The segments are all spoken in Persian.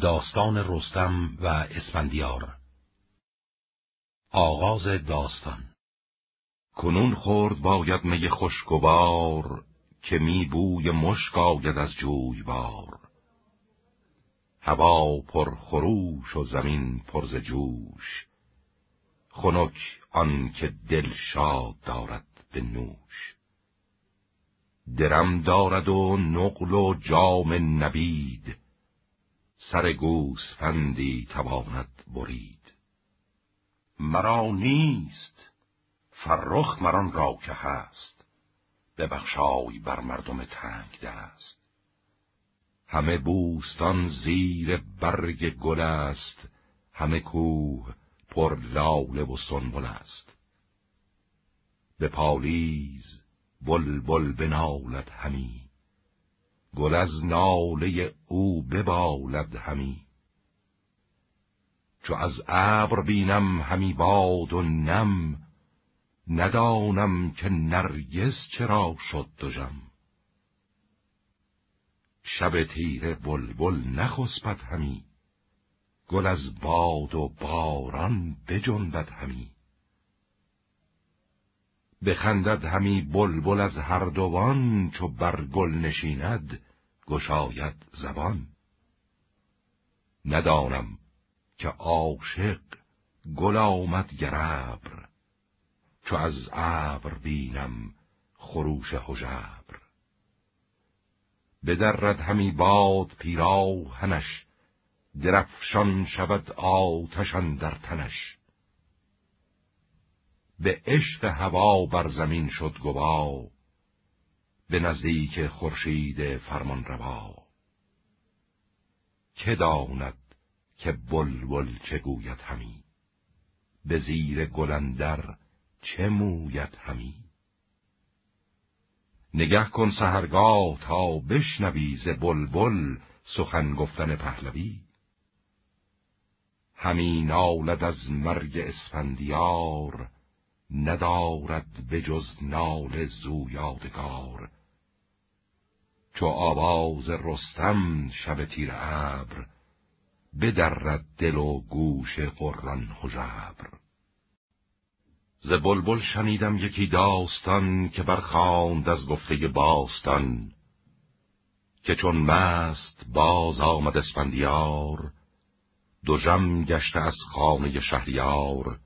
داستان رستم و اسفندیار. آغاز داستان. کنون خورد باید می خوشگوار که می بوی مشک آید از جویبار هوا پر خروش و زمین پر ز جوش. خنک آن که دل شاد دارد به نوش. درم دارد و نقل و جام نبید. سر گوسفندی تواند برید. مرا نیست. فرخ مران را که هست. ببخشای بر مردم تنگ دست. همه بوستان زیر برگ گل است. همه کوه پر لاله و سنبل است. به پالیز بلبل بنالد همی. گل از ناله او ببالد همی. چو از ابر بینم همی باد و نم ندانم که نرگس چرا شد دژم. شب تیره بلبل نخسبد همی گل از باد و باران بجنبد همی. بخندد همی بلبل از هر دوان چو بر گل نشیند گشاید زبان. ندانم که عاشق گل آمد گربر چو از ابر بینم خروش هژبر. بدرد همی باد پیراهنش درفشان شود آتشان در تنش. به عشق هوا بر زمین شد گوا به نزدیک خورشید فرمان روا که داند که بلبل چه گوید همی؟ به زیر گلندر چه موید همی؟ نگه کن سهرگاه تا بشنوی ز بلبل سخن گفتن پهلوی. همی نالد از مرگ اسفندیار ندارد به جز نال زویادگار چو آواز رستم شب تیر ابر بدرد دل و گوش قران هژبر ز بلبل شنیدم یکی داستان که برخواند از گفته باستان که چون مست باز آمد اسفندیار جم گشته از خانه شهریار.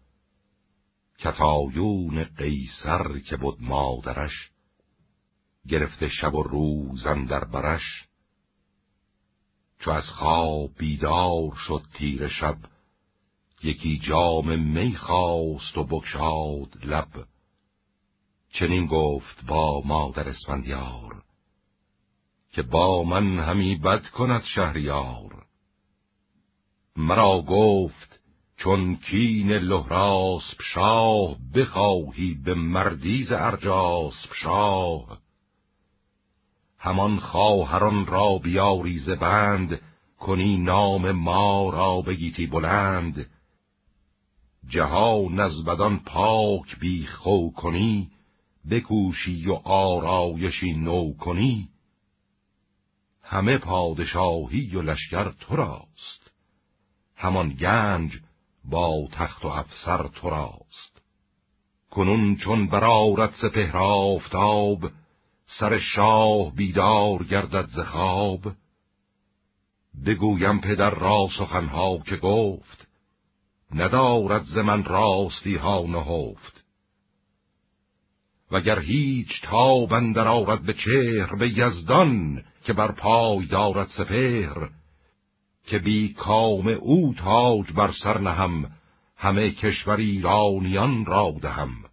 کتایون قیصر که بود مادرش گرفته شب و روز در برش. چو از خواب بیدار شد تیر شب یکی جام می خواست و بکشاد لب. چنین گفت با مادر اسفندیار که با من همی بد کند شهریار. مرا گفت چون کین لهراسب شاه بخواهی به مردیز ارجاسب شاه. همان خواهران را بیاری بند کنی نام ما را بگیتی بلند. جهان از بدان پاک بی خو کنی بکوشی و آرایشی نو کنی. همه پادشاهی و لشکر تو راست همان گنج با تخت و افسر تو راست. کنون چون برارت سپهر آفتاب سر شاه بیدار گردد ز خواب. بگویم پدر را سخنها که گفت ندارد ز من راستی ها نهفت. وگر هیچ تاب اندر آرد به چهر به یزدان که بر پای دارد سپهر که بی کام او تاج بر سر نهم همه کشور ایرانیان را دهم.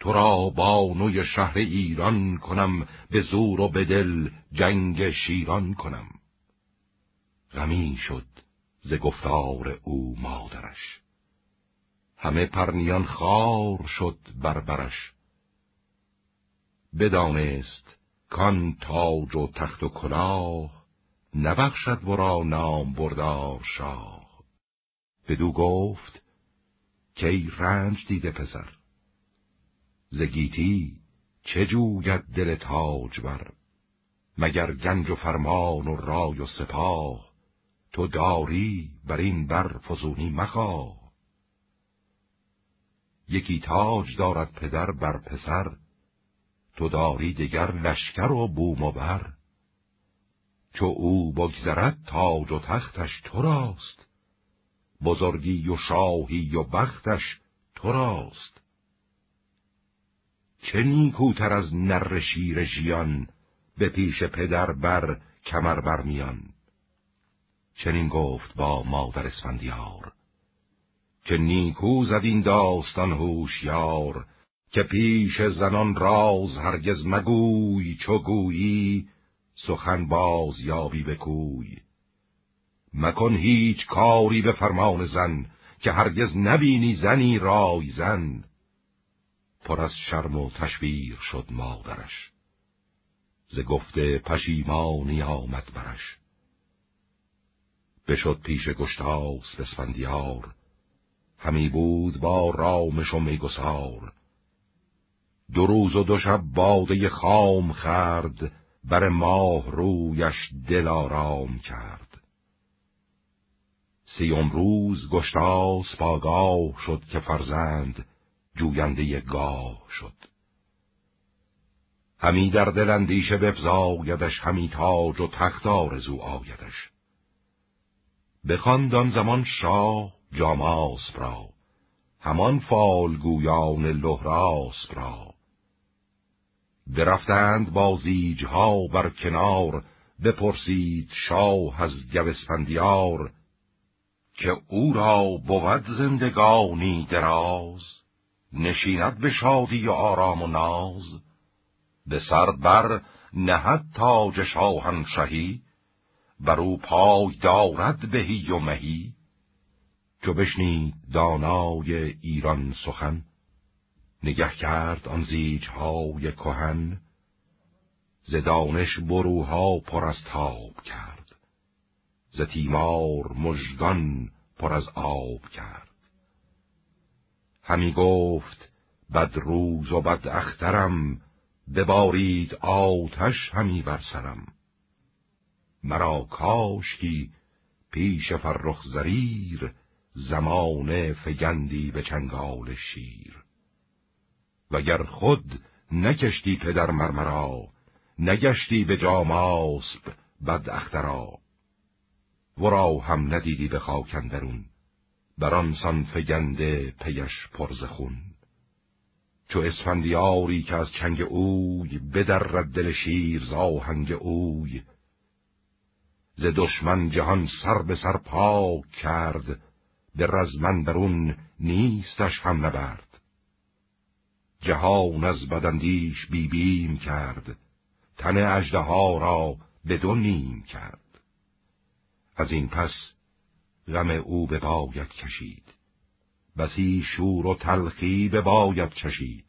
تو را بانوی شهر ایران کنم به زور و به دل جنگ شیران کنم. غمی شد ز گفتار او مادرش. همه پرنیان خار شد بربرش بدانست کان تاج و تخت و کلاه نبخشد ورا نام بردار شاه. بدو گفت که ای رنج دیده پسر؟ زگیتی چه جوید دل تاج بر؟ مگر گنج و فرمان و رای و سپاه تو داری بر این بر فزونی مخوا یکی تاج دارد پدر بر پسر تو داری دگر لشکر و بوم و بر. چو او بگذرد تاج و تختش تو راست بزرگی و شاهی و بختش تو راست. چه نیکوتر از نر شیر ژیان به پیش پدر بر کمر برمیان چنین گفت با مادر اسفندیار که نیکو زد این داستان هوشیار که پیش زنان راز هرگز مگوی چو گویی سخن باز یابی بکوی مکن هیچ کاری به فرمان زن که هرگز نبینی زنی رای زن. پر از شرم و تشویر شد مادرش. ز گفته پشیمانی آمد برش. بشد پیش گشتاس اسفندیار همی بود با رامش و میگسار. دو روز و دو شب باده خام خرد بر ماه رویش دل آرام کرد. سیوم روز گشتاس پاگاه شد که فرزند جوینده گاه شد. همی در دل اندیشه بفزایدش همی تاج و تخت آرزو آیدش. بخواند زمان شاه جاماس را همان فالگویان لهراس را. درفتند با زیجها بر کنار بپرسید شاه از گوسفندیار که او را بود زندگانی دراز؟ نشیند به شادی و آرام و ناز به سر بر نهد تاج شاهنشهی بر او پای دارد بهی و مهی. چو بشنید دانای ایران سخن نگه کرد آن زیجهای کهن ز دانش بروها پر از تاب کرد ز تیمار مژگان پر از آب کرد. همی گفت بد روز و بد اخترم ببارید آتش همی بر سرم. مرا کاشکی پیش فرخ زریر زمانه فگندی به چنگال شیر. وگر خود نکشتی پدر مرمرا نگشتی به جاماسب بد اخترا. ورا هم ندیدی به خاکندرون بران سان فگنده پیش پرز خون. چو اسفندیاری که از چنگ اوی بدرد دل شیر زاهنگ اوی. ز دشمن جهان سر به سر پاک کرد به رزمن نیستش هم نبرد. جهان از بدندیش بیبیم کرد تن اجده را به دو نیم کرد. از این پس غم او به باید کشید. بسی شور و تلخی به باید چشید.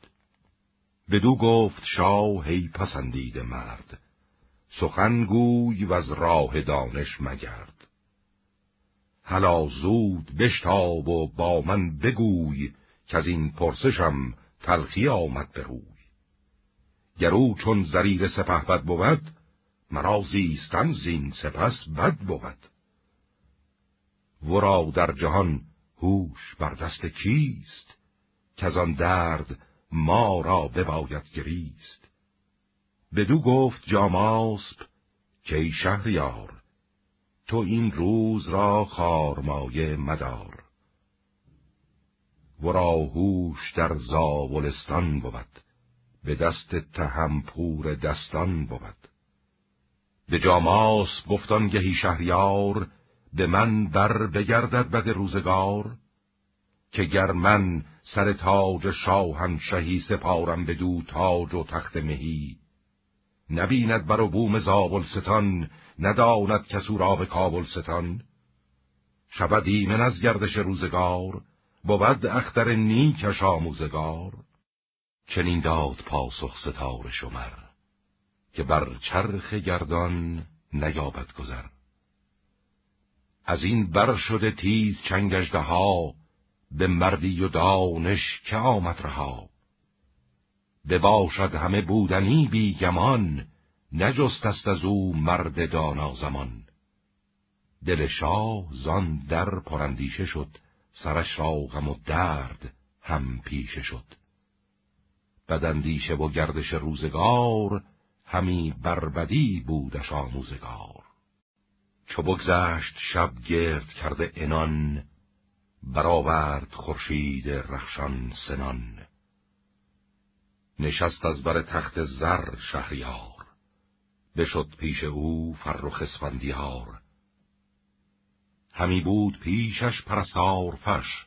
بدو گفت شاه هی پسندید مرد سخنگوی و از راه دانش مگرد. هلا زود بشتاب و با من بگوی که از این پرسشم تلخی آمد به روی. گرو چون زریر سپه بد بود مرا زیستن زین سپس بد بود. ورا در جهان هوش بر دست کیست که از آن درد ما را بباید گریست بدو گفت جاماسب که ای شهریار تو این روز را خارمایه مدار. ورا هوش در زاولستان بود به دست تهم پور دستان بود. به جاماس گفتان گهی شهریار به من بر بگردد بد روزگار که گر من سر تاج شاهنشهی سپارم به دو تاج و تخت مهی. نبیند بر بوم زابل ستان نداند کسو را به کابل ستان شود ایمن از گردش روزگار بود اختر نیکش آموزگار. چنین داد پاسخ ستاره شمر که بر چرخ گردان نیابد گذر. از این بر شده تیز چنگجده ها به مردی و دانش که آمد رها. بباشد همه بودنی بیگمان نجست است از او مرد دانا زمان. دل شاه زان در پرندیشه شد سرش را غم و درد هم پیشه شد. بدندیشه و گردش روزگار همی بربدی بودش آموزگار. چو بگذشت شب گرد کرده انان برآورد خورشید رخشان سنان. نشست از بر تخت زر شهریار بشد پیش او فرخ اسفندیار. همی بود پیشش پرستار فش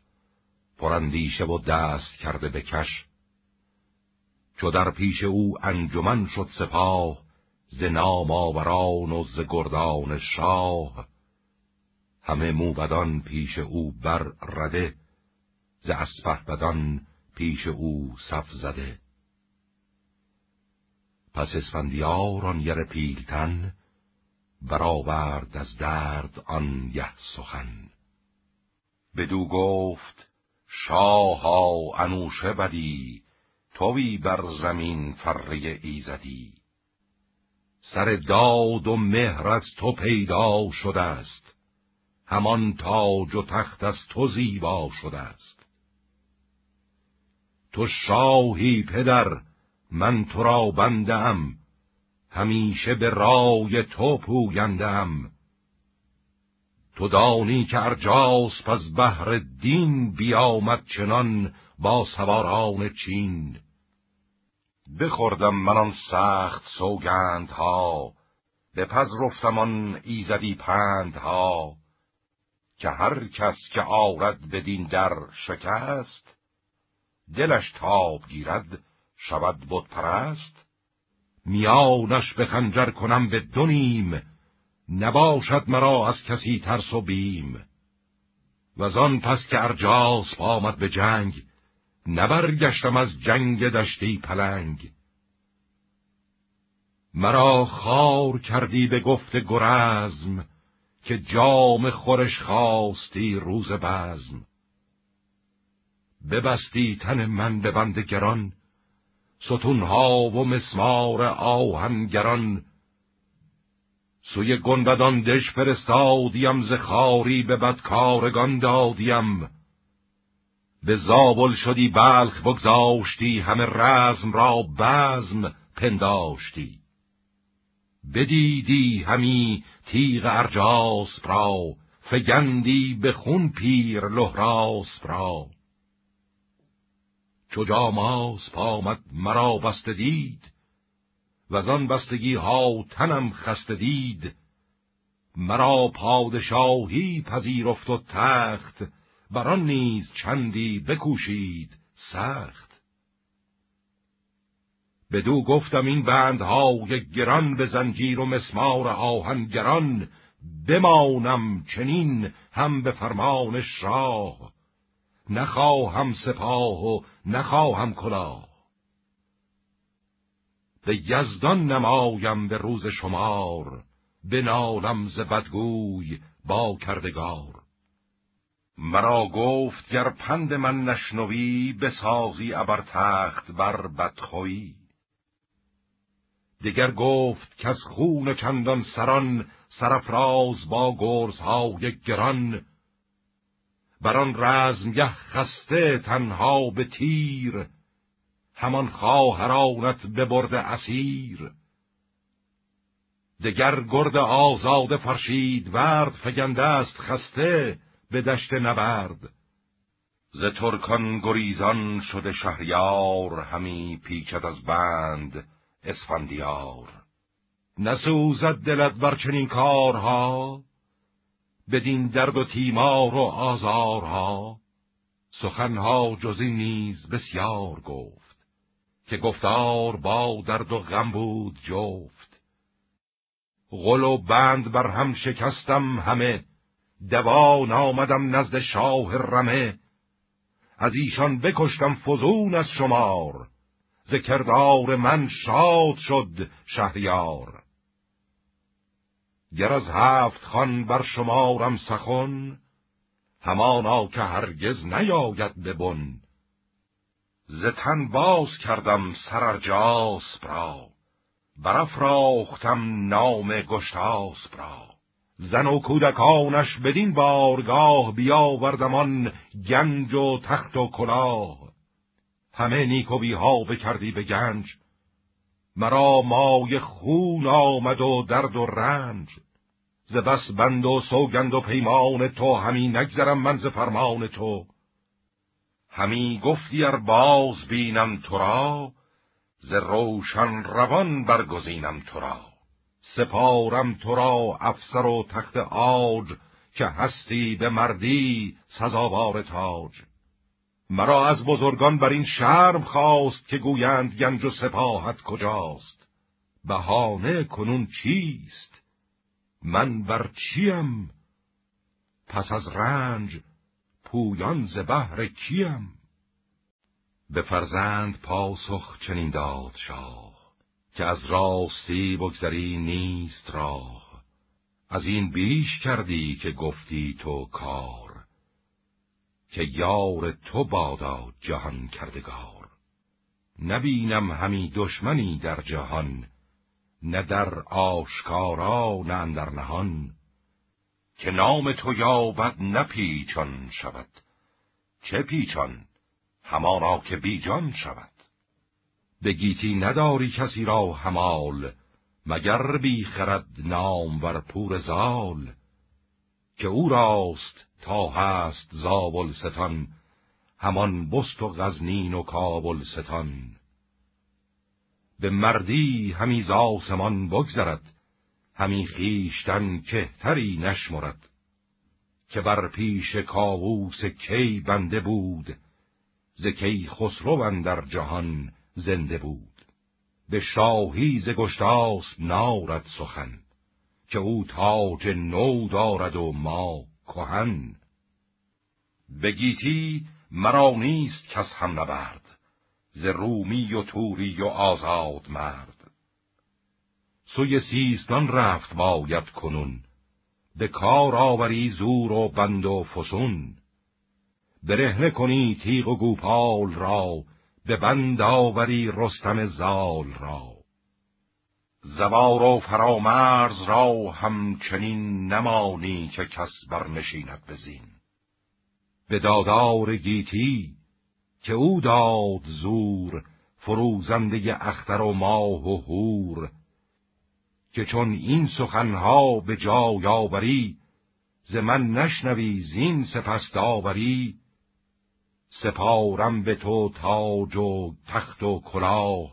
پرندیشه و دست کرده بکش چو در پیش او انجمن شد سپاه ز نام آوران و ز گردان شاه. همه موبدان پیش او بر رده ز اسپه بدان پیش او صف زده. پس اسفندیار آن یر پیلتن برآورد از درد آن یه سخن. بدو گفت شاها انوشه بدی توی بر زمین فره ایزدی. سر داد و مهر از تو پیدا شده است همان تاج و تخت از تو زیبا شده است تو شاهی پدر من تو را بندم همیشه به رای تو پویندم تو دانی که ارجاس پس بهر دین بیامد چنان با سواران چین. بخوردم من آن سخت سوگندها به پز رفتم آن ایزدی پندها. که هر کس که آرد بدین در شکست دلش تاب گیرد شود بود پرست. میانش به خنجر کنم به دونیم نباشد مرا از کسی ترس و بیم. و آن پس که ارجاس آمد به جنگ نبرگشتم از جنگ دشتی پلنگ. مرا خار کردی به گفت گرزم که جام خورش خواستی روز بزم. ببستی تن من به بند گران ستونها و مسمار آهنگران. سوی گنبدان دش فرستادیم ز خاری به بدکارگان دادیم. به زابل شدی بلخ بگذاشتی همه رزم را بزم پنداشتی. بدیدی همی تیغ ارجاس را فگندی به خون پیر لحراس را. چو جاماس پامد مرا بسته دید و آن بستگی ها تنم خسته دید. مرا پادشاهی پذیرفت و تخت بران نیز چندی بکوشید سخت. بدو گفتم این بندهای گران به زنجیر و مسمار آهنگران بمانم چنین هم به فرمان شاه نخواهم سپاه و نخواهم کلاه. به یزدان نمایم به روز شمار به نالم ز بدگوی با کردگار. مرا گفت گر پند من نشنوی بسازی ابر تخت بر بدخویی. دیگر گفت که از خون چندان سران سرفراز با گرزهای گران. بران رزمگه خسته تنها به تیر. همان خواهرانت ببرده اسیر. دگر گرد آزاد فرشید ورد فگنده است خسته. به دشت نبرد. ز ترکان گریزان شده شهریار همی پیچد از بند اسفندیار. نسوزد دلت بر چنین کارها بدین درد و تیمار و آزارها. سخنها جزی نیز بسیار گفت که گفتار با درد و غم بود جفت. غل و بند بر هم شکستم همه دوان آمدم نزد شاه رمه. از ایشان بکشتم فزون از شمار. ز کردار من شاد شد شهریار. گر از هفت خان بر شمارم سخن همانا که هرگز نیاید ببن ز تن باز کردم سررجاس را برافراختم نام گشتاس را. زن و کودکانش بدین بارگاه بیاوردمان گنج و تخت و کلاه. همه نیکوبی ها بکردی به گنج مرا مای خون آمد و درد و رنج. ز بس بند و سوگند و پیمان تو همی نگذرم من ز فرمان تو. همی گفتی ار باز بینم تو را ز روشن روان برگزینم تو را. سپارم تو را افسر و تخت آج که هستی به مردی سزاوار تاج. مرا از بزرگان بر این شرم خواست که گویند گنج و سپاهت کجاست. بهانه کنون چیست؟ من بر چیم؟ پس از رنج پویان ز بهر کیم؟ به فرزند پاسخ چنین داد شاه. که از راستی بگذری نیست راه. از این بیش کردی که گفتی تو کار که یار تو بادا جهان کردگار. نبینم همی دشمنی در جهان نه در آشکارا نه اندر نهان. که نام تو یابد نپیچان شود چه پیچان؟ همانا که بیجان شود. به گیتی نداری کسی را همال مگر بی خرد نام ور پور زال. که او راست تا هست زابل ستان همان بست و غزنین و کابل ستان. به مردی همی زاسمان بگذرد همی خیشتن کهتری نشمرد. که بر پیش کاووس کی بنده بود ز کی خسرو در جهان زنده بود. به شاهی ز گشتاس نارد سخن که او تاج نو دارد و ما کهن. به گیتی مرا نیست کس هم نبرد ز رومی و توری و آزاد مرد. سوی سیستان رفت باید کنون به کار آوری زور و بند و فسون. برهنه کنی تیغ و گوپال را به بند آوری رستم زال را. زوار و فرامرز را همچنین نمانی که کس برنشیند بزین به دادار گیتی که او داد زور فروزنده اختر و ماه و هور که چون این سخنها به جای آوری ز من نشنوی زین سپس داوری سپارم به تو تاج و تخت و کلاه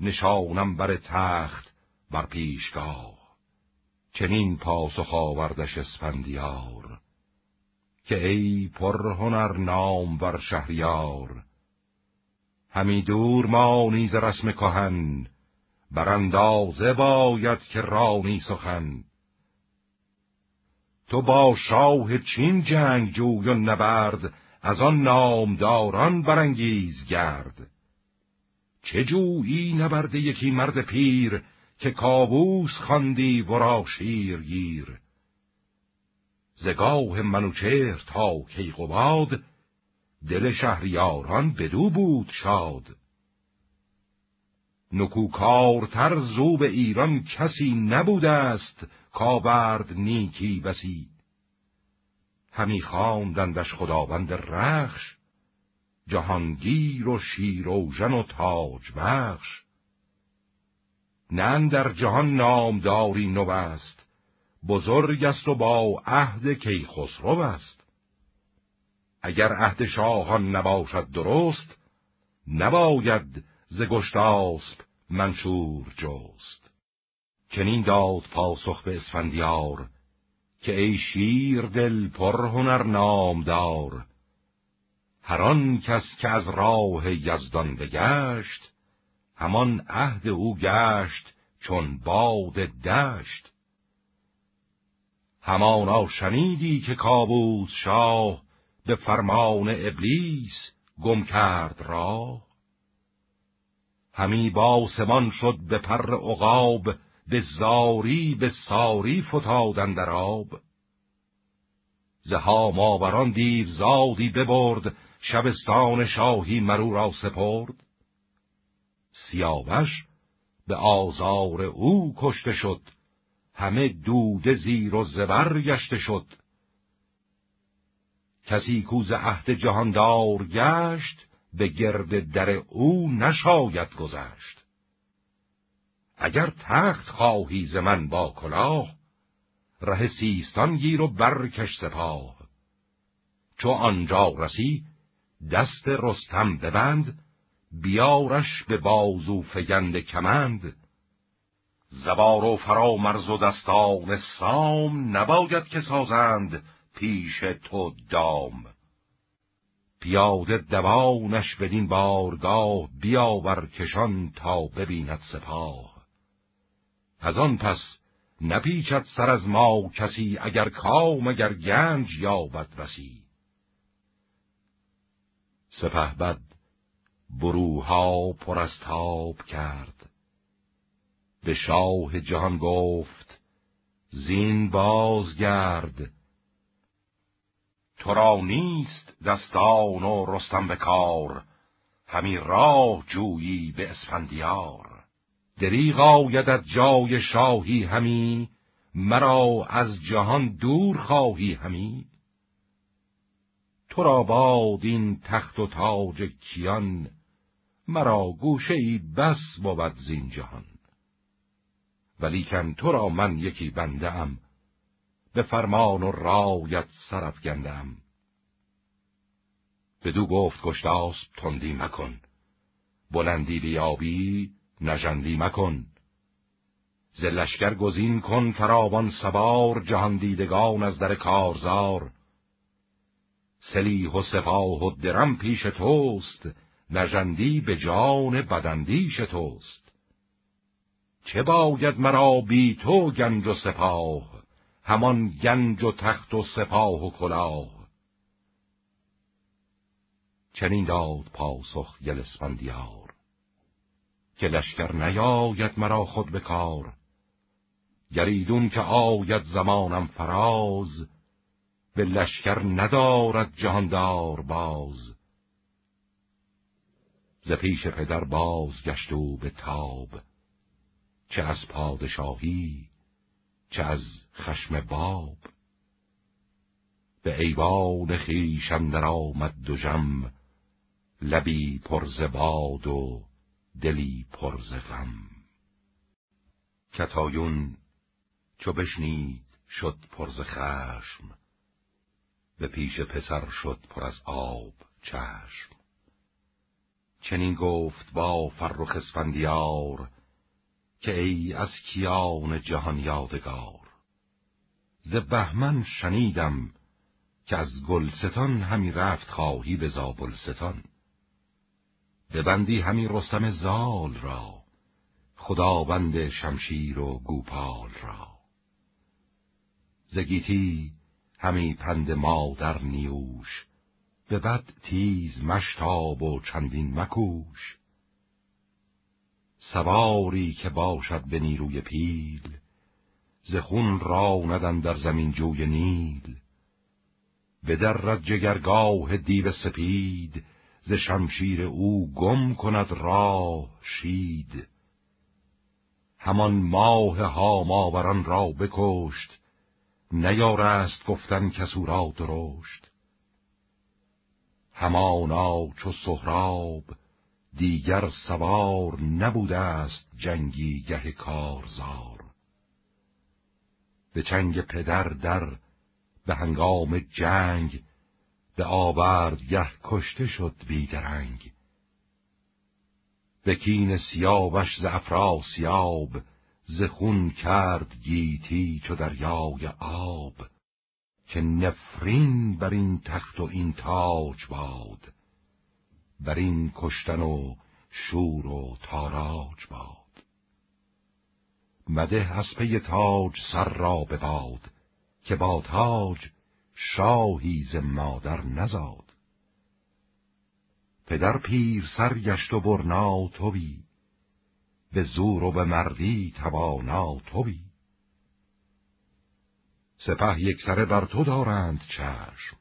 نشانم بر تخت بر پیشگاه. چنین پاسخ آوردش اسفندیار که ای پر هنر نام بر شهریار همی دور ما نیز رسم کهن بر اندازه باید که رانی سخن. تو با شاه چین جنگ جوی و نبرد از آن نامداران برانگیز گرد. چه جویی نبرده یکی مرد پیر که کابوس خواندی ورا شیر گیر. زگاه منوچهر تا کیقوباد دل شهریاران بدو بود شاد. نکوکارتر زو به ایران کسی نبوده است کاورد نیکی بسی. همی خواندندش خداوند رخش جهانگیر و شیروژن و تاج بخش. نه در جهان نامداری نو است بزرگ است و با عهد کیخسرو است اگر عهد شاهان نباشد درست نباید ز گشتاسب منشور جست. چنین داد پاسخ به اسفندیار که ای شیر دل پر هنر هر آن کس که از راه یزدان بگشت همان عهد او گشت چون باد دشت. همانا شنیدی که کابوس شاه به فرمان ابلیس گم کرد راه. همی باسمان شد به پر عقاب به زاری به ساری فتادن در آب. زها ماوران دیو زادی ببرد شبستان شاهی مرو را سپرد. سیاوش به آزار او کشته شد همه دوده زیر و زبر گشته شد. کسی کوز عهد جهاندار گشت به گرد در او نشاید گذشت. اگر تخت خواهی ز من با کلاه ره سیستان گیر و برکش سپاه. چو آنجا رسی دست رستم ببند بیارش به بازو فگند کمند. زبار و فرامرز و دستان سام نباید که سازند پیش تو دام. پیاده دوانش بدین بارگاه بیاور کشان تا ببیند سپاه. از آن پس نپیچد سر از ما کسی اگر کام اگر گنج یابد بسی سپه بد بروها پر از تاب کرد. به شاه جهان گفت زین بازگرد. تو را نیست دستان و رستم به کار همی راه جویی به اسفندیار. دریغ آیدت جای شاهی همی مرا از جهان دور خواهی همی. تو را باد این تخت و تاج کیان مرا گوشه ای بس بود زین جهان. ولیکن تو را من یکی بنده ام به فرمان و رایت سرف گندم بدو گفت گشتاس تندی مکن بلندی بیابی نژندی مکن. ز لشکر گزین کن فراوان سوار جهان دیدگان از در کارزار. سلیح و سپاه و درم پیش توست نژندی به جان بدندیش توست. چه باید مرا بی تو گنج و سپاه همان گنج و تخت و سپاه و کلاه. چنین داد پاسخ گل اسفندیار که لشکر نیاید مرا خود به کار. گریدون که آید زمانم فراز به لشکر ندارد جهاندار باز. ز پیش پدر باز گشت و به تاب چه از پادشاهی چه از خشم باب. به ایوان خیشم در آمد دو جم لبی پرز باد و دلی پرز غم. کتایون چو بشنید شد پرز خشم به پیش پسر شد پر از آب چشم. چنین گفت با فرخ اسفندیار که ای از کیان جهان یادگار. ز بهمن شنیدم که از گلستان همی رفت خواهی به زابلستان ببندی همی رستم زال را خداوند شمشیر و گوپال را. زگیتی همی پند مادر نیوش به بد تیز مشتاب و چندین مکوش. سواری که باشد به نیروی پیل ز خون ندن در زمین جوی نیل. به در جگرگاه دیو سپید ز شمشیر او گم کند راه شید. همان ماه هاماوران را بکشت نیارست گفتن کسو را درشت. همانا چو سهراب دیگر سوار نبوده است جنگی گه کارزار. به چنگ پدر در به هنگام جنگ به آورد گه کشته شد بیدرنگ به کین سیاوش ز افراسیاب ز خون کرد گیتی چو دریای آب. که نفرین بر این تخت و این تاج باد بر این کشتن و شور و تاراج باد. مده از پی تاج سر را بباد که با تاج شاهی ز مادر نزاد. پدر پیر سر گشت و برنا توی به زور و به مردی توانا توی. سپه یک سره بر تو دارند چشم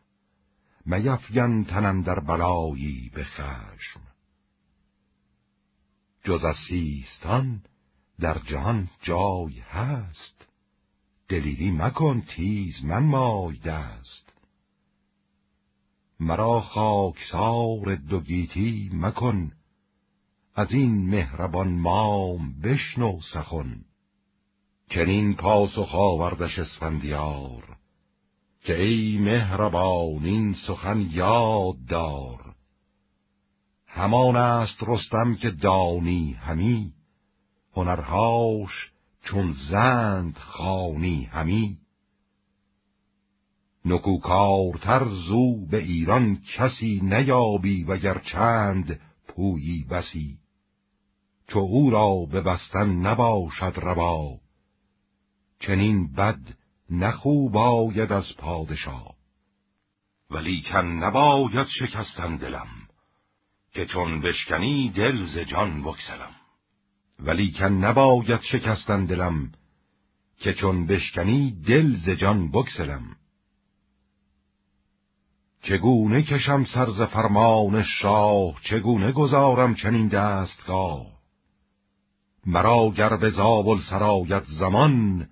میفگن تنم در بلایی به خشم. جز از سیستان در جهان جای هست. دلیری مکن تیز من مای دست. مرا خاکسار دو گیتی مکن از این مهربان مام بشنو سخن. چنین پاسخ آوردش اسفندیار که ای مهربان این سخن یاد دار. همان است رستم که دانی همی هنرهاش چون زند خانی همی. نکوکارتر زو به ایران کسی نیابی و چند پویی بسی. چو او را به بستن نباشد روا چنین بد نخوب آید از پادشاه. ولی کن نباید شکستن دلم که چون بشکنی دل ز جان بکسلم ولی کن نباید شکستن دلم که چون بشکنی دل ز جان بکسلم چگونه کشم سرز فرمان شاه؟ چگونه گذارم چنین دستگاه؟ مرا گر به زابل سرایت زمان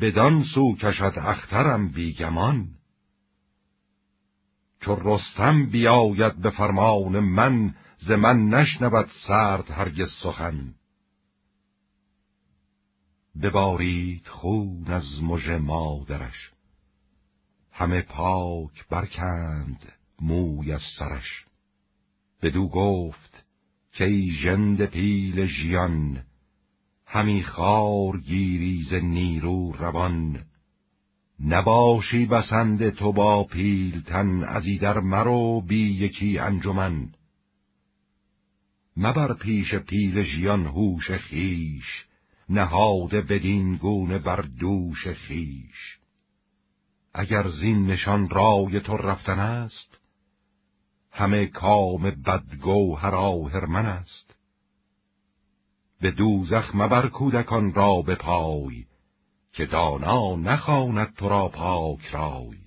بدان سو کشد اخترم بیگمان. چو رستم بیاید به فرمان من ز من نشنود سرد هرگز سخن. ببارید خون از مژ مادرش. همه پاک برکند موی از سرش. بدو گفت که ای ژند پیل ژیان همی خار گیری ز نیرو روان. نباشی بسند تو با پیلتن از ایدر مرو بی یکی انجمن. مبر پیش پیل ژیان هوش خیش نهاده بدین گونه بر دوش خیش اگر زین نشان رای تو رفتن است همه کام بدگوهر آهرمن است. به دوزخ مبر کودکان را به پای که دانا نخواند تو را پاک رای.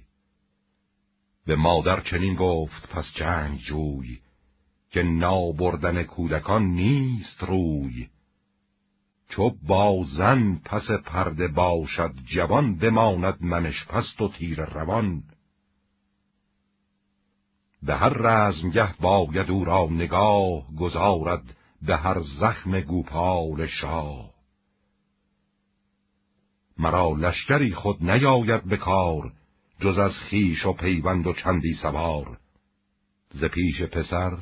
به مادر چنین گفت پس جنگ جوی که نابردن کودکان نیست روی. چو با زن پس پرده باشد جوان بماند منش پست و تیر روان. به هر رزمگه باید او را نگاه گذارد به هر زخم گوپال شاه. مرا لشکری خود نیاید به کار جز از خیش و پیوند و چندی سوار. ز پیش پسر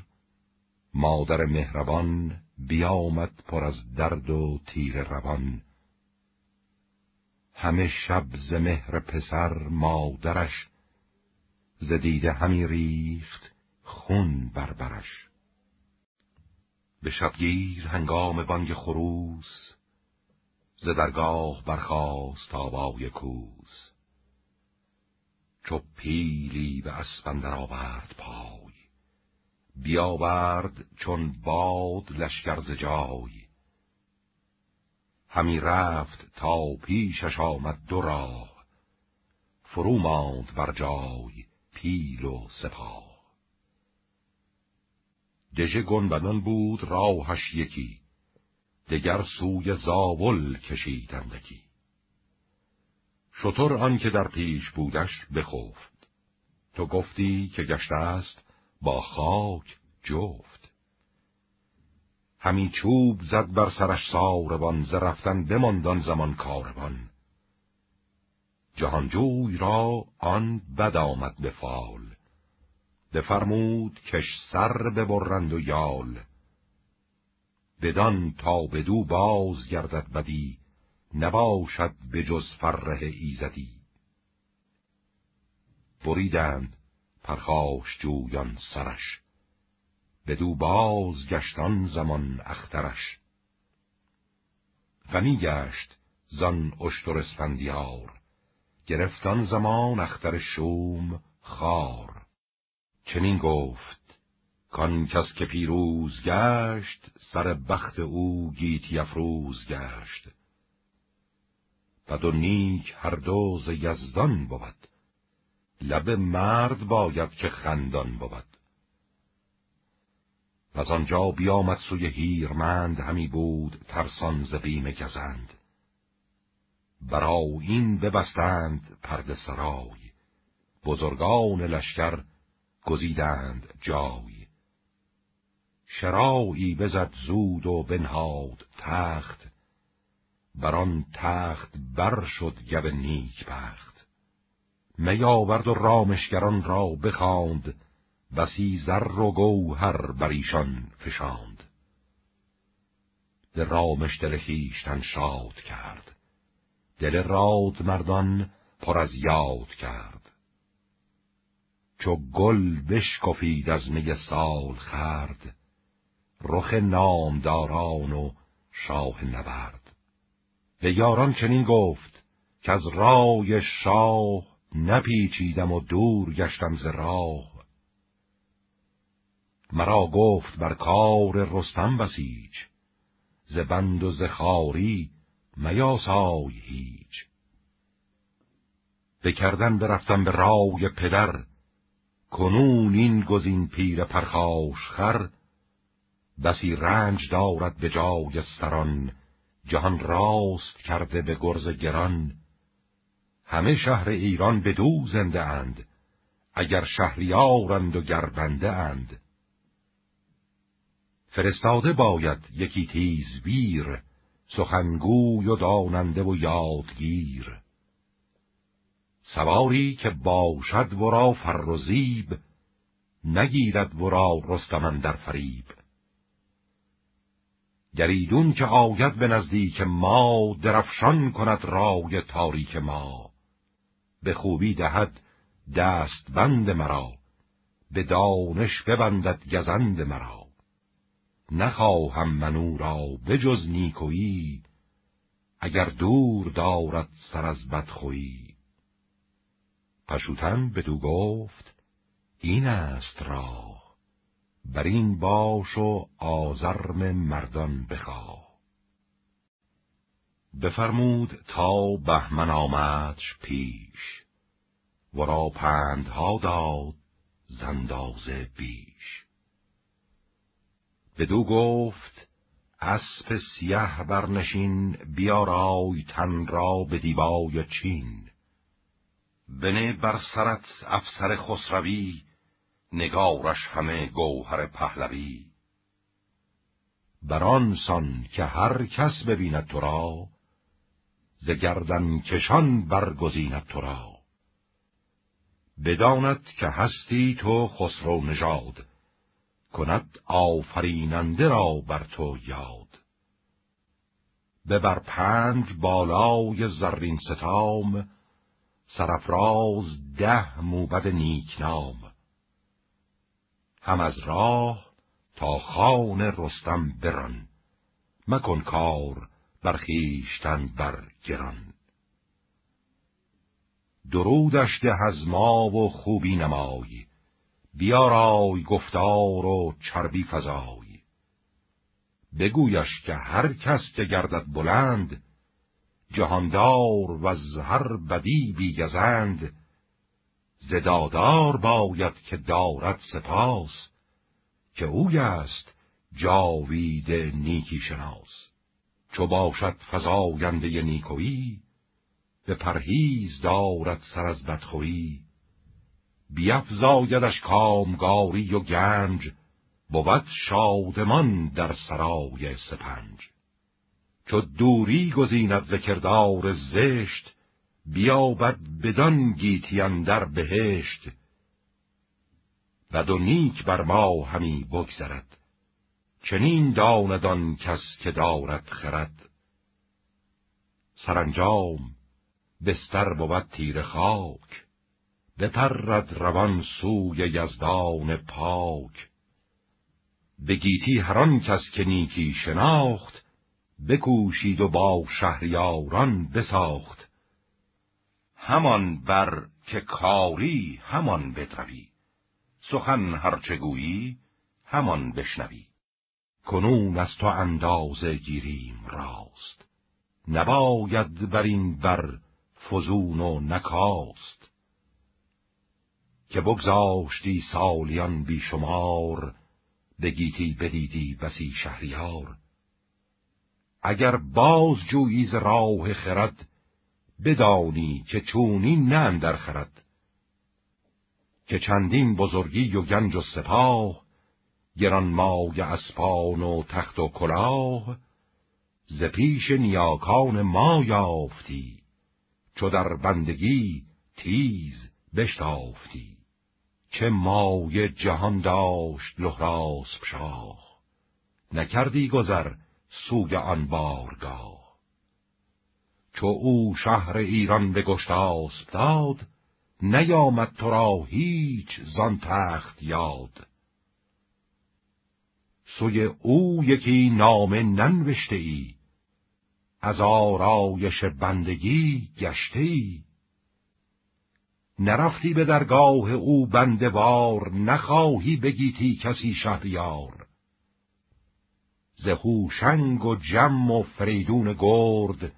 مادر مهربان بیامد پر از درد و تیر روان. همه شب ز مهر پسر مادرش ز دیده همی ریخت خون بربرش به شبگیر هنگام بانگ خروس ز درگاه برخاست آوای کوس. چو پیلی به اسپندر آورد پای بیاورد چون باد لشکر ز جای. همی رفت تا پیشش آمد دو راه فرو ماند بر جای پیل و سپاه. دژ گنبدان بود راهش یکی دگر سوی زاول کشیدندکی شطور آن که در پیش بودش بخفت. تو گفتی که گشته است؟ با خاک جفت. همی چوب زد بر سرش ساربان ز رفتن بماندان زمان کاروان. جهانجوی را آن بد آمد به فال. بفرمود کش سر ببرند و یال. بدان تا بدو باز گردد بدی نباشد به جز فره ایزدی. بریدند پرخاش جویان سرش. بدو باز گشتان زمان اخترش. غمی گشت زان اشتر اسفندیار گرفتان زمان اختر شوم خار. چنین گفت کان کس که پیروز گشت سر بخت او گیتی افروز گشت. بد و نیک هر دو ز یزدان بود. لب مرد باید که خندان بود. از آنجا بیامد سوی هیرمند همی بود ترسان ز بیم گزند. برا این ببستند پرد سرای بزرگان لشکر گزیدند جای. شرایی بزد زود و بنهاد تخت بر آن تخت بر شد گب نیک بخت. می آورد و رامشگران را بخواند بسی زر و گوهر بر ایشان فشاند. به رامش دل خویشتن شاد کرد. دل راد مردان پر از یاد کرد. چو گل بشکفید از می سال خرد رخ نامداران و شاه نبرد. به یاران چنین گفت که از رای شاه نپیچیدم و دور گشتم ز راه. مرا گفت بر کار رستم بسیج ز بند و ز خاری میاسای هیچ. بکردن برفتم به رای پدر کنون این گزین پیر پرخاش خر. بسی رنج دارد به جای سران جهان راست کرده به گرز گران. همه شهر ایران به دو زنده اند اگر شهریارند و گربنده اند. فرستاده باید یکی تیز بیر سخنگوی و داننده و یادگیر. سواری که باشد ورا فر و زیب نگیرد ورا رستمن در فریب. گریدون که آید به نزدیک ما درفشان کند رای تاریک ما. به خوبی دهد دست بند مرا به دانش ببندد گزند مرا. نخواهم منو را بجز نیکویی اگر دور دارد سر از بدخویی. پشوتن بدو گفت این است راه بر این باش و آزرم مردان بخواه. بفرمود تا بهمن آمدش پیش ورا پندها داد زندازه بیش. بدو گفت اسب سیه برنشین بیارای تن را به دیبای چین. بنه بر سرت افسر خسروی نگارش همه گوهر پهلوی. بران سان که هر کس ببیند تو را ز گردن کشان برگزیند تو را. بداند که هستی تو خسرو نژاد کند آفریننده را بر تو یاد. ببر پنج بالای زرین ستام سرفراز ده موبد نیکنام هم از راه تا خان رستم بران مکن کار بر خویشتن بر گران. درودش ده از ما و خوبی نمای. بیارای گفتار و چربی فزای. بگویش که هر کس که گردد بلند جهاندار و از هر بدی بیگزند. زدادار باید که دارد سپاس که اوی است جاوید نیکی شناس. چو باشد فزاینده نیکویی به پرهیز دارد سر از بدخویی. بیفزایدش کامگاری و گنج بود شادمان در سرای سپنج. چو دوری گزیند ذکردار زشت بیابد بدان گیتی در بهشت. بد و نیک بر ما همی بگذرد. چنین داندان کس که دارد خرد. سرانجام بستر بود تیر خاک بپرد روان سوی یزدان پاک. به گیتی هران کس که نیکی شناخت بکوشید و با شهریاران بساخت. همان بر که کاری همان بدروی سخن هرچه گویی همان بشنوی. کنون از تو اندازه گیریم راست. نباید بر این بر فزون و نکاست. که بگذاشتی سالیان بیشمار بگیتی بدیدی بسی شهریار. اگر باز جویی ز راه خرد بدانی که چونی نه در خرد. که چندین بزرگی و گنج و سپاه گرانمای اسپان و تخت و کلاه ز پیش نیاکان ما یافتی چو در بندگی تیز بشتافتی. چه مای جهان داشت لحراس شاه نکردی گذر سوی آن بارگاه. چو او شهر ایران به گشتاسب داد نیامد تو را هیچ زان تخت یاد. سوی او یکی نامه ننوشته ای از آرایش بندگی گشته ای نرفتی به درگاه او بندوار نخواهی بگیتی کسی شهریار. زهو شنگ و جم و فریدون گرد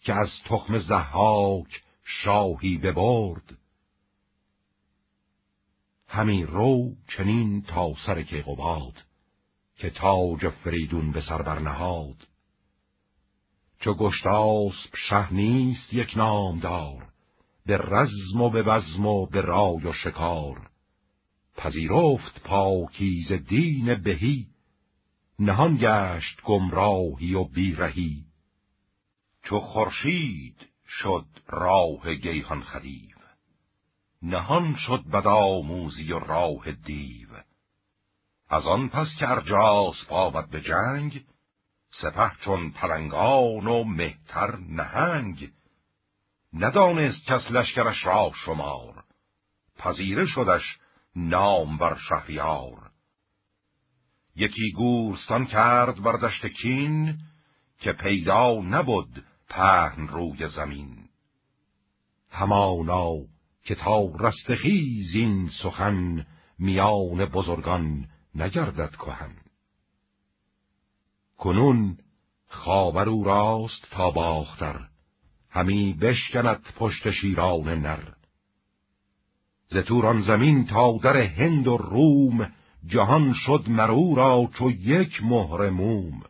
که از تخم زحاک شاهی ببرد. همی رو چنین تا سر کیقوباد. که تاج فریدون به سر برنهاد چو گشتاسب شه نیست یک نامدار به رزم و به بزم و به رای و شکار. پذیرفت پاکیز دین بهی نهان گشت گمراهی و بیرهی. چو خورشید شد راه گیهان خدیو نهان شد بدآموزی و راه دیو. از آن پس که ارجاس پاود به جنگ سپه چون پلنگان و مهتر نهنگ. ندانست کس لشکرش را شمار پذیره شدش نام بر شهریار. یکی گورستان کرد بر دشت کین که پیدا نبود پهن روی زمین. همانا که تا رستخیز این سخن میان بزرگان نگردد کهن. کنون خاور او راست تا باختر همی بشکند پشت شیران نر. ز توران زمین تا در هند و روم جهان شد مرو را چو یک مهر موم.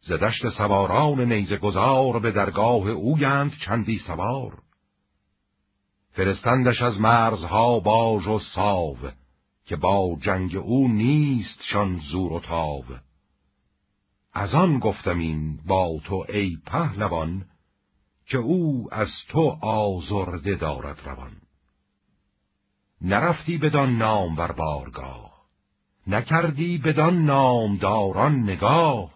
ز دشت سواران نیزه گذار به درگاه اویند چندی سوار. فرستندش از مرزها باژ و ساو که با جنگ او نیست شان زور و تاو از آن گفتم این با تو ای پهلوان که او از تو آزرده دارد روان. نرفتی بدان نام بر بارگاه نکردی بدان نامداران نگاه.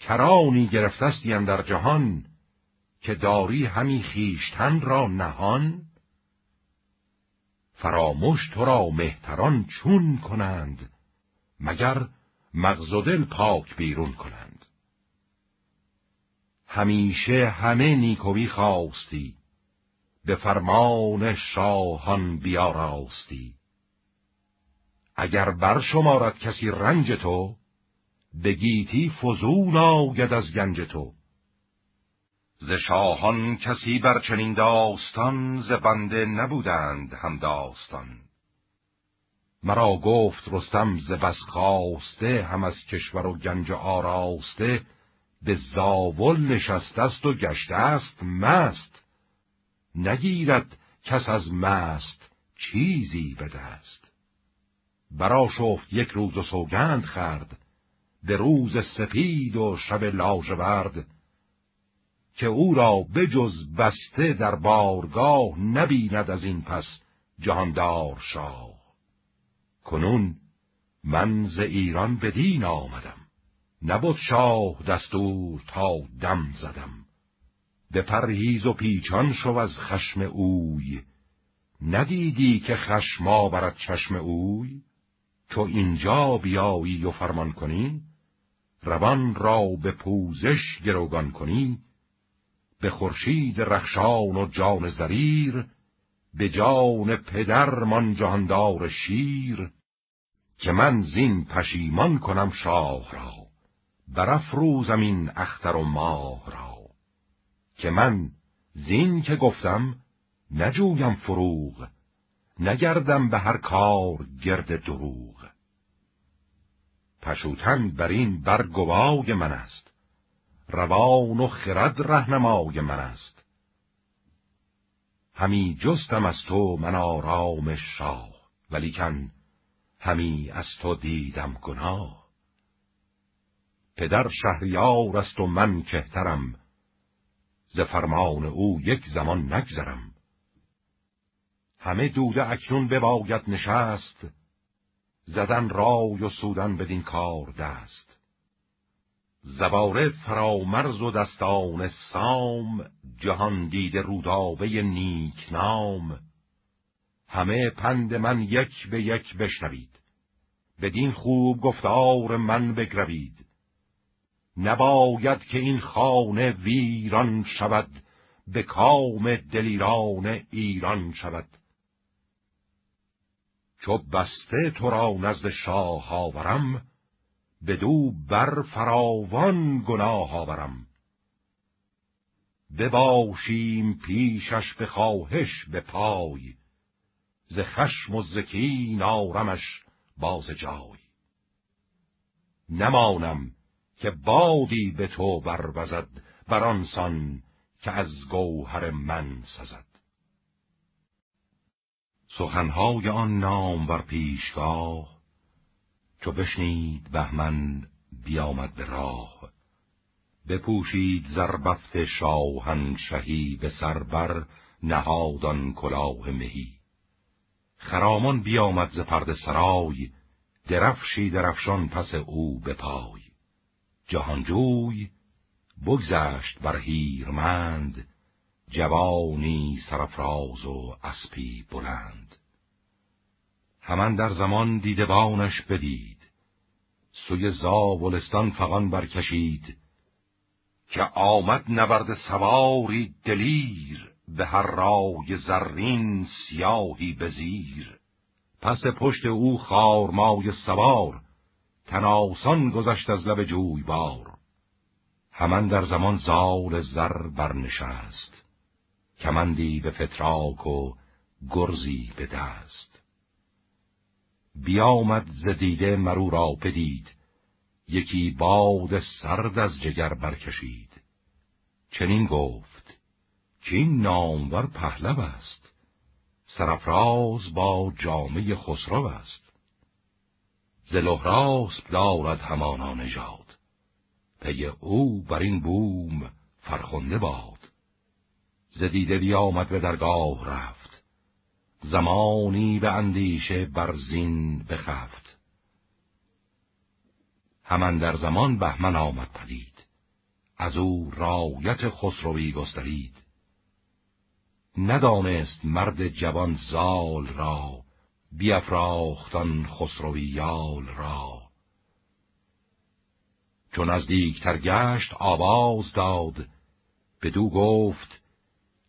کرانی گرفتستی در جهان که داری همی خیشتن را نهان. فراموش تو را مهتران چون کنند مگر مغز و دل پاک بیرون کنند. همیشه همه نیکوی خواستی به فرمان شاهان بیاراستی. اگر بر شمارد کسی رنج تو بگیتی فزون آید از گنج تو. ز شاهان کسی بر چنین داستان ز بنده نبودند هم داستان. مرا گفت رستم ز بس خواسته هم از کشور و گنج آراسته به زاول نشسته است و گشته است مست. نگیرد کس از مست چیزی به دست. برا شفت یک روز و سوگند خرد به روز سپید و شب لاژورد. که او را بجز بسته در بارگاه نبیند از این پس جهاندار شاه. کنون من ز ایران بدین آمدم. نبود شاه دستور تا دم زدم. به پرهیز و پیچان شو از خشم اوی. ندیدی که خشما برد چشم اوی؟ تو اینجا بیایی و فرمان کنی؟ روان را به پوزش گروگان کنی؟ به خورشید رخشان و جان زریر به جان پدرمان جهاندار شیر که من زین پشیمان کنم شاه را برافروزم این اختر و ماه را. که من زین که گفتم نجویم فروغ نگردم به هر کار گرد دروغ. پشوتن بر این برگوای من است. روان و خرد رهنمای من است. همی جستم از تو من آرام شاه ولیکن همی از تو دیدم گناه. پدر شهریار است و من کهترم ز فرمان او یک زمان نگذرم. همه دوده اکنون بباید نشست زدن رای و سودن بدین کار دست. زباره فرامرز و دستان سام جهان دید رودابه نیک نام. همه پند من یک به یک بشنوید. بدین خوب گفتار من بگروید. نباید که این خانه ویران شود به کام دلیران ایران شود. چو بسته تو را نزد شاه آورم بدو بر فراوان گناه آورم. بباشیم پیشش به خواهش به پای ز خشم و زکی نارمش باز جای. نمانم که بادی به تو بروزد بر آنسان که از گوهر من سزد. سخنهای آن نام بر پیشگاه چو بشنید بهمن بیامد به راه. بپوشید زربفت شاهنشهی به سربر نهادان کلاه مهی. خرامان بیامد ز پرد سرای درفشی درفشان پس او به پای. جهانجوی بگذشت بر هیرمند جوانی سرفراز و اسپی بلند. همان در زمان دیدبانش بدید. سوی زاولستان فغان برکشید که آمد نبرد سواری دلیر به هر رای زرین سیاهی بزیر. پس پشت او خارمای سوار تناسان گذشت از لب جویبار. همان در زمان زال زر برنشست کمندی به فتراک و گرزی به دست. بیامد ز دیده مرو را بدید. یکی باد سرد از جگر برکشید. چنین گفت این نامور پهلو است. سرفراز با جامعه خسرو است. ز لحراسب دارد همانا نژاد. پی او بر این بوم فرخنده باد. زدیده بیامد به درگاه رفت. زمانی به اندیشه برزین بخفت. همان در زمان بهمن آمد پدید. از او رایت خسروی گسترید. ندانست مرد جوان زال را بیافراختان خسروی یال را. چون از دیکتر گشت آواز داد بدو گفت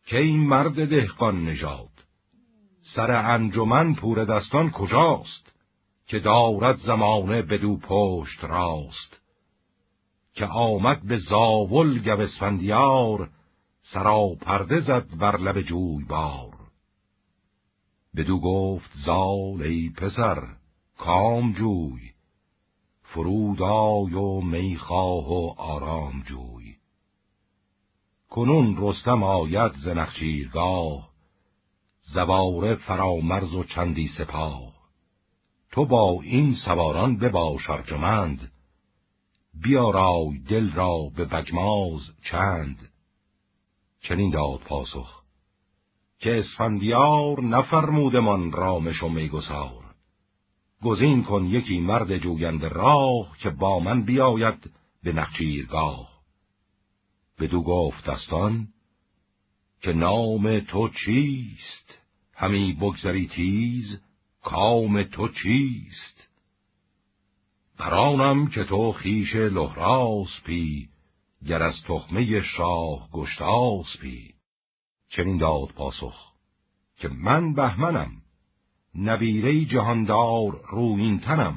که این مرد دهقان نژاد؟ سر انجمن پور دستان کجاست که دارد زمانه بدو پشت راست؟ که آمد به زاول گوسفندیار سرا پرده زد بر لب جوی بار بدو گفت زال ای پسر کام جوی فرود آی و می‌خواه و آرام جوی. کنون رستم آید ز نخچیرگاه زواره فرامرز و چندی سپاه. تو با این سواران بباش ارجمند بیارای دل را به بگماز چند. چنین داد پاسخ که اسفندیار نفرمودمان رامش و میگسار. گزین کن یکی مرد جویند راه که با من بیاید به نخچیرگاه. بدو گفت دستان که نام تو چیست؟ همی بگذری تیز کام تو چیست؟ برانم که تو خیش لحراس پی گر از تخمه شاه گشتاس پی چنین داد پاسخ که من بهمنم نبیره جهاندار روین تنم.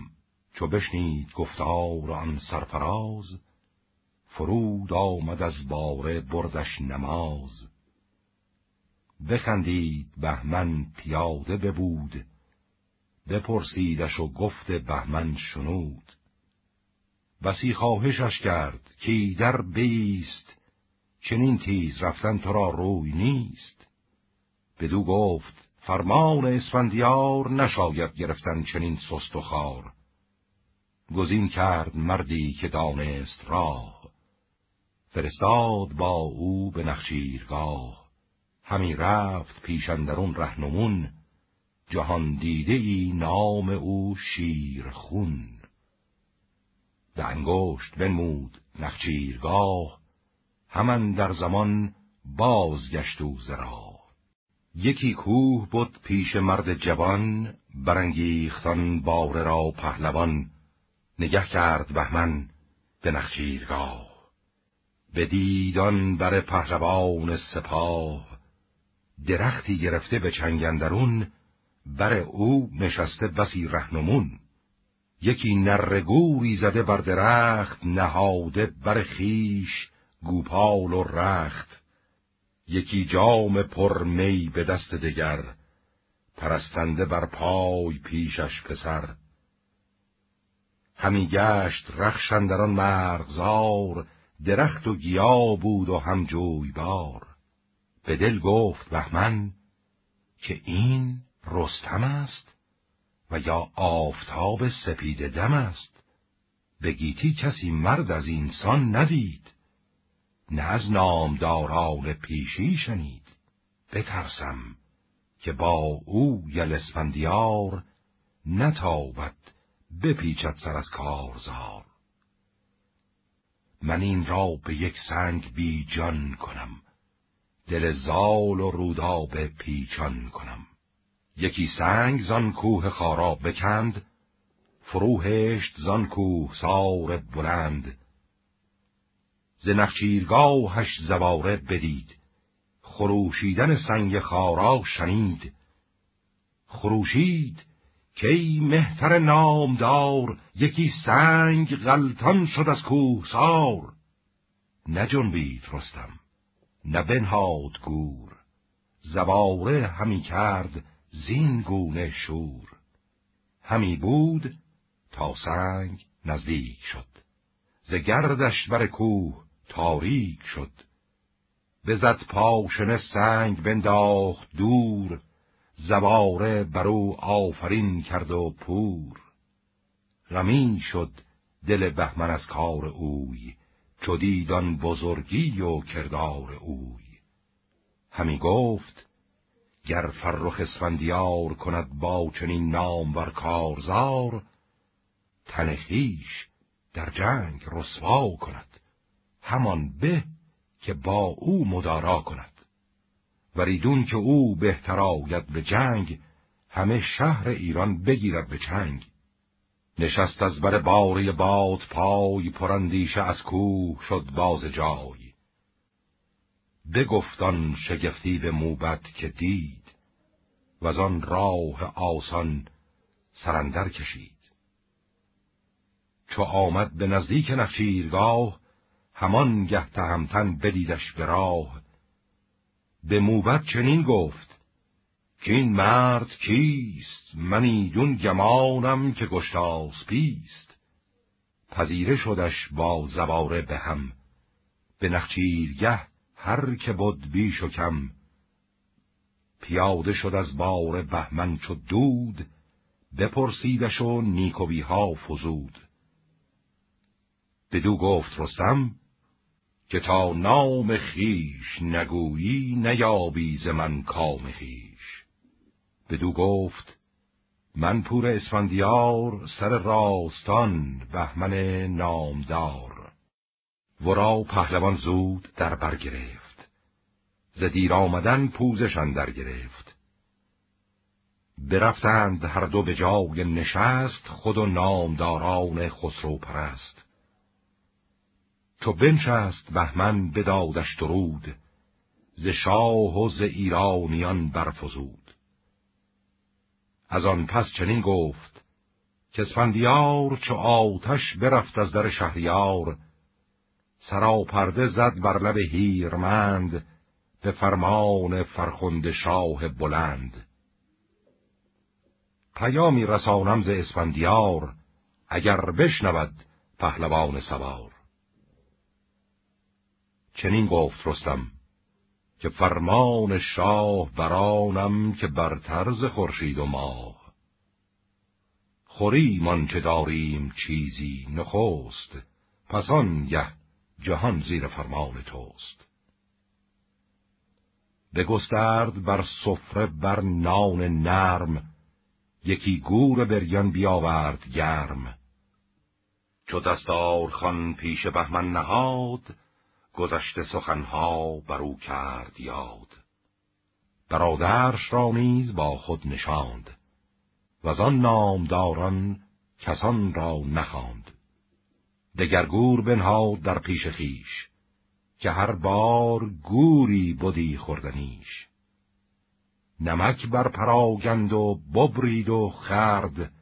چو بشنید گفتار آن سرفراز فرود آمد از باره بردش نماز. بخندید بهمن پیاده ببود بپرسیدش و گفت بهمن شنود. بسی خواهشش کرد که در بیست چنین تیز رفتن تو را روی نیست. بدو گفت فرمان اسفندیار نشاید گرفتن چنین سست و خار. گزین کرد مردی که دانست راه فرستاد با او به نخشیرگاه همی رفت پیشندرون رهنمون. جهان دیده ای نام او شیرخون. به انگشت بنمود نخچیرگاه. همان در زمان بازگشت و زرا. یکی کوه بود پیش مرد جوان برانگیختان باره را پهلوان. نگه کرد بهمن به نخچیرگاه. به دیدان بر پهلوان سپاه درختی گرفته به چنگندرون بر او نشسته بسی رهنمون. یکی نرگوری زده بر درخت نهاده بر خیش گوپال و رخت. یکی جام پر می به دست دگر پرستنده بر پای پیشش پسر. همی گشت رخشندران مرغزار درخت و گیا بود و هم جویبار. به دل گفت بهمن که این رستم است و یا آفتاب سپید دم است. به گیتی کسی مرد از اینسان ندید نه از نامداران پیشی شنید. بترسم که با او یل اسفندیار نتابد بپیچد سر از کارزار. من این را به یک سنگ بی جان کنم. دل زال و روداب پیچان کنم. یکی سنگ زان کوه خارا بکند فروهشت زان کوه سار بلند. ز نخچیرگاهش زواره بدید خروشیدن سنگ خارا شنید. خروشید کی مهتر نامدار یکی سنگ غلطان شد از کوه سار. نجنبید رستم. نه بنهاد گور. زواره همی کرد زین گونه شور. همی بود تا سنگ نزدیک شد. ز گردش بر کوه تاریک شد. بزد پاشنه سنگ بنداخت دور. زباره برو آفرین کرد و پور. غمین شد دل بهمن از کار اوی. چو دیدان بزرگی و کردار اوی. همی گفت گر فرخ اسفندیار کند با چنین نام بر کارزار تنخیش در جنگ رسوا کند. همان به که با او مدارا کند. وریدون که او بهتر آید به جنگ همه شهر ایران بگیرد به چنگ نشست از بر باری باد پای پرندیشه از کوه شد باز جای. بگفتان شگفتی به موبت که دید و آن راه آسان سرندر کشید. چو آمد به نزدیک نخچیرگاه همان گه تهمتن بدیدش به راه. به موبت چنین گفت که این مرد کیست؟ من ایدون گمانم که گشتاس پیست پذیره شدش با زواره به هم. به نخچیرگه هر که بود بیش و کم. پیاده شد از بار بهمن چو دود بپرسیدش و نیکویها فزود. بدو گفت رستم که تا نام خیش نگویی نیابی ز من کام خیش. بدو گفت من پور اسفندیار سر راستان بهمن نامدار. ورا پهلوان زود در بر گرفت. ز دیر آمدن پوزشان در گرفت. برفتند هر دو به جای نشست خود و نامداران خسرو پرست. چو بنشست بهمن بدادش درود ز شاه و ز ایرانیان برفزود. از آن پس چنین گفت که اسفندیار چو آتش برفت از در شهریار سراپرده زد بر لب هیرمند به فرمان فرخنده شاه بلند. پیامی رسانم ز اسفندیار اگر بشنود پهلوان سوار. چنین گفت رستم که فرمان شاه برانم که بر طرز خورشید و ماه. خوریم چه داریم چیزی نخست پس آن یه جهان زیر فرمان توست. بگسترد بر سفره بر نان نرم یکی گور بریان بیاورد گرم. چو دستار خان پیش بهمن نهاد گذشته سخنها برو کرد یاد. برادرش را نیز با خود نشاند و آن نامداران کسان را نخواند. دگرگور بنهاد در پیش خیش که هر بار گوری بودی خوردنیش. نمک بر پراگند و ببرید و خرد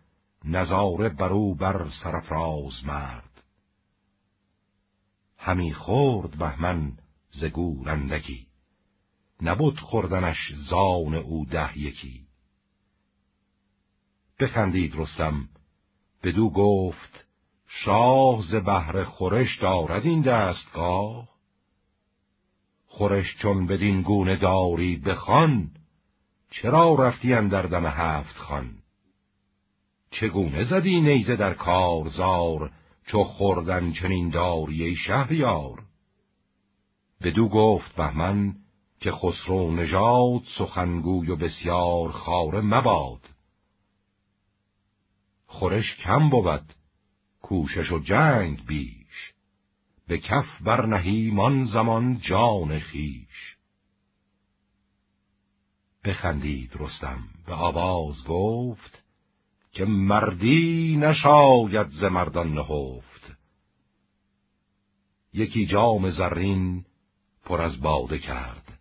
نظاره برو بر سرفراز مرد. همی خورد بهمن ز گور اندکی. نبود خوردنش زان او ده یکی. بخندید رستم. بدو گفت شاه ز بهر خورش دارد این دستگاه. خورش چون بدین گونه داری بخوان چرا رفتی در دم هفت خان چگونه زدی نیزه در کارزار چو خوردن چنین داری شهریار. بدو گفت بهمن که خسرو نژاد سخنگوی و بسیار خاره مباد. خورش کم بود کوشش و جنگ بیش. به کف برنهی من زمان جان خیش بخندید رستم به آواز گفت که مردی نشاید ز مردان نهفت. یکی جام زرین پر از باده کرد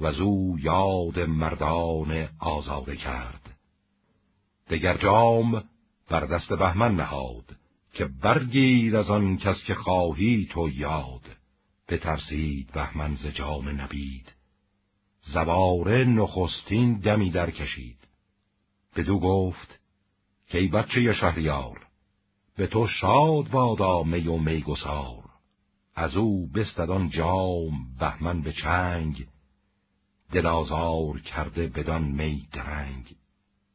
و زو یاد مردان آزاده کرد. دگر جام بر دست بهمن نهاد که برگیر از آن کس که خواهی تو یاد. بترسید بهمن ز جام نبید. زواره نخستین دمی در کشید بدو گفت که ای بچه شهریار؟ به تو شاد بادا می و میگسار از او بستدان جام بهمن به چنگ دلازار کرده بدان می درنگ.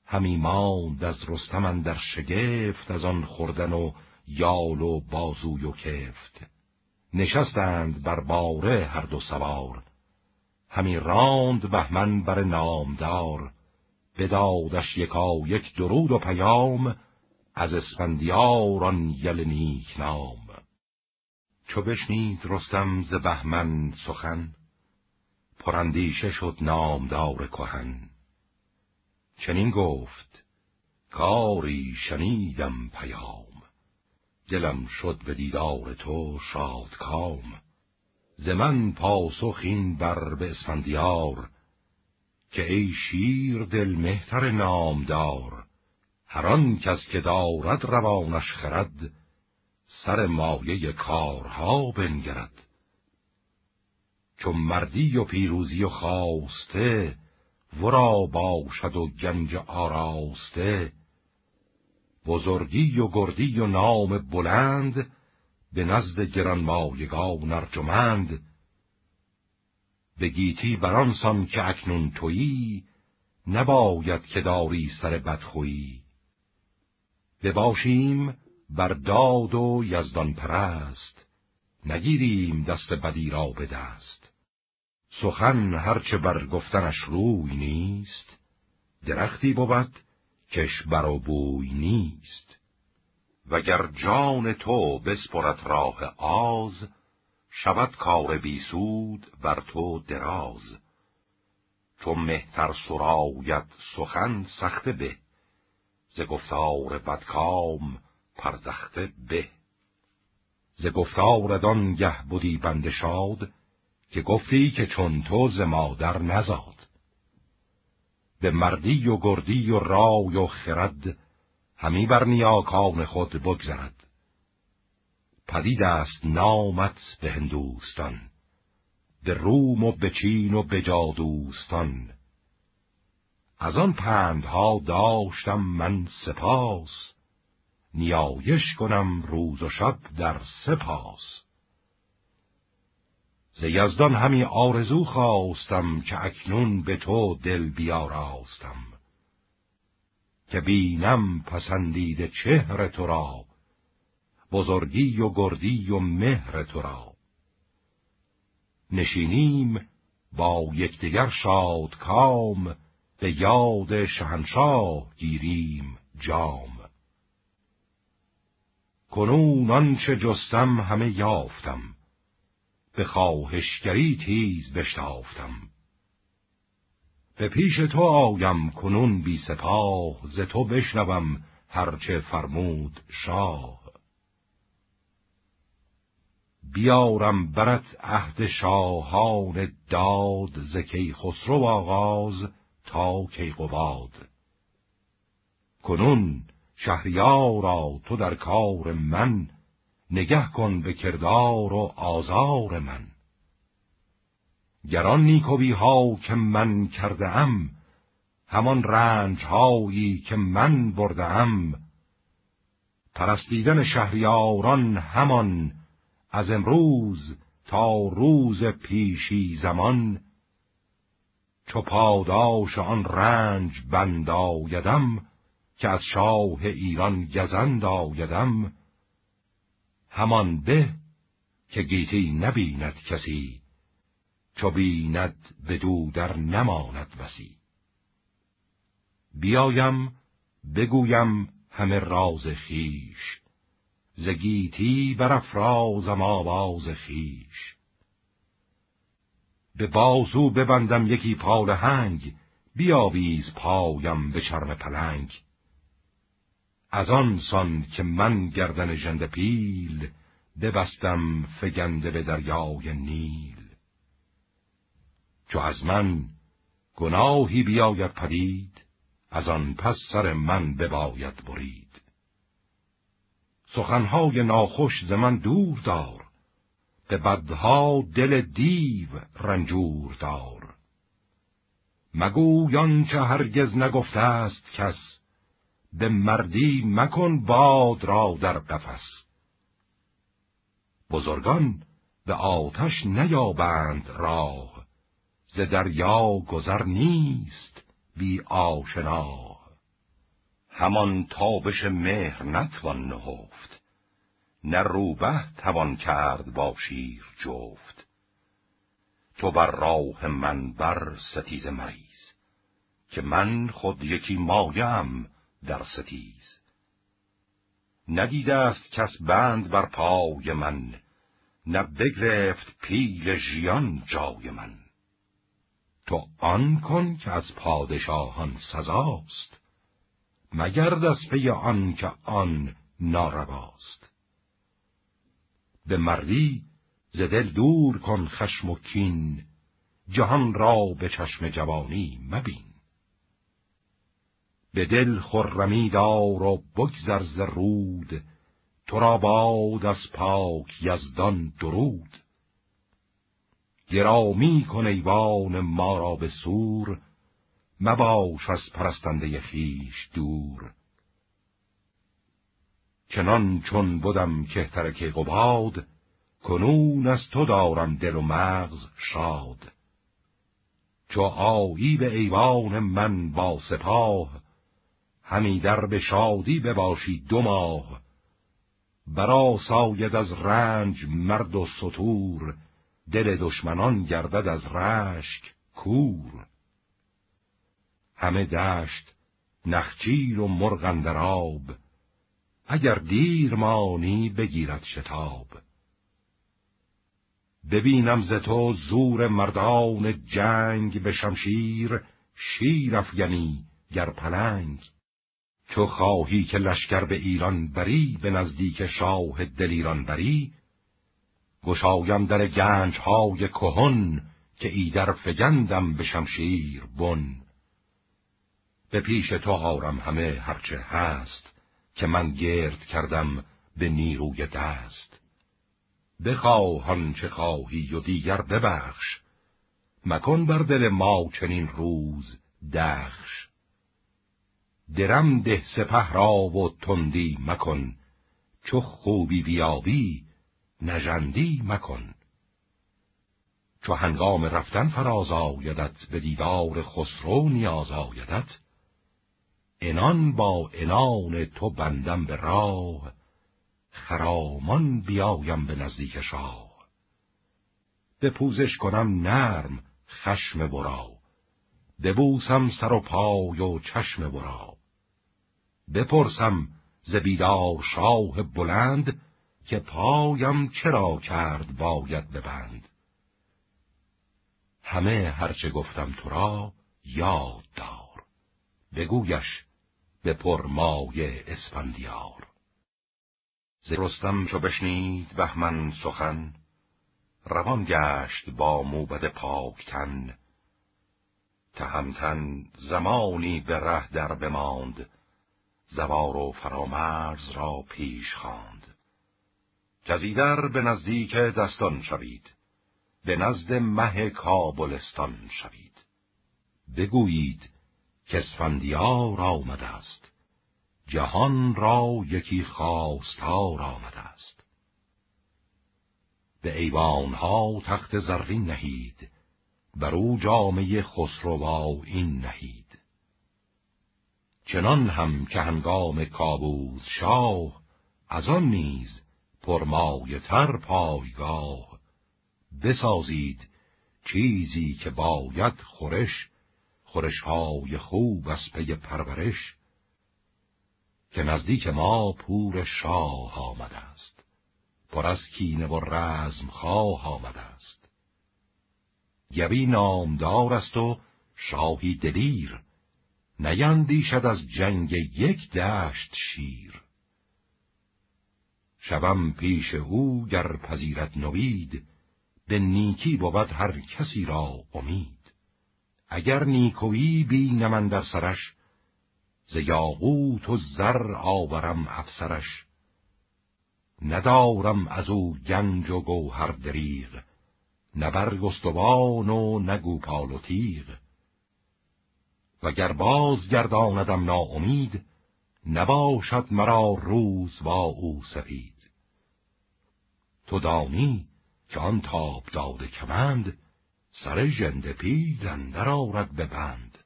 همی ماند از رستمن در شگفت از آن خوردن و یال و بازوی و کفت. نشستند بر باره هر دو سوار. همی راند بهمن بر نامدار. بدادش یکا یک درود و پیام از اسفندیار آن یل نیک نام. چو بشنید رستم ز بهمن سخن پرندیشه شد نامدار کهن. چنین گفت کاری شنیدم پیام. دلم شد به دیدار تو شادکام. ز من پاسخین بر به اسفندیار که ای شیر دل مهتر نامدار هر آن کس که دارد روانش خرد سر مایه کارها بنگرد. چون مردی و پیروزی و خواسته ورا باشد و گنج آراسته. بزرگی و گردی و نام بلند به نزد گرانمایگان ارجمند. به گیتی برانسان که اکنون تویی نباید که داری سر بدخویی. بباشیم بر داد و یزدان پرست نگیریم دست بدی را به دست. سخن هرچه بر گفتنش روی نیست درختی بود کش بر و بوی نیست. وگر جان تو بسپرت راه آز شود کار بیسود بر تو دراز. چون مهتر سرایت سخن سخته به. ز گفتار بدکام پردخته به. ز گفتار دان گه بودی بند شاد که گفتی که چون تو ز مادر نزاد. به مردی و گردی و رای و خرد همی بر نیاکان خود بگذرد. پدید است نامت به هندوستان به روم و به چین و به جادوستان. از آن پندها داشتم من سپاس نیایش کنم روز و شب در سپاس. ز یزدان همی آرزو خواستم که اکنون به تو دل بیاراستم که بینم پسندید چهر تو را. بزرگی و گردی و مهر تو را. نشینیم با یکدیگر شاد کام به یاد شهنشاه گیریم جام. کنون آنچه جستم همه یافتم به خواهشگری تیز بشتافتم. به پیش تو آیم کنون بی سپاه ز تو بشنوم هرچه فرمود شاه. بیارم برت عهد شاهان داد ز خسرو آغاز تا کیقوباد کنون شهریارا تو در کار من نگه کن به کردار و آزار من. گران نیکوی ها که من کرده ام همان رنج هایی که من برده ام پرستیدن شهریاران همان از امروز تا روز پیشی زمان چو پاداش آن رنج بندایدم که از شاه ایران گزند آیدم. همان به که گیتی نبیند کسی چو بیند بدو در نماند بسی. بیایم بگویم همه راز خیش زگیتی برافرازم آواز خیش به بازو ببندم یکی پال هنگ بیاویز پایم به چرم پلنگ. از آن سان که من گردن ژنده پیل ببستم فگنده به دریای نیل. چو از من گناهی بیاید پدید از آن پس سر من بباید برید. سخنهای ناخوش ز من دور دار. به بدها دل دیو رنجور دار. مگویان چه هرگز نگفته است کس به مردی مکن باد را در قفس. بزرگان به آتش نیابند راه ز دریا گذر نیست بی آشنا. همان تابش مهر نتوان نهفت. نه روبه توان کرد با شیر جفت. تو بر راه من بر ستیز مریز که من خود یکی مایم در ستیز. ندیده است کس بند بر پای من نه بگرفت پیل ژیان جای من. تو آن کن که از پادشاهان سزاست. مگرد از پی آن که آن نارواست. به مردی ز دل دور کن خشم و کین جهان را به چشم جوانی مبین. به دل خرمی دار و بگذر ز رود تو را باد از پاک یزدان درود. گرامی کن ایوان ما را به سور مباش از پرستنده خیش دور. چنان چون بودم کهتر که قباد کنون از تو دارم دل و مغز شاد. چو آیی به ایوان من با سپاه همی در به شادی بباشی دو ماه. برا ساید از رنج مرد و سطور دل دشمنان گردد از رشک کور. همه دشت نخچیر و مرغ آب. اگر دیر مانی بگیرد شتاب. ببینم ز تو زور مردان جنگ به شمشیر شیر افگنی گر پلنگ. چو خواهی که لشکر به ایران بری به نزدیک شاه دل ایران بری. گشایم در گنج های کهن که ایدر فگندم به شمشیر بن. به پیش تو آرم همه هرچه هست که من گرد کردم به نیروی دست. بخواهان چه خواهی و دیگر ببخش مکن بر دل ما چنین روز دخش. درم ده سپه را و تندی مکن چو خوبی بیابی نژندی مکن. چو هنگام رفتن فراز آیدت به دیدار خسرو نیاز آیدت انان با انان تو بندم به راه خرامان بیایم به نزدیک شاه. به پوزش کنم نرم خشم برا ببوسم سر و پای و چشم برا بپرسم ز بیدار شاه بلند که پایم چرا کرد باید ببند همه هرچه گفتم تو را یاد دار. بگویش به پرمای اسفندیار. ز رستم چو بشنید بهمن سخن روان گشت با موبد پاکتن تهمتن زمانی به ره در بماند زوار و فرامرز را پیش خواند. جزیدر به نزدیک دستان شوید به نزد مه کابلستان شوید. بگویید که اسفندیار آمده است. جهان را یکی خواستار آمده است. به ایوانها تخت زرین نهید بر او جامعه خسرو این نهید. چنان هم که هنگام کابوس شاه از آن نیز پرمایه تر پایگاه. بسازید چیزی که باید خورش خورشهای خوب از پی پرورش که نزدیک ما پور شاه آمده است. پر از کینه و رزم خواه آمده است. گوی نامدار است و شاهی دلیر نیندیشد از جنگ یک دشت شیر. شوم پیش او گر پذیرت نوید به نیکی بود هر کسی را امید. اگر نیکویی بینم در سرش ز یاقوت و زر آورم افسرش. ندارم از او گنج و گوهر دریغ نه برگستوان و نگو پال و تیغ. وگر باز گرداندم ناامید نباشد مرا روز با او سپید. تو دانی که آن تاب داده کمند سر ژنده پیل اندر آرد به بند.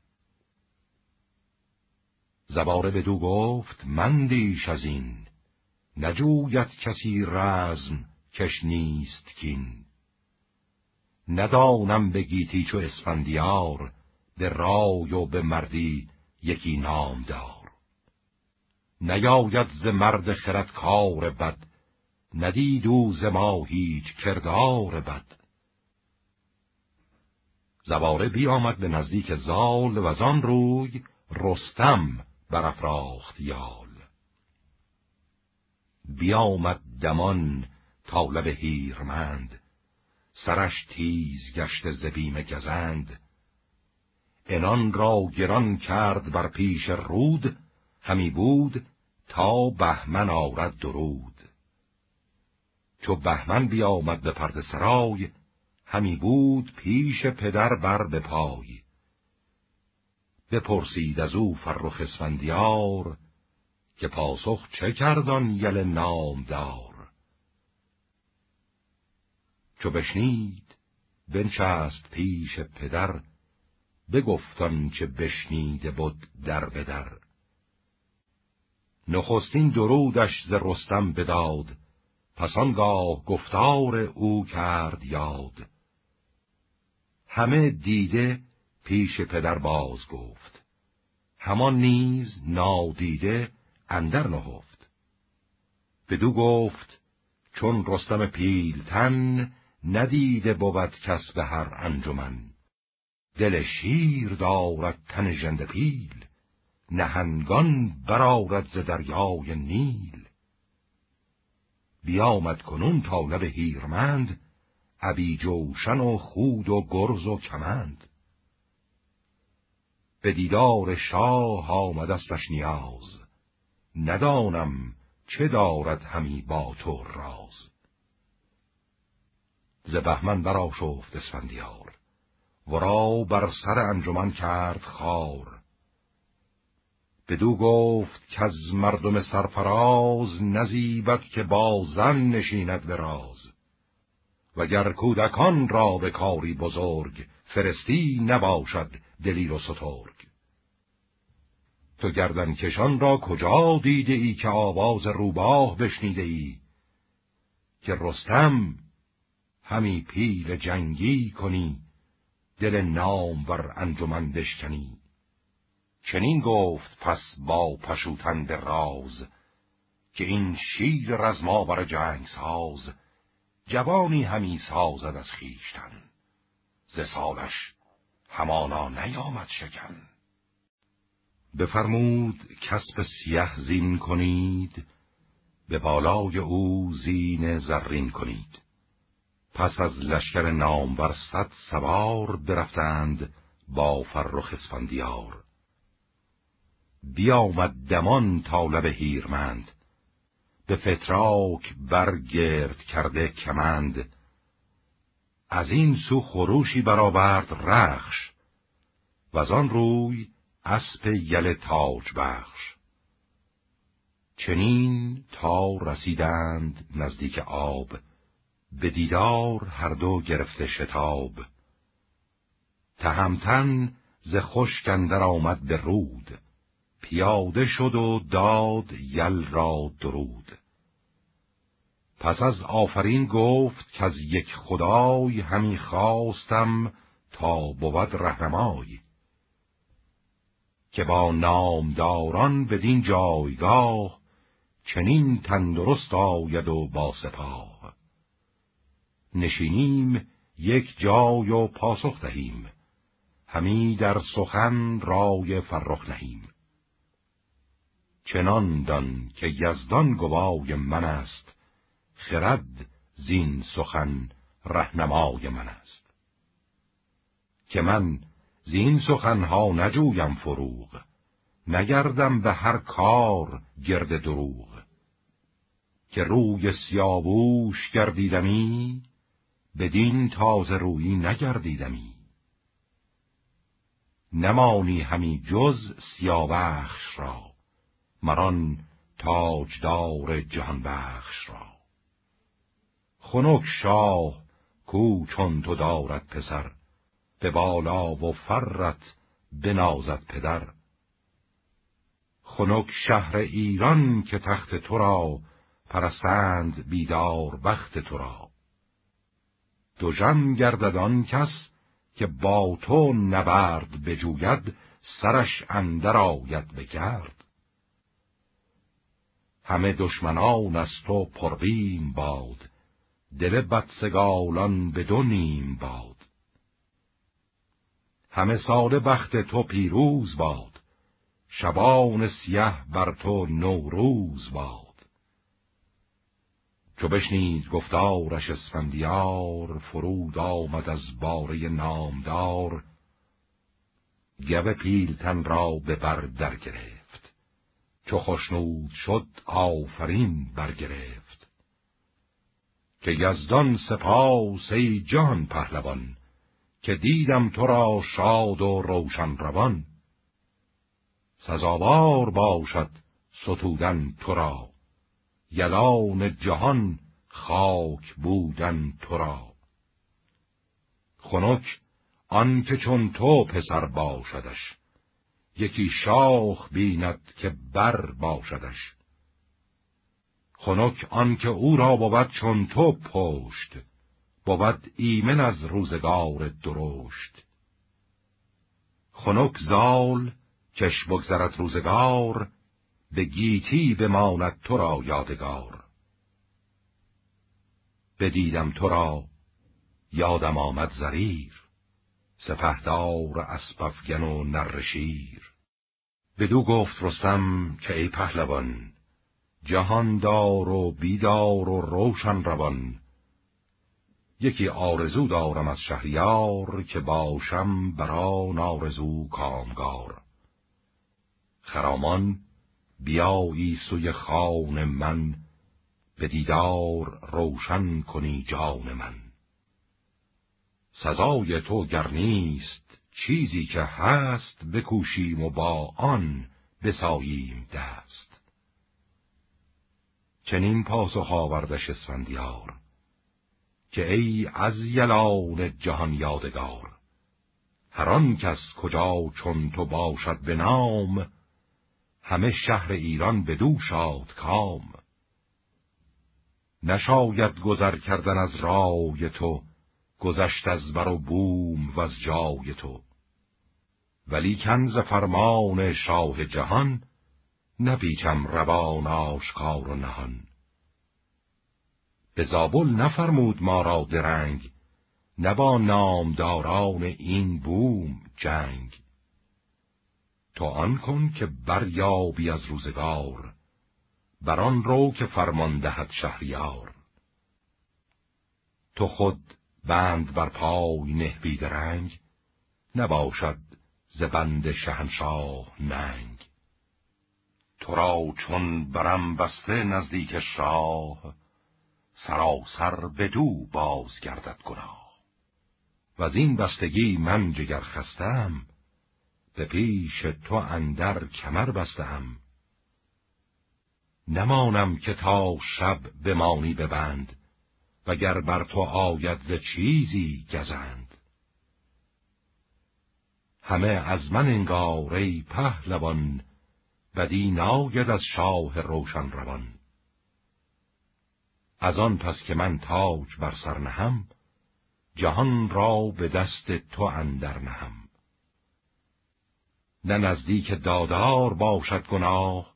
زباره بدو گفت مندیش از این. نجوید کسی رزم کش نیست کین. ندانم به گیتی چو اسفندیار به رای و به مردی یکی نام دار نیاید ز مرد خرد کار بد ندید او ز ما هیچ کردار بد. زواره بیامد به نزدیک زال و آن روی رستم برافراخت یال. بیامد دمان طالب هیرمند سرش تیز گشت زبیم گزند. انان را گران کرد بر پیش رود همی بود تا بهمن آرد درود. چو بهمن بیامد به پرد سرای همی بود پیش پدر بر به پای بپرسید از او فرخ اسفندیار که پاسخ چه کردان یل نامدار. چو بشنید بنشست پیش پدر بگفتان چه بشنیده بود در بدر. نخستین درودش ز رستم بداد پس آنگاه گفتار او کرد یاد. همه دیده پیش پدر باز گفت. همان نیز نادیده اندر نهفت. بدو گفت چون رستم پیلتن ندیده بود کس به هر انجمن. دل شیر دارد تن ژنده پیل نهنگان برارد ز دریای نیل. بیامد کنون طالب هیرمند ابی جوشن و خود و گرز و کمند. به دیدار شاه آمدستش نیاز ندانم چه دارد همی با تو راز. ز بهمن برا شفت اسفندیار ورا بر سر انجمن کرد خار. بدو گفت که از مردم سرفراز نزیبت که با زن نشیند براز وگر کودکان را به کاری بزرگ فرستی نباشد دلیر و سترگ. تو گردن کشان را کجا دیده ای که آواز روباه بشنیده ای که رستم همی پیل جنگی کنی دل نام ور انجمن بشکنی. چنین گفت پس با پشوتند راز که این شیر رزماور جنگ ساز جوانی همی سازد از خیشتن ز سالش همانا نیامد شکن. بفرمود کسب سیه زین کنید به بالای او زین زرین کنید. پس از لشکر نامور صد سوار برفتند با فرخ اسفندیار. بیامد دمان طالب هیرمند. به فتراک برگرد کرده کمند. از این سو خروشی برآورد رخش و از آن روی اسب یل تاج بخش. چنین تا رسیدند نزدیک آب به دیدار هر دو گرفته شتاب. تهمتن ز خشکندر آمد به رود پیاده شد و داد یل را درود. پس از آفرین گفت که از یک خدای همی خواستم تا بود رهنمای که با نامداران بدین جایگاه چنین تندرست آید و با سپاه. نشینیم یک جای و پاسخ دهیم همی در سخن رای فرخ نهیم. چنان دان که یزدان گوای من است خرد زین سخن رهنمای من است. که من زین سخنها نجویم فروغ نگردم به هر کار گرد دروغ. که روی سیابوش گردیدمی بدین تازه رویی نگردیدمی. نمانی همی جز سیاوخش را مران تاجدار جهان بخش را. خنک شاه کو چون تو دارد پسر به بالا و فرت بنازد پدر. خنک شهر ایران که تخت تو را پرستند بیدار بخت تو را. جم گردد کس که با تو نبرد بجوید سرش اندر آید بگرد. همه دشمنان از تو پربیم باد دل بدسگالان به دو نیم باد. همه سال بخت تو پیروز باد. شبان سیه بر تو نوروز باد. چو بشنید گفتارش اسفندیار فرود آمد از باره نامدار. گوه پیلتن را به بر در گرفت چو خوشنود شد آفرین برگرفت. که یزدان سپاس ای جان پهلوان که دیدم تو را شاد و روشن روان. سزاوار باشد ستودن تو را یلان جهان خاک بودن تو را. خنک آن که چون تو پسر باشدش یکی شاخ بیند که بر باشدش. خنک آن که او را بود چون تو پشت بود ایمن از روزگار درشت. خنک زال کش بگذرد روزگار به گیتی بماند تو را یادگار. بدیدم تو را یادم آمد زریر سپهدار اسپفگن و نرشیر بدو گفت رستم که ای پهلوان جهاندار و بیدار و روشن روان. یکی آرزو دارم از شهریار که باشم برا نارزو کامگار. خرامان بیایی سوی خان من به دیدار روشن کنی جان من. سزای تو گر نیست چیزی که هست بکوشیم و با آن بساییم دست. چنین پاسخ آوردش اسفندیار که ای از یلان جهان یادگار هر کس کجا چون تو باشد به نام همه شهر ایران بدو شاد کام. نشاید گذر کردن از رای تو گذشت از بر و بوم و از جای تو. ولی کنز فرمان شاه جهان نپیچم روان آشکار و نهان. به زابل نفرمود ما را درنگ نه با نامداران این بوم جنگ. تو آن کن که بریابی از روزگار بر آن رو که فرمان دهد شهریار. تو خود بند بر پای نه بیدرنگ نباشد ز بند شهنشاه ننگ. تو را چون برم بسته نزدیک شاه سراسر بدو باز گردد گناه. و از این بستگی من جگر خستم به پیش تو اندر کمر بستم. نمانم که تا شب بمانی ببند وگر بر تو آید ز چیزی گزند. همه از من انگاره پهلوان بدی ناید از شاه روشن روان. از آن پس که من تاج بر سر نهم جهان را به دست تو اندر نهم. نه نزدیک دادار باشد گناه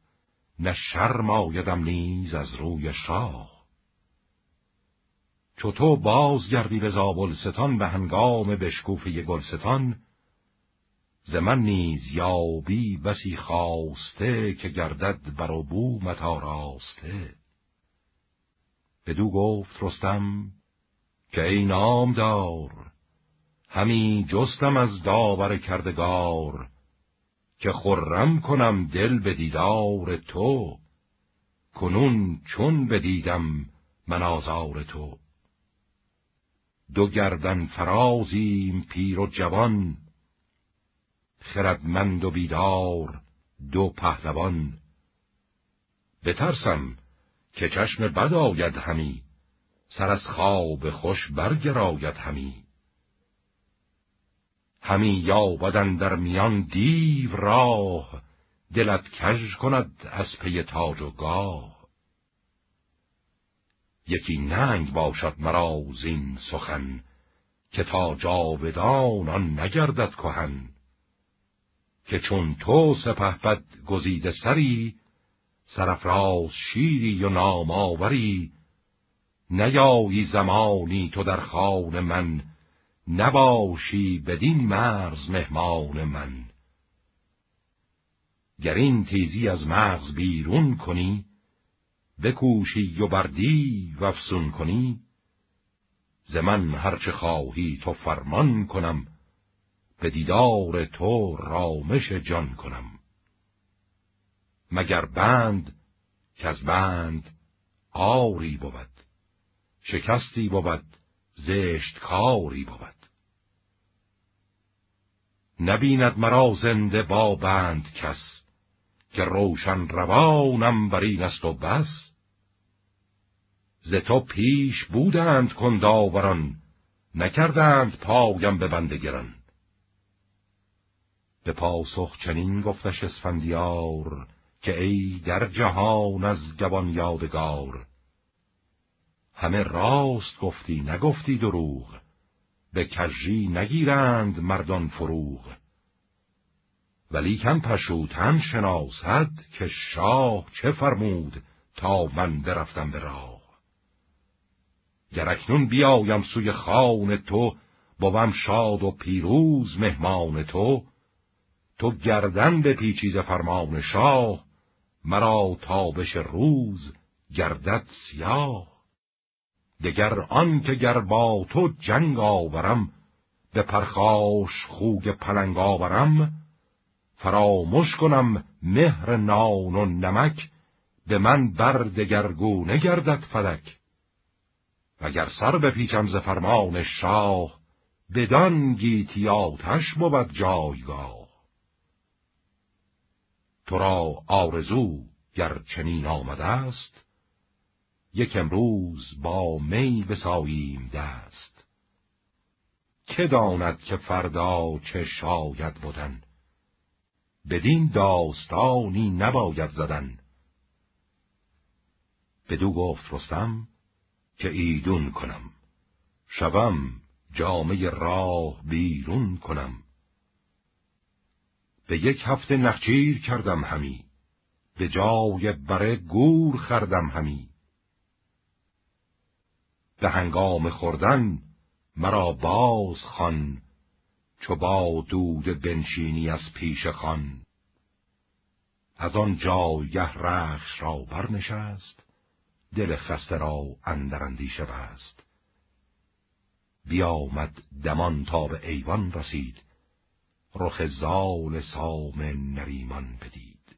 نه شرم آیدم نیز از روی شاه. چو تو بازگردی به زابلستان به هنگام بشکوفه گلستان ز من نیز یابی بسی خواسته که گردد بر و بومت آراسته. بدو گفت رستم که ای نامدار همی جستم از داور کردگار که خرم کنم دل به دیدار تو کنون چون بدیدم من آزار تو. دو گردن فرازیم پیر و جوان خردمند و بیدار دو پهلوان. بترسم که چشم بد آید همی سر از خواب خوش برگراید همی. همی یابدن در میان دیو راه دلت کژ کند از پی تاج و گاه. یکی ننگ باشد مرا زین سخن که تا جاودان آن نگردد کهن. که چون تو سپه بد گزیده سری سرفراز شیری و نامآوری نیایی زمانی تو در خان من نباشی بدین مرز مهمان من. گر این تیزی از مغز بیرون کنی بکوشی و بردی و افسون کنی ز من هرچه خواهی تو فرمان کنم به دیدار تو رامش جان کنم. مگر بند که از بند آری بود شکستی بود زشت کاری بود. نبیند مرا زنده با بند کس که روشن روانم بر این است و بس. ز تو پیش بودند کنداوران نکردند پایم به بندگران به پاسخ چنین گفتش اسفندیار که ای در جهان از گوان یادگار. همه راست گفتی نگفتی دروغ به کژی نگیرند مردان فروغ. ولی کم پشوتن شناسد که شاه چه فرمود تا من برفتم به راه. گر اکنون بیایم سوی خان تو بوم شاد و پیروز مهمان تو تو گردن به پیچیز فرمان شاه مرا تابش روز گردد سیاه. دگر آن که گر با تو جنگ آورم به پرخاش خوگ پلنگ آورم فراموش کنم مهر نان و نمک به من بر دگرگونه گردد فلک. وگر سر بپیچم ز فرمان شاه بدان گیتی آتش بود جایگاه. تو را آرزو گر چنین آمده است یک امروز با می بساییم دست. که داند که فردا چه شاید بودن بدین داستانی نباید زدن. بدو گفت رستم که ایدون کنم. شوم جامعه راه بیرون کنم. به یک هفته نخچیر کردم همی. به جای بره گور خردم همی. به هنگام خوردن مرا باز خان چو با دود بنشینی از پیش خان از آن جایه رخش را برنشست دل خسته را اندرندیشه بست. بیامد دمان تا به ایوان رسید. رخ زال سام نریمان بدید.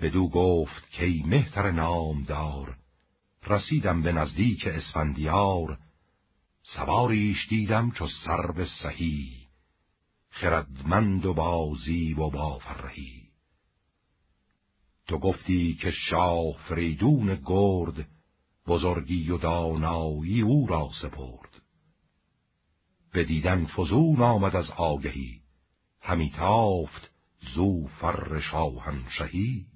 بدو گفت که مهتر نامدار رسیدم به نزدیک اسفندیار. سواریش دیدم چو سرب سهی خردمند و بازی و بافرهی. تو گفتی که شاه فریدون گرد بزرگی و دانایی او را سپرد. به دیدن فزون آمد از آگهی. همی تافت زو فر شهی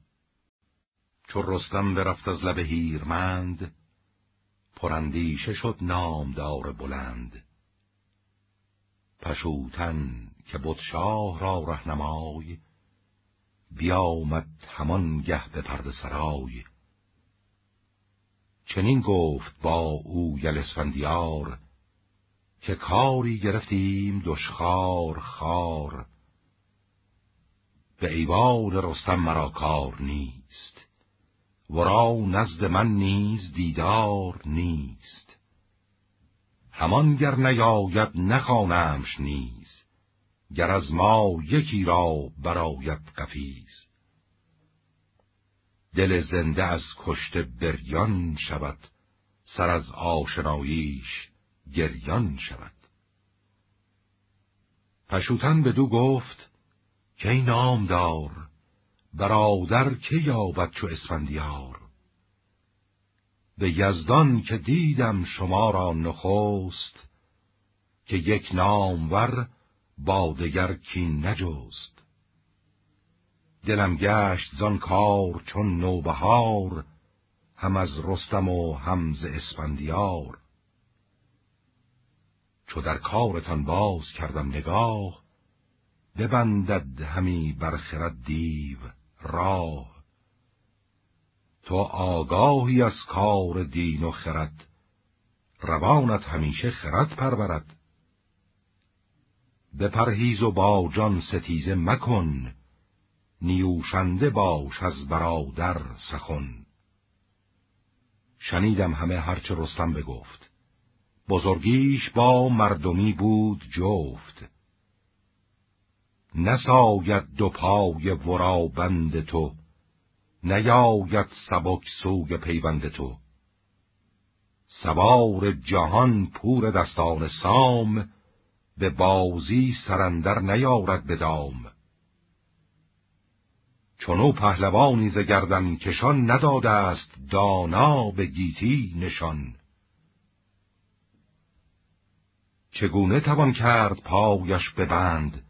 چو رستم برفت از لب هیرمند پرندیشه شد نامدار بلند. پشوتن که بود شاه را رهنمای بیامد همان گه به پرد سرای. چنین گفت با او یل اسفندیار که کاری گرفتیم دشخار خار به ایوان رستم مرا کار نیست ورا نزد من نیز دیدار نیست. همان گر نیاید نخوانمش نیز گر از ما یکی را براید قفیز. دل زنده از کشت بریان شود سر از آشناییش گریان شود. پشوتن دو گفت که این نامدار برادر که یابد چو اسفندیار؟ به یزدان که دیدم شما را نخست که یک نامور با دگر کین نجست. دلم گشت زان کار چون نوبهار هم از رستم و هم ز اسفندیار. چو در کارتان باز کردم نگاه ببندد همی برخرد دیو راه. تو آگاهی از کار دین و خرد روانت همیشه خرد پرورد. پرهیز و با جان ستیزه مکن نیوشنده باش از برادر سخن. شنیدم همه هرچه رستم بگفت. بزرگیش با مردمی بود جفت. نساید دو پای ورا بند تو نیاید سبک سوی پیوند تو. سوار جهان پور دستان سام به بازی سرندر نیارد به دام. چونو پهلوانی ز گردن کشان نداده است دانا به گیتی نشان. چگونه توان کرد پایش ببند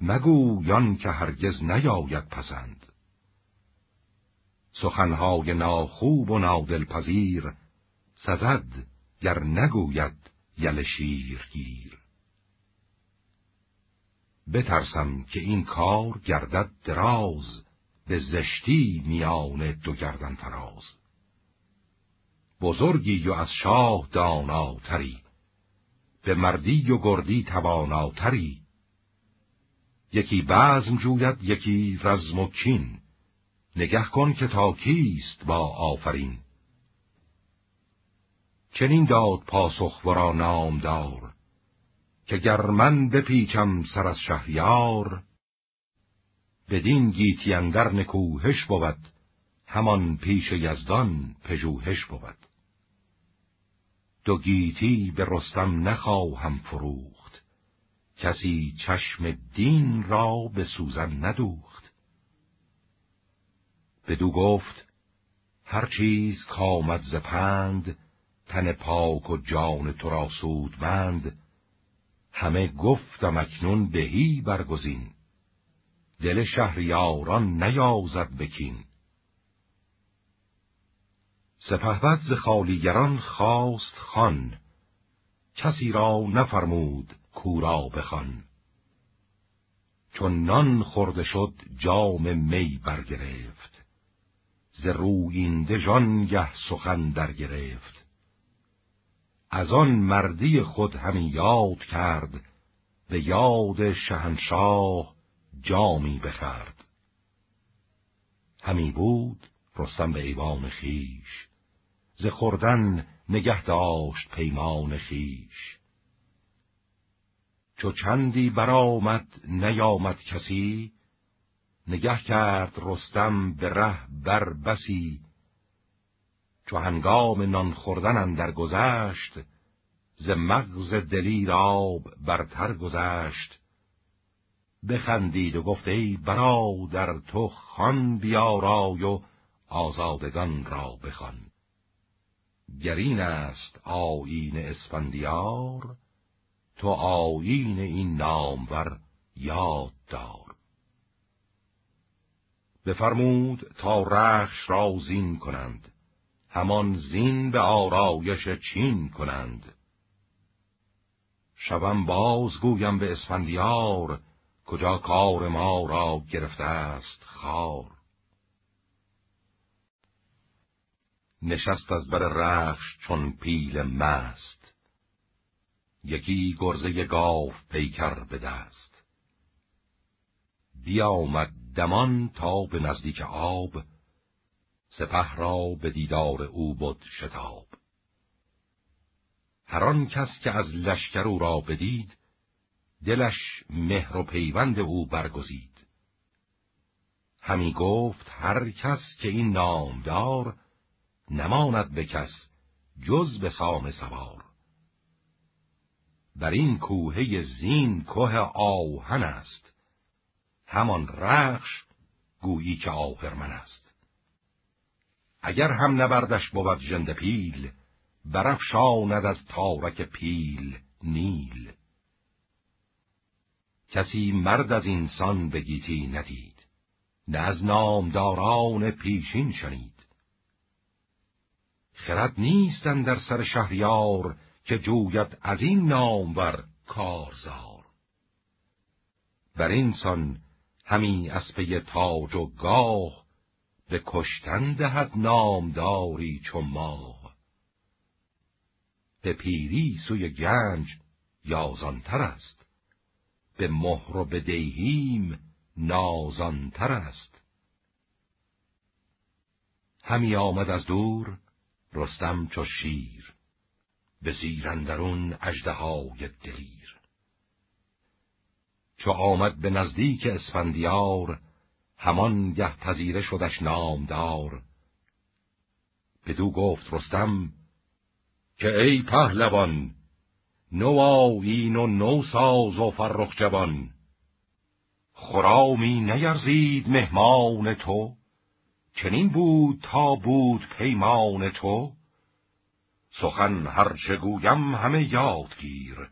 مگویان که هرگز نیاید پسند. سخنهای ناخوب و نادلپذیر سزد گر نگوید یل شیرگیر. بترسم که این کار گردد دراز به زشتی میان دو گردن فراز بزرگی و از شاه داناتری به مردی و گردی تواناتری یکی بزم جوید یکی رزم و کین نگه کن که تا کیست با آفرین. چنین داد پاسخ ورا نامدار که گر من بپیچم سر از شهریار بدین گیتی اندر نکوهش بود همان پیش یزدان پژوهش بود. دو گیتی به رستم نخواهم فروخت. کسی چشم دین را به سوزن ندوخت. بدو گفت هر چیز کامد ز پند تن پاک و جان تو را بند همه گفتم اکنون بهی برگزین. دل شهریاران نیازد بکین. سپهبد ز خالیگران خواست خان کسی را نفرمود کورا بخوان. چون نان خورده شد جام می برگرفت. ز روینده جانگه سخن در گرفت از آن مردی خود همی یاد کرد به یاد شهنشاه جامی بخرد. همی بود رستم به ایوان خیش. ز خوردن نگه داشت پیمان خیش. چو چندی برآمد نیامد کسی نگه کرد رستم به ره بر بسی. چو هنگام نان خوردن اندر گذشت ز مغز دلیر آب برتر گذشت. بخندید و گفت ای برادر تو خان بیارای و آزادگان را بخوان. گرین است آیین اسفندیار تو آیین این نامور یاد دار بفرمود تا رخش را زین کنند همان زین به آرایش چین کنند. شبم باز گویم به اسفندیار کجا کار ما را گرفته است خار. نشست از بر رخش چون پیل مست. یکی گرزه گاو پیکر به دست. بیامد دمان تا به نزدیک آب سپه را به دیدار او بود شتاب. هر آن کس که از لشکر او را بدید دلش مهر و پیوند او برگزید. همی گفت هر کس که این نامدار نماند به کس جز به سام سوار. بر این کوهه زین کوه آهن است همان رخش گویی که آهرمن است. اگر هم نبردش بود جند پیل برفشاند از تارک پیل نیل. کسی مرد از اینسان به گیتی ندید نه از نامداران پیشین شنید. خرد نیستن در سر شهریار که جوید از این نامور کارزار. بر اینسان همی از پی تاج و گاه به کشتن دهد نامداری چو ماه. به پیری سوی گنج یازانتر است به مهر و به دیهیم نازانتر است. همی آمد از دور رستم چو شیر به زیرندرون اژدهای دلیر. چو آمد به نزدیک اسفندیار همان گه پذیره شدش نامدار. بدو گفت رستم که ای پهلوان نو آیین و نو ساز و فرخ جوان خرامی نیرزید مهمان تو. چنین بود تا بود پیمان تو. سخن هرچه گویم همه یادگیر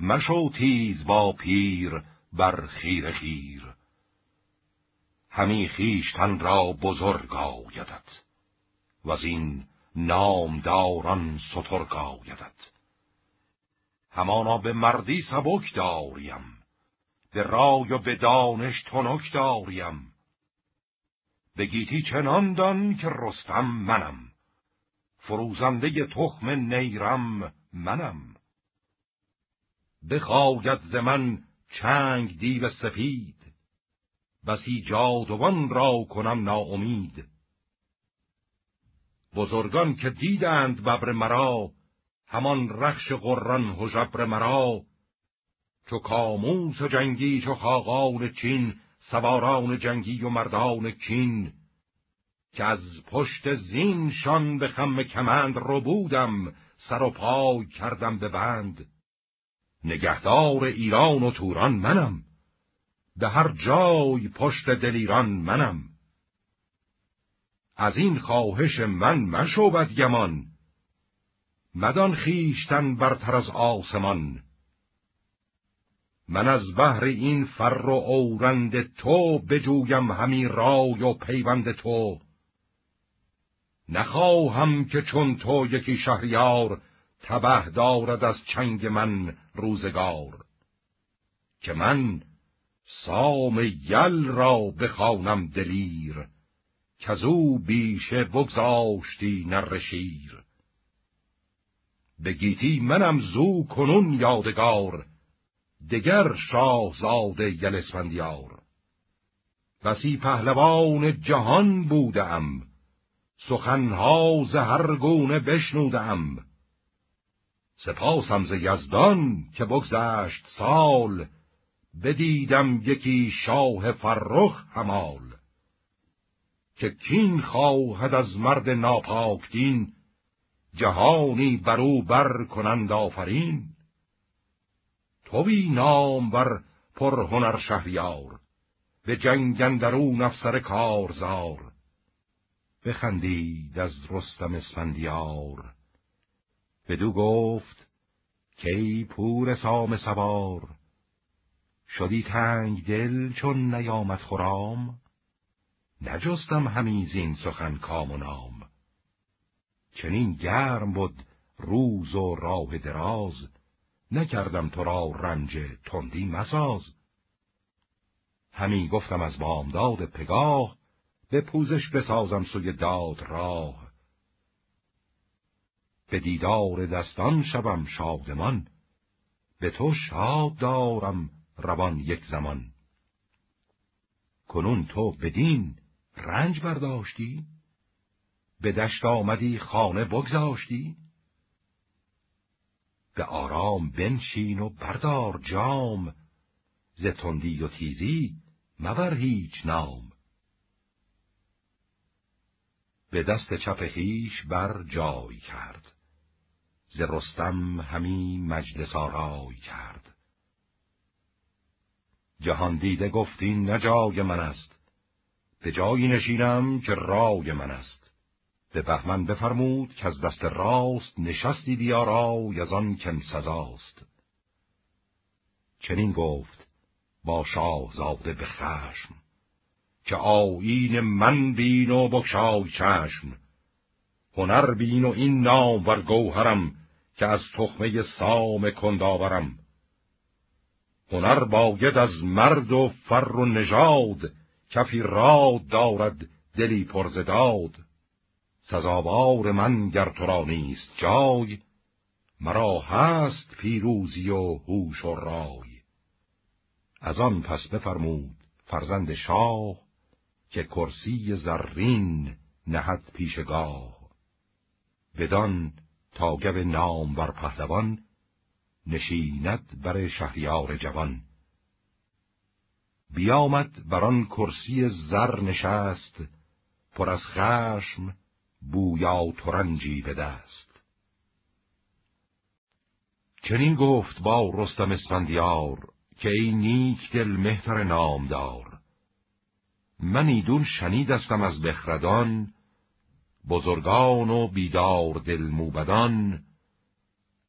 مشو تیز با پیر بر خیر خیر. همی خیشتن را بزرگ آیدد و از این نامداران سترگ آیدد همانا به مردی سبک داریم به رای و به دانش تنک داریم. به گیتی چنان دان که رستم منم. فروزنده تخم نیرم منم. بخواید ز من چنگ دیو سفید بسی جادوان را کنم ناامید. بزرگان که دیدند ببر مرا همان رخش قران هژبر مرا. چو کاموس جنگی چو خاقان چین سواران جنگی و مردان کین که از پشت زینشان به خم کمند رو بودم سر و پای کردم به بند. نگهدار ایران و توران منم به هر جای پشت دلیران منم. از این خواهش من مشو بدگمان مدان خیشتن برتر از آسمان. من از بهر این فر و اورند تو بجویم همی رای و پیوند تو. نخواهم که چون تو یکی شهریار تبه دارد از چنگ من روزگار که من سام یل را بخوانم دلیر او بیشه بگذاشتی نرشیر به گیتی منم زو کنون یادگار دگر شاهزاده یل اسفندیار بسی پهلوان جهان بودم سخنها ز هر گونه بشنودم. سپاسم ز یزدان که بگذشت سال بدیدم یکی شاه فرخ همال که کین خواهد از مرد ناپاک دین جهانی برو بر کنند آفرین. توی نام بر پر هنر شهریار به جنگندرون افسر کارزار. بخندید از رستم اسفندیار. بدو گفت کی پور سام سوار؟ شدی تنگ دل چون نیامد خرام؟ نجستم همیزین سخن کام و نام. چنین گرم بود روز و راه دراز نکردم تو را رنج تندی مساز همی گفتم از بامداد پگاه به پوزش بسازم سوی داد راه به دیدار دستان شوم شادمان به تو شاد دارم روان یک زمان کنون تو بدین رنج برداشتی؟ به دشت آمدی خانه بگذاشتی؟ به آرام بنشین و بردار جام. ز تندی و تیزی مبر هیچ نام. به دست چپ خیش بر جای کرد. ز رستم همی مجلس آرای کرد. جهان دیده گفتی نجای من است. به جایی نشینم که رای من است. به بهمن بفرمود که از دست راست نشستی بیارای از آن کن سزاست. چنین گفت با شاهزاده به خشم که آیین من بین و بکشای چشم. هنر بین و این نام ور گوهرم که از تخمه سام کنداورم هنر باید از مرد و فر و نژاد کفی راد دارد دلی پرزداد. سزاوار من گر تو را نیست جای مرا هست پیروزی و هوش و رای. از آن پس بفرمود فرزند شاه که کرسی زرین نهد پیشگاه بدان تا گب نام بر پهلوان نشیند بر شهریار جوان. بیامد بر آن کرسی زر نشست پر از خشم بویا ترنجی به دست. چنین گفت با رستم اسفندیار که ای نیک دل مهتر نامدار. من ایدون شنیدستم از بخردان بزرگان و بیدار دل موبدان.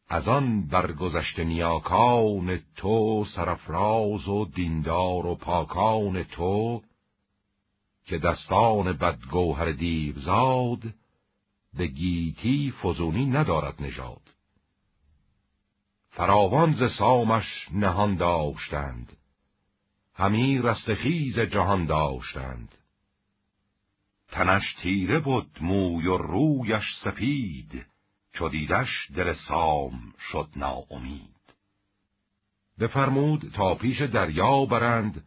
از آن برگذشت نیاکان تو سرفراز و دیندار و پاکان تو که دستان بدگوهر دیوزاد به گیتی فزونی ندارد نژاد. فراوان ز سامش نهان داشتند همی رستخیز جهان داشتند. تنش تیره بود موی و رویش سپید چو دیدش دل سام شد ناامید. بفرمود تا پیش دریا برند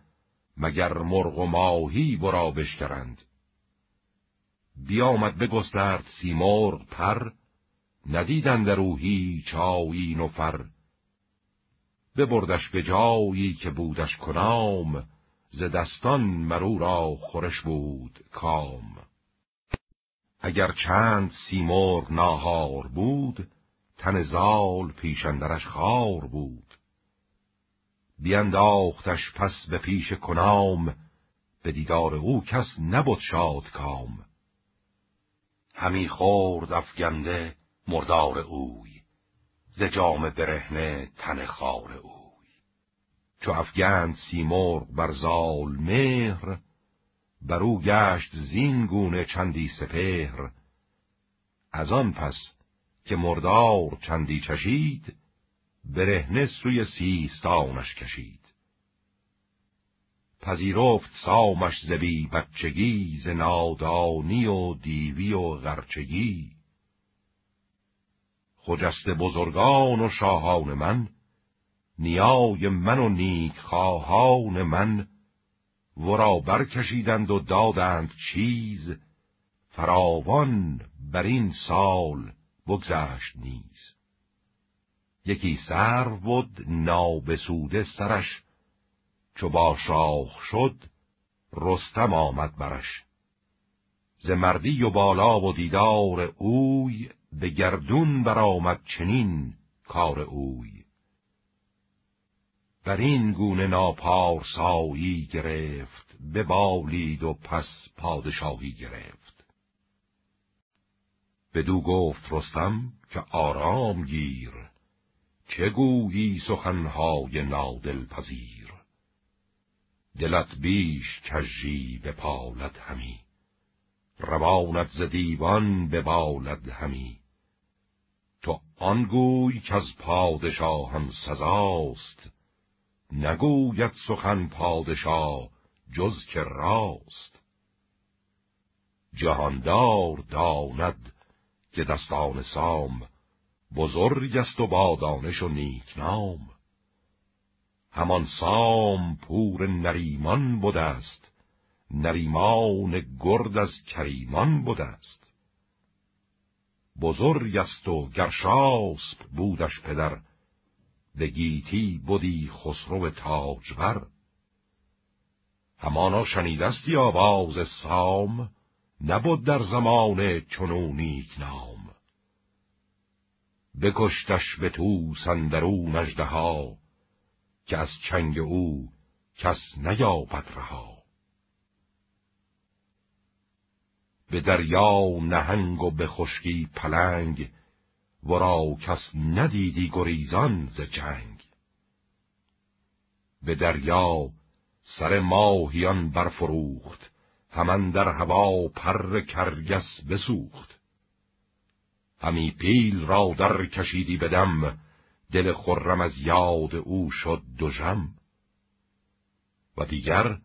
مگر مرغ و ماهی برا بشکرند. بیامد بگسترد سیمرغ پر ندیدند در او هیچ آیین و فر. ببردش به جایی که بودش کنام ز دستان مرو را خورش بود کام. اگر چند سیمرغ ناهار بود تن زال پیشندرش خار بود. بینداختش پس به پیش کنام به دیدار او کس نبود شاد کام همی خورد افگنده مردار اوی ز جام برهنه تن خار اوی. چو افگند سیمرغ بر زال مهر بر او گشت زین گونه چندی سپهر. از آن پس که مردار چندی چشید برهنه سوی سیستانش کشید. پذیرفت سامش زبی بچگی ز نادانی و دیوی و غرچگی. خجست بزرگان و شاهان من نیای من و نیک خواهان من ورا برکشیدند و دادند چیز فراوان بر این سال بگذشت نیز. یکی سر بود نابسوده سرش چو با شاخ شد رستم آمد برش. ز مردی و بالا و دیدار اوی به گردون برآمد چنین کار اوی. بر این گونه ناپارسایی گرفت ببالید و پس پادشاهی گرفت. بدو گفت رستم که آرام گیر چه گویی سخنهای نادل پذیر دلت بیش کژی به پالت همی. روانت ز دیوان ببالد همی. تو آن گوی که از پادشاهم سزاست. نگوید سخن پادشاه جز که راست. جهاندار داند که دستان سام بزرگ است و با دانش و نیکنام. همان سام پور نریمان بوده است نریمان گرد از کریمان بوده است بزرگ است و گرشاسب بودش پدر به گیتی بودی خسرو تاجور. همانا شنیدستی آواز سام نبود در زمان چنو نیک نام. بکشتش به تو سندرو مجدها که از چنگ او کس نیابد رها. به دریا نهنگ و به خشکی پلنگ ورا کس ندیدی گریزان ز جنگ. به دریا سر ماهیان برفروخت همان در هوا پر کرگس بسوخت. همی پیل را در کشیدی بدم دل خرم از یاد او شد دوژم و دیگر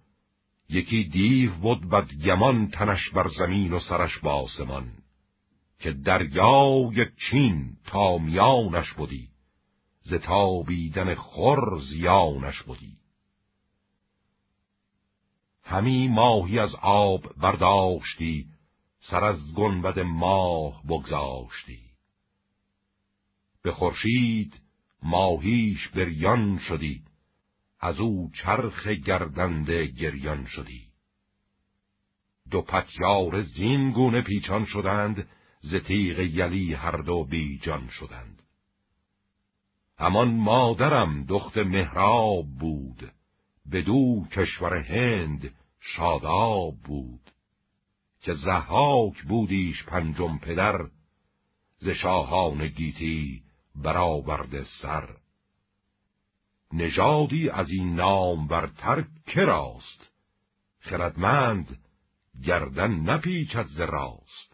یکی دیو بود بدگمان تنش بر زمین و سرش باسمان که دریای چین تا میانش بودی ز تابیدن خور زیانش بودی همی ماهی از آب برداشتی سر از گنبد ماه بگذاشتی. به خورشید ماهیش بریان شدی. از او چرخ گردنده گریان شدی. دو پتیار زین گونه پیچان شدند ز تیغ یلی هر دو بیجان شدند. همان مادرم دخت مهراب بود بدو کشور هند شاداب بود. که زحاک بودیش پنجم پدر ز شاهان گیتی برآورده سر. نژادی از این نام برتر کراست خردمند گردن نپیچد ز راست.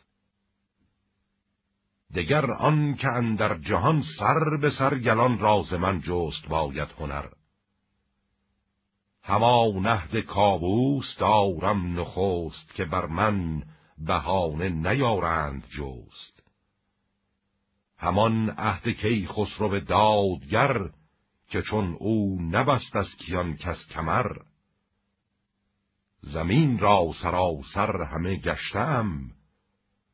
دگر آن که اندر جهان سر به سر گلان راز من جست باید هنر. هما نهد کابوس دارم نخست که بر من بهانه نیارند جست. همان عهد کی خسرو دادگر که چون او نبست از کیان کس کمر. زمین را سراسر همه گشتم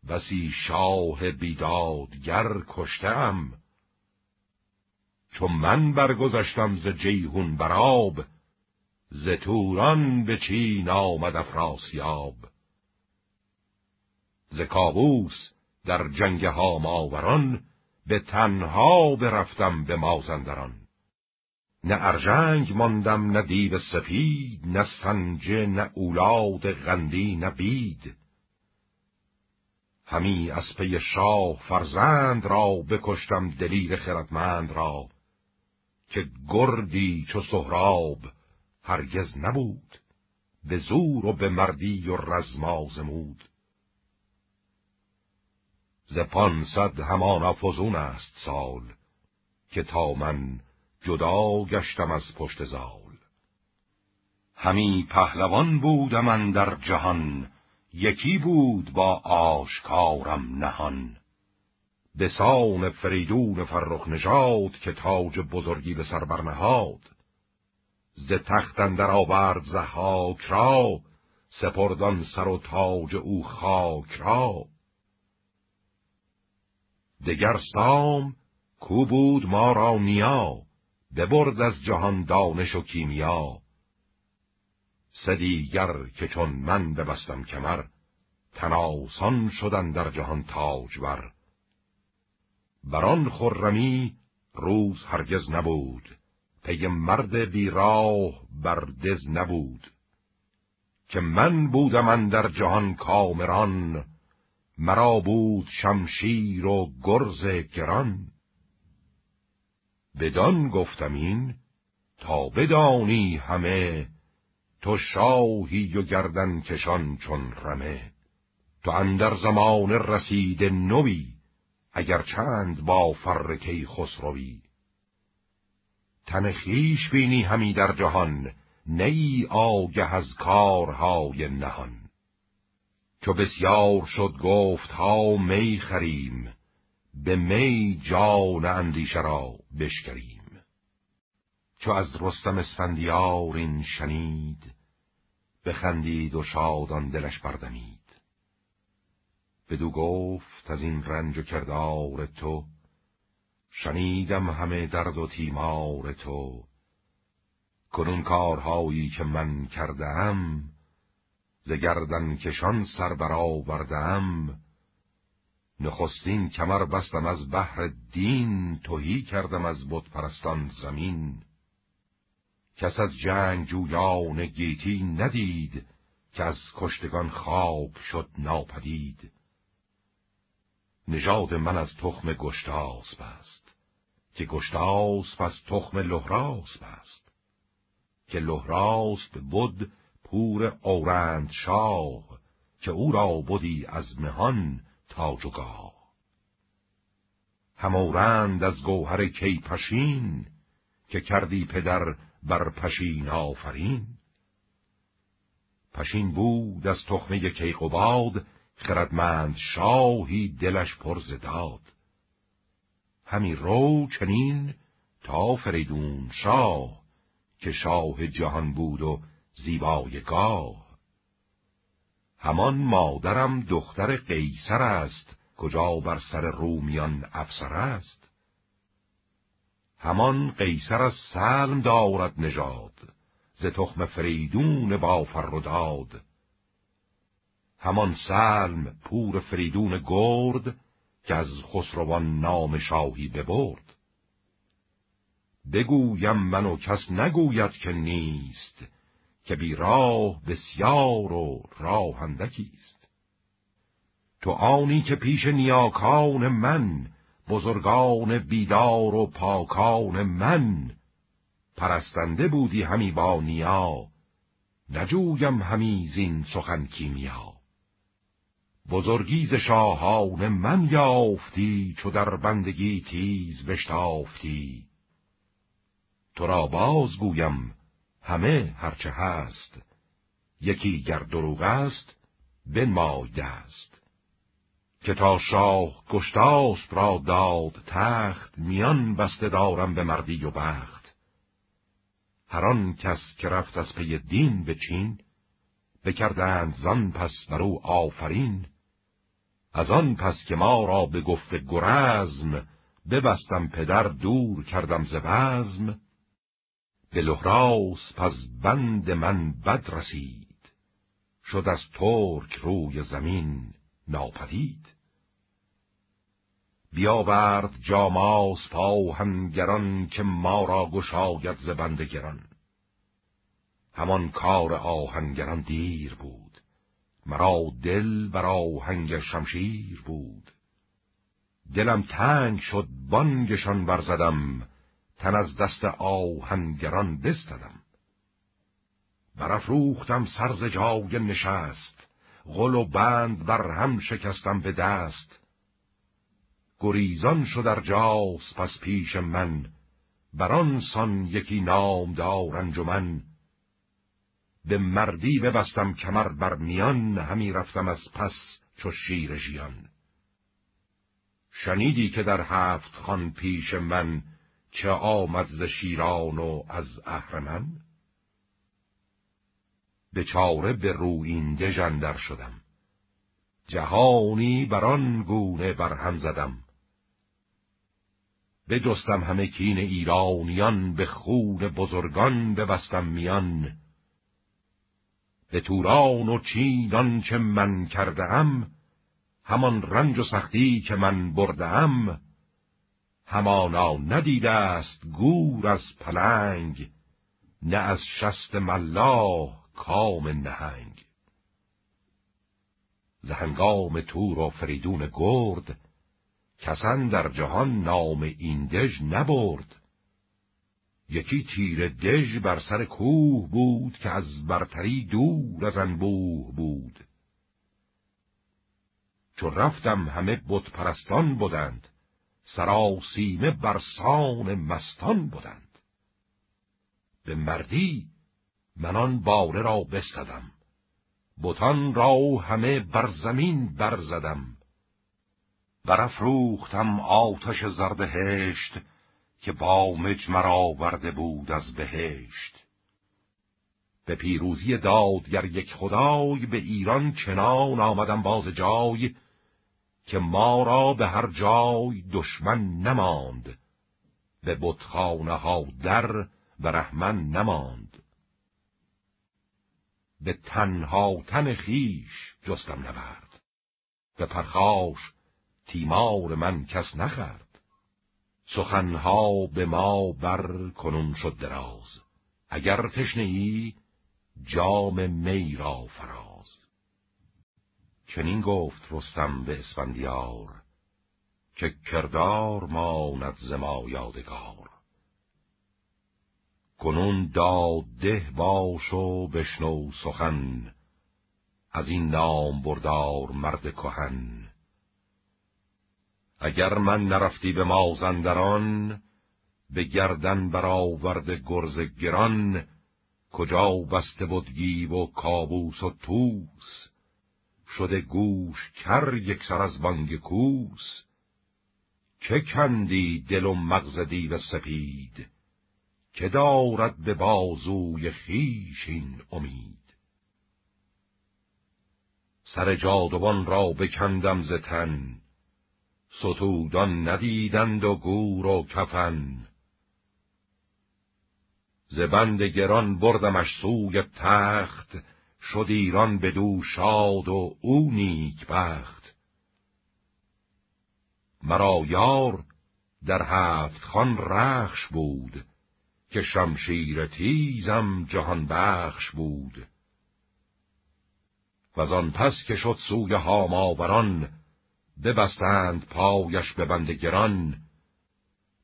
بسی شاه بیدادگر کشتم. چون من برگذشتم ز جیهون براب ز توران به چین آمد افراسیاب. ز کابوس در جنگ ها ماوران به تنها برفتم به مازندران. نه ارژنگ ماندم نه دیو سپید نه سنجه نه اولاد غندی نه بید. همی از پی شاه فرزند را بکشتم دلیر خردمند را که گردی چو سهراب هرگز نبود به زور و به مردی و رزمازمود ز پانصد همان فزون است سال که تا من جدا گشتم از پشت زال. همی پهلوان بودم من در جهان یکی بود با آشکارم نهان. به سان فریدون فرخ نژاد که تاج بزرگی به سر برنهاد. ز تختن در آورد زحاک را سپردان سر و تاج او خاک را. دگر سام کو بود ما را نیا ببرد از جهان دانش و کیمیا. سدیگر که چون من ببستم کمر تناسان شدن در جهان تاجور. بران خرمی روز هرگز نبود پی مرد بیراه بر دز نبود. که من بودم در جهان کامران مرا بود شمشیر و گرز گران. بدان گفتم این تا بدانی همه تو شاهی و گردن کشان چون رمه. تو اندر زمان رسید نوی اگر چند با فرکی خسروی تن خیش بینی همی در جهان نی آگه از کارهای نهان. چو بسیار شد گفت ها می خریم به می جان اندیشه را بشکریم. چو از رستم اسفندیار این شنید بخندید و شادان دلش بردمید. بدو گفت از این رنج و کردار تو شنیدم همه درد و تیمار تو. کنون کارهایی که من کردم ز گردن کشان سر برآوردم. نخستین کمر بستم از بحر دین توهی کردم از بت پرستان زمین. کس از جنگ جویان گیتی ندید که از کشتگان خاک شد ناپدید. نژاد من از تخم گشتاس بست که گشتاس پس تخم لحراس بست که لحراس بود پور اورند شاه که او را بودی از مهان تاج و گاه. همورند از گوهر کی پشین که کردی پدر بر پشین آفرین. پشین بود از تخمه کیقوباد خردمند شاهی دلش پر زداد همی رو چنین تا فریدون شاه که شاه جهان بود و زیبای گاه. همان مادرم دختر قیصر است کجا بر سر رومیان افسر است. همان قیصر از سلم دارد نژاد ز تخم فریدون با فروداد. همان سلم پور فریدون گرد که از خسروان نام شاهی ببرد. بگویم من و کس نگوید که نیست که بی راه بسیار و راه است. تو آنی که پیش نیاکان من بزرگان بیدار و پاکان من پرستنده بودی همی با نیا نجویم همی زین سخن کیمیا. بزرگیز شاهان من یافتی چو در بندگی تیز بشتافتی. تو را باز گویم همه هرچه هست. یکی گر دروغ است بنمای دست که تا شاه گشتاسپ را داد تخت میان بسته دارم به مردی و بخت. هر کس که رفت از پی دین به چین بکردند زن پس بر او آفرین. از آن پس که ما را به گفت گرزم ببستم پدر دور کردم ز بزم. به لحراس پس بند من بد رسید. شد از ترک روی زمین ناپدید. بیاورد جاماس پاهنگران که ما را گشاید ز گران. همان کار آهنگران دیر بود. مرا دل بر آهنگ شمشیر بود. دلم تنگ شد بانگشان برزدم تن از دست آهنگران بستدم. برافروختم سرز جای نشست غل و بند بر هم شکستم به دست. گریزان شد در جاس پس پیش من بران سان یکی نامدار انجمن. به مردی ببستم کمر بر میان همی رفتم از پس چو شیر ژیان. شنیدی که در هفت خان پیش من چه آمد ز شیران و از اهرمن؟ به چاره به روینده جندر شدم. جهانی بران گونه برهم زدم. بجستم همه کین ایرانیان به خون بزرگان ببستم میان. به توران و چینان چه من کرده همان رنج و سختی که من برده همانا ندیده است گور از پلنگ نه از شست ملاه کام نهنگ. زهنگام تور و فریدون گرد کسان در جهان نام این دژ نبرد. یکی تیر دژ بر سر کوه بود که از برتری دور از انبوه بود. چو رفتم همه بت پرستان بودند سراسیمه برسان مستان بودند. به مردی منان باره را بستدم. بتان را همه بر زمین برزدم. برافروختم آتش زرد هشت که با مجمر آورده بود از بهشت. به پیروزی دادگر یک خدای به ایران چنان آمدم باز جای که ما را به هر جای دشمن نماند به بتخانه ها در و رحمن نماند. به تنها تن خیش جستم نبرد به پرخاش تیمار من کس نخرد سخنها به ما بر کنون شد دراز اگر تشنه ای جام می را فراز. چنین گفت رستم به اسفندیار که کردار ماند ما یادگار. کنون ده باش و بشنو سخن از این نام بردار مرد کهن. اگر من نرفتی به مازندران به گردن برآورد گرز گران کجا بسته بود گیو و کابوس و توس شده گوش کر یک سر از بانگ کوس. چه کندی دل و مغز دیو سپید؟ که دارد به بازوی خیش این امید؟ سر جادوان را بکندم ز تن ستودان ندیدند و گور و کفن. ز بند گران بردمش سوی تخت شد ایران بدو شاد و او نیک بخت. مرا یار در هفت خان رخش بود که شمشیر تیزم جهان بخش بود. و آن پس که شد سوی هاماوران ببستند پایش به بند گران.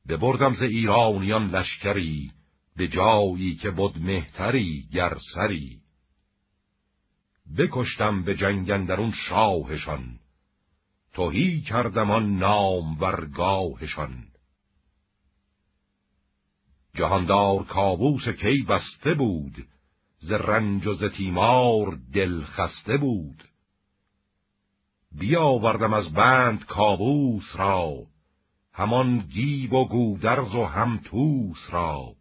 ببردم ز ایرانیان لشکری به جایی که بود مهتری گرسری بکشتم به جنگندرون شاهشان. توهی کردم آن نام ورگاهشان جهاندار کابوس کی بسته بود ز رنج و ز تیمار دل خسته بود. بیاوردم از بند کابوس را همان گیب و گودرز و هم توس را.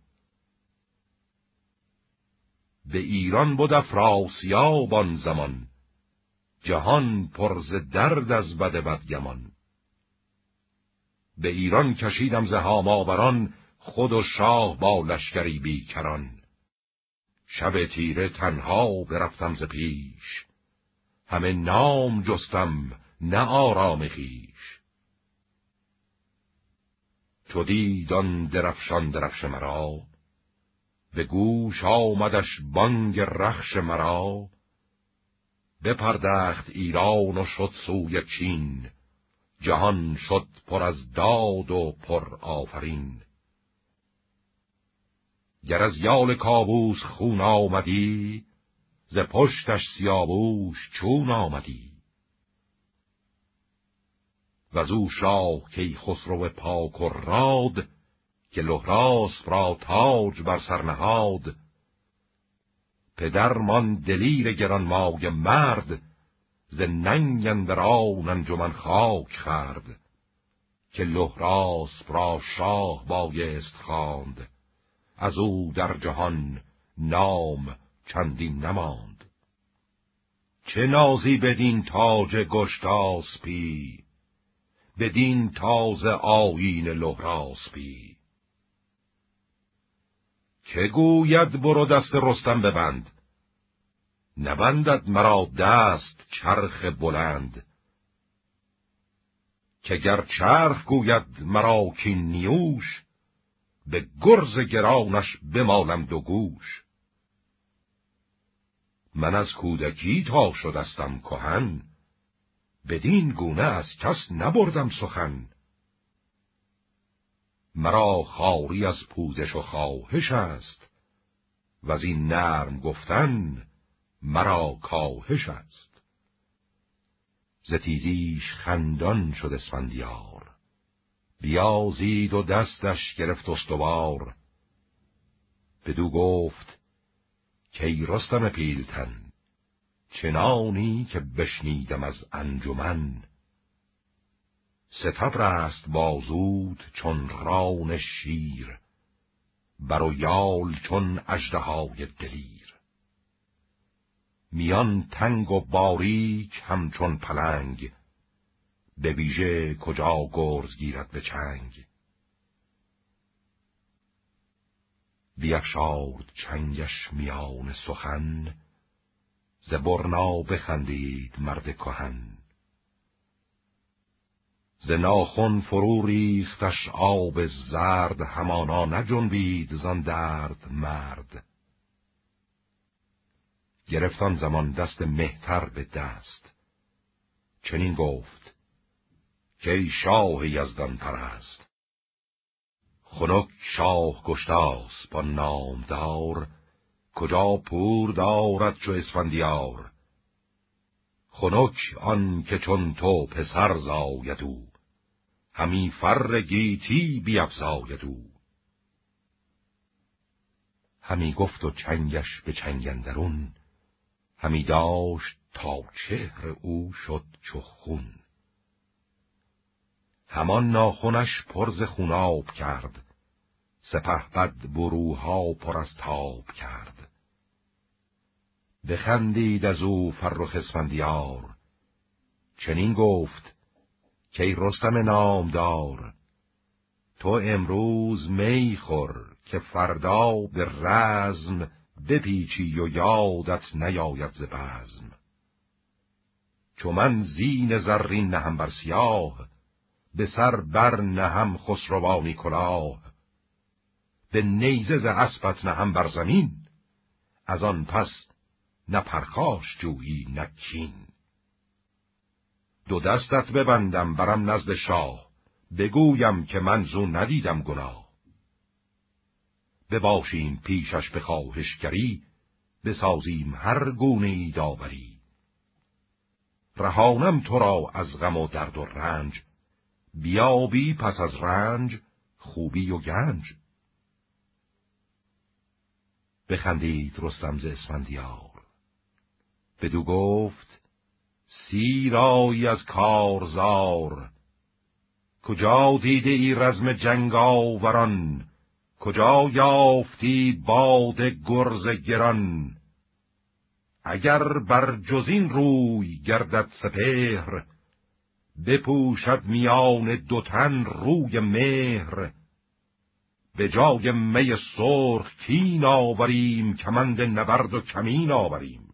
به ایران بود افراسیاب آن زمان. جهان پرز درد از بد بدگمان. به ایران کشیدم ز هاماوران خود و شاه با لشکری بیکران. شب تیره تنها برفتم ز پیش. همه نام جستم نه آرام خیش چو دیدان درفشان درفش مرا به گوش آمدش بانگ رخش مرا. بپردخت ایران و شد سوی چین. جهان شد پر از داد و پر آفرین. گر از یال کابوس خون آمدی ز پشتش سیابوش چون آمدی. و او شاه کی خسرو پاک و راد که لحراس را تاج بر سر نهاد. پدر من دلیر گران مای مرد ز ننگ اندران انجمن خاک خرد که لحراس را شاه بایست خواند. از او در جهان نام چندین نماند. چه نازی بدین تاج گشتاسپی بدین تاز آیین لحراسپی که گوید برو دست رستم ببند؟ نبندد مرا دست چرخ بلند. که گر چرخ گوید مرا کی نیوش به گرز گرانش بمالم دو گوش. من از کودکی تا شدستم کهن بدین گونه از کس نبردم سخن. مرا خاری از پوزش و خواهش است. و از این نرم گفتن مرا کاهش است. ز تیزیش خندان شد اسفندیار. بیازید و دستش گرفت استوار. بدو گفت کی رستم پیلتن؟ چنانی که بشنیدم از انجمن؟ ستبر است بازود چون ران شیر بر یال چون اژدهای دلیر. میان تنگ و باریک همچون پلنگ به ویژه کجا گرز گیرد به چنگ. بیفشارد چنگش میان سخن ز برنا بخندید مرد کهن. ز ناخن فرو ریختش آب زرد همانا نجنبید زان درد مرد. گرفتان زمان دست مهتر به دست. چنین گفت که ای شاه یزدان پرست خنک شاه گشتاس با نامدار کجا پور دارد چو اسفندیار؟ خنک آن که چون تو پسر زاید همی فر گیتی بیفزاید او. همی گفت و چنگش به چنگندرون همی داشت تا چهر او شد چو خون. همان ناخونش پرز خوناب کرد سپه بد بروها پر از تاب کرد. بخندید از او فرخ اسفندیار چنین گفت که رستم نامدار. تو امروز می خور که فردا به رزم بپیچی و یادت نیاید ز بزم. چو من زین زرین نهم بر سیاه به سر بر نهم خسروانی کلاه. به نیزه ز اسبت نهم بر زمین از آن پس نه پرخاش جویی نه کین. دو دستت ببندم برم نزد شاه. بگویم که من زو ندیدم گناه. بباشیم پیشش به خواهشگری بسازیم هر گونه ای داوری رهانم تو را از غم و درد و رنج بیابی پس از رنج خوبی و گنج. بخندید رستم ز اسفندیار. بدو گفت سیرایی از کارزار. کجا دیده ای رزم جنگ آوران کجا یافتی باد گرز گران؟ اگر بر جزین روی گردد سپهر بپوشد میان دوتن روی مهر. به جای می سرخ کین آوریم کمند نبرد و کمین آوریم.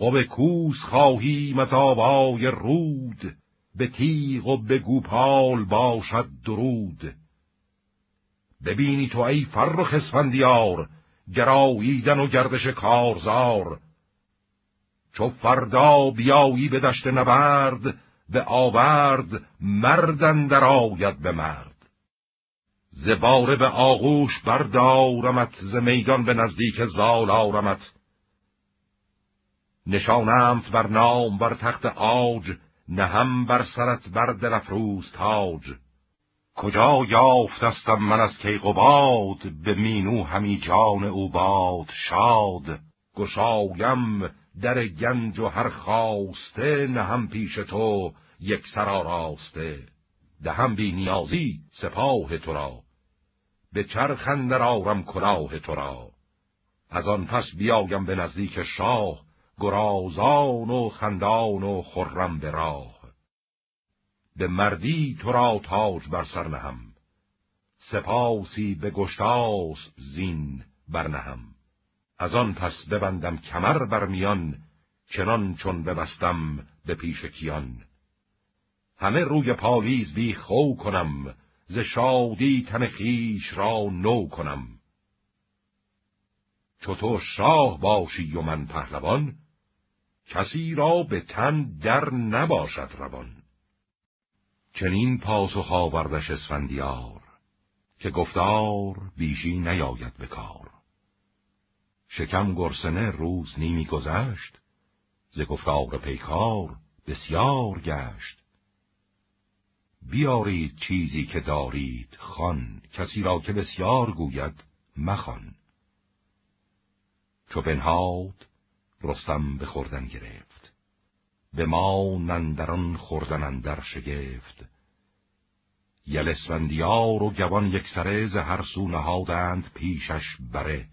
قب کوس خواهیم از آبای رود. به تیغ و به گوپال باشد درود. ببینی تو ای فرخ اسفندیار گراییدن و گردش کارزار. چو فردا بیایی به دشت نبرد به آورد مردن در آید به مرد. زباره به آغوش بردارمت ز میدان به نزدیک زال آرمت. نشانمت بر نام بر تخت آج نهم بر سرت بر دلفروز تاج. کجا یافتستم من از کیقوباد به مینو همی جان او باد شاد. گشایم در گنج و هر خواسته نهم پیش تو یک سرا راسته دهم بی نیازی سپاه تو را به چرخندر آرم کلاه تو را. از آن پس بیایم به نزدیک شاه گرازان و خندان و خرم به راه. به مردی تو را تاج بر سر نهم سپاسی به گشتاس زین برنهم از آن پس ببندم کمر بر میان چنان چون ببستم به پیش کیان. همه روی پالیز بی خو کنم ز شادی تن خیش را نو کنم. چو تو شاه باشی و من پهلوان کسی را به تن در نباشد روان. چنین پاسخ آوردش اسفندیار که گفتار بیشی نیاید به کار. شکم گرسنه روز نیمی گذشت ز گفتار پیکار بسیار گشت. بیارید چیزی که دارید خان کسی را که بسیار گوید مخان چو بنهاد رستم به خوردن گرفت. به ما نندران خوردن اندر شگفت. یلسوندیار و گوان یک سره ز هر سو نهادند پیشش بره.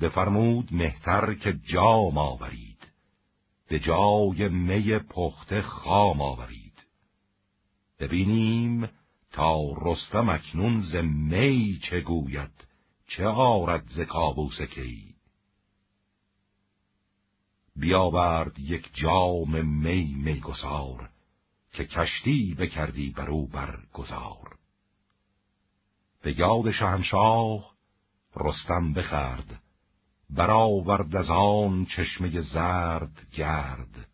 بفرمود مهتر که جام آورید. به جای می پخته خام آورید. ببینیم تا رستم اکنون ز می چه گوید. چه آرد ز کابوس کی؟ بیاورد یک جام می میگسار که کشتی بکردی بر او برگذار به یاد شهنشاه رستم بخرد برآورد از آن چشمه زرد گرد.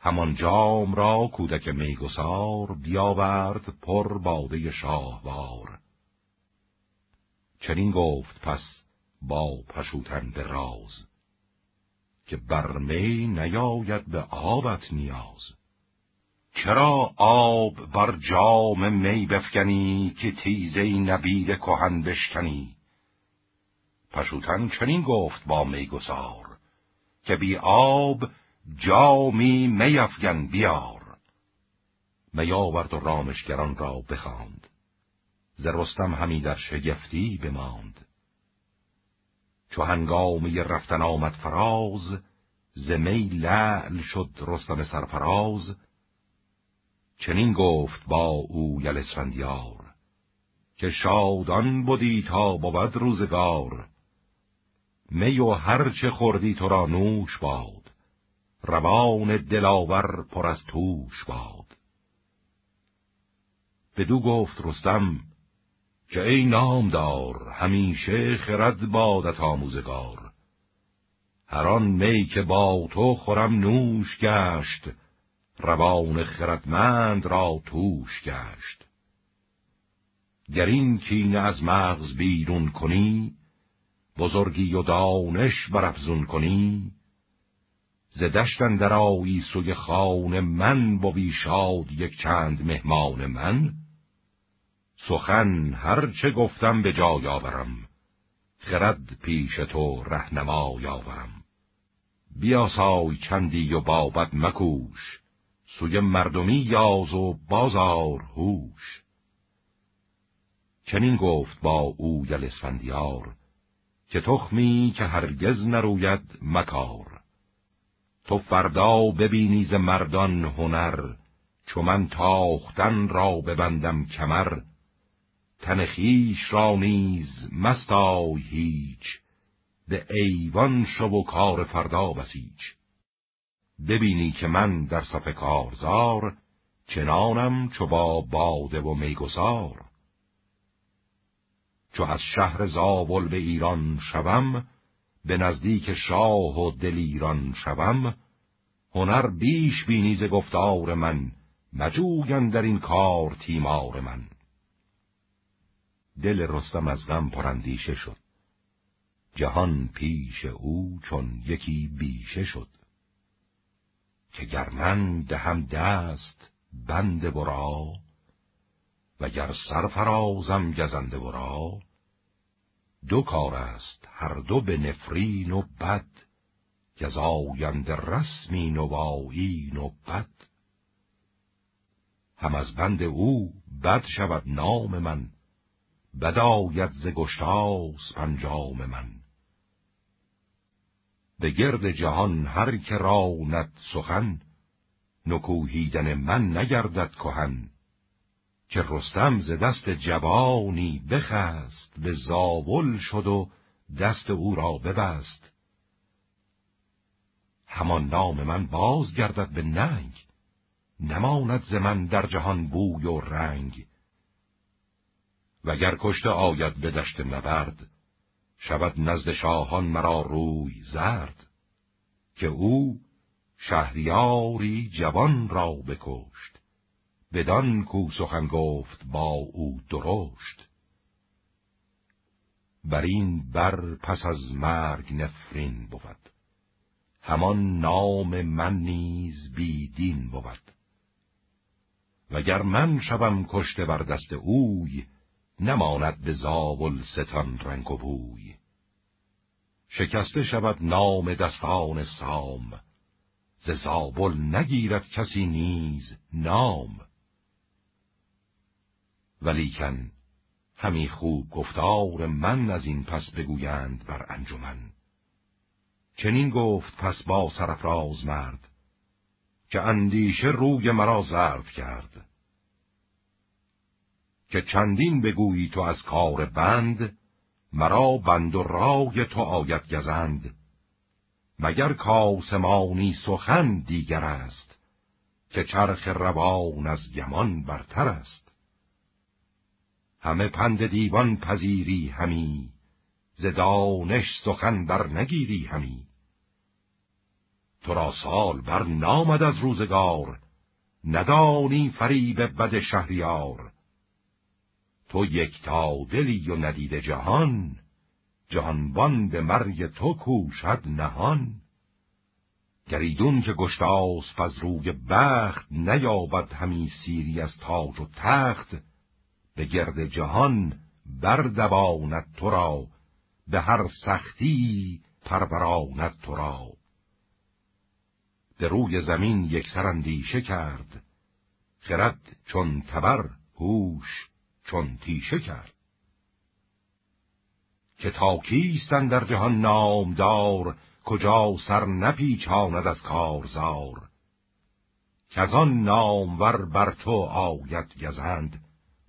همان جام را کودک میگسار بیاورد پر باده شاهوار. چنین گفت پس با پشوتن راز. که بر می نیاید به آبت نیاز. چرا آب بر جام می بفکنی که تیزه نبید کهن بشکنی؟ پشوتن چنین گفت با میگسار که بی آب جامی میافگن بیار. میاورد و رامشگران را بخواند. ز رستم همی در شگفتی بماند. چو هنگامی رفتن آمد فراز زمی لعل شد رستم سرفراز. چنین گفت با او یل اسفندیار که شادان بودی تا بود روزگار. می و هرچه خوردی تو را نوش باد روان دلاور پر از توش باد. بدو گفت رستم که ای نامدار همیشه خرد بادت آموزگار. هر آن می که با تو خورم نوش گشت روان خردمند را توش گشت. گر این کینه از مغز بیرون کنی بزرگی و دانش برافزون کنی ز دشتن در آیی سوی خان من بوی شاد یک چند مهمان من سخن هر چه گفتم به جای آورم. خرد پیش تو رهنما یاورم. بیاسای چندی و بابد مکوش. سوی مردمی یاز و بازار هوش. چنین گفت با او یل اسفندیار که تخمی که هرگز نروید مکار. تو فردا ببینی ز مردان هنر چو من تاختن را ببندم کمر تن خیش را نیز مستای هیچ. به ایوان شو و کار فردا بسیج ببینی که من در صف کارزار چنانم چو با باده و میگسار. چو از شهر زاول به ایران شوم به نزدیک شاه و دلیران شوم هنر بیش بینی ز گفتار من مجوگن در این کار تیمار من. دل رستم از غم پرندیشه شد. جهان پیش او چون یکی بیشه شد. که گر من دهم دست بند برا و گر سرفرازم گزنده برا دو کار است هر دو به نفرین و بد گزایند رسمی نوایین و بد. هم از بند او بد شود نام من بداید ز گشتاس پنجام من. به گرد جهان هر که راند سخن نکوهیدن من نگردد کهن. که رستم ز دست جوانی بخست به زاول شد و دست او را ببست. همان نام من باز گردد به ننگ نماند ز من در جهان بوی و رنگ. وگر کشته آید به دشت نبرد شود نزد شاهان مرا روی زرد که او شهریاری جوان را بکشت بدان کو سخن گفت با او درشت. بر این بر پس از مرگ نفرین بود همان نام من نیز بیدین بود. وگر من شوم کشته بر دست اوی نماند به زاول ستان رنگ و بوی. شکسته شود نام دستان سام ز زابل نگیرد کسی نیز نام. ولیکن همی خوب گفتار من از این پس بگویند بر انجمن. چنین گفت پس با سرفراز مرد که اندیشه روی مرا زرد کرد. که چندین بگویی تو از کار بند مرا بند و رای تو آید گزند. مگر کاسمانی سخن دیگر است که چرخ روان از گمان برتر است؟ همه پند دیوان پذیری همی ز دانش سخن بر نگیری همی. تو را سال بر نامد از روزگار ندانی فریب بد شهریار. تو یک تا دلی و ندید جهان جهانبان به مرگ تو کوشد نهان. گریدون که گشتاس از روی بخت نیابد همی سیری از تاج و تخت. به گرد جهان بردواند تو را به هر سختی پروراند تو را. به روی زمین یک اندیشه کرد خرد چون تبر هوش چون تیشه کرد. که تا کیستن در جهان نامدار کجا سر نپیچاند از کارزار. که از آن نامور بر تو آید گزند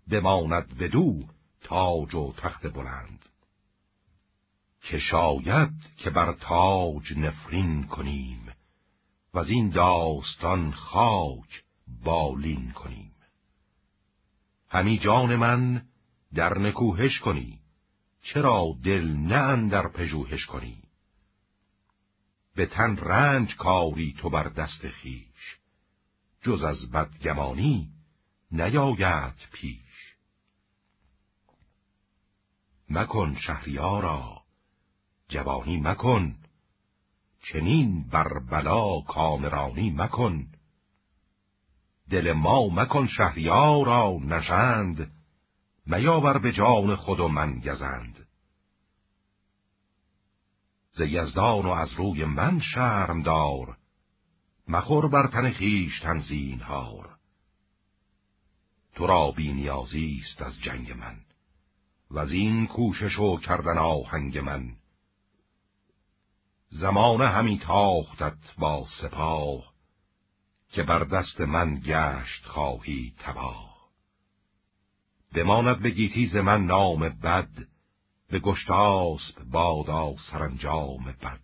بماند بدو تاج و تخت بلند. که شاید که بر تاج نفرین کنیم و از این داستان خاک بالین کنیم. همی جان من در نکوهش کنی. چرا دل نه در پژوهش کنی؟ به تن رنج کاری تو بر دست خیش جز از بدگمانی نیاید پیش. مکن شهریارا. جوانی مکن. چنین بر بلا کامرانی مکن. دل ما مکن شهریارا نشند میاور به جان خود و من گزند. ز یزدان و از روی من شرم دار مخور بر تن خیش تنزین هار تو را بی است از جنگ من و از این کوشش و کردن آهنگ من. زمانه همی تاختت با سپاه که بر دست من گشت خواهی تباه. بماند به گیتی من نام بد به گشتاسب بادا سرانجام بد.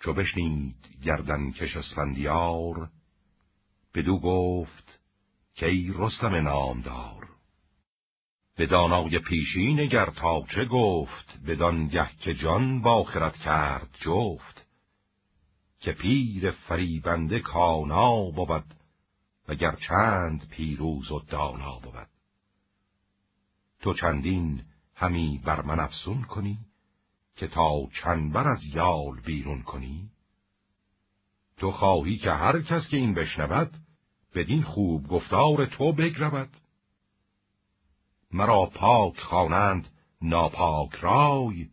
چو بشنید گردن کش اسفندیار بدو گفت که ای رستم نامدار. به دانای پیشی نگر تا چه گفت بدان گه که جان با خرد کرد جفت. که پیر فریبنده کانا بود و چند پیروز و دانا بود. تو چندین همی بر من افسون کنی که تا چند بر از یال بیرون کنی؟ تو خواهی که هر کس که این بشنود بدین خوب گفتار تو بگرود. مرا پاک خوانند ناپاک رای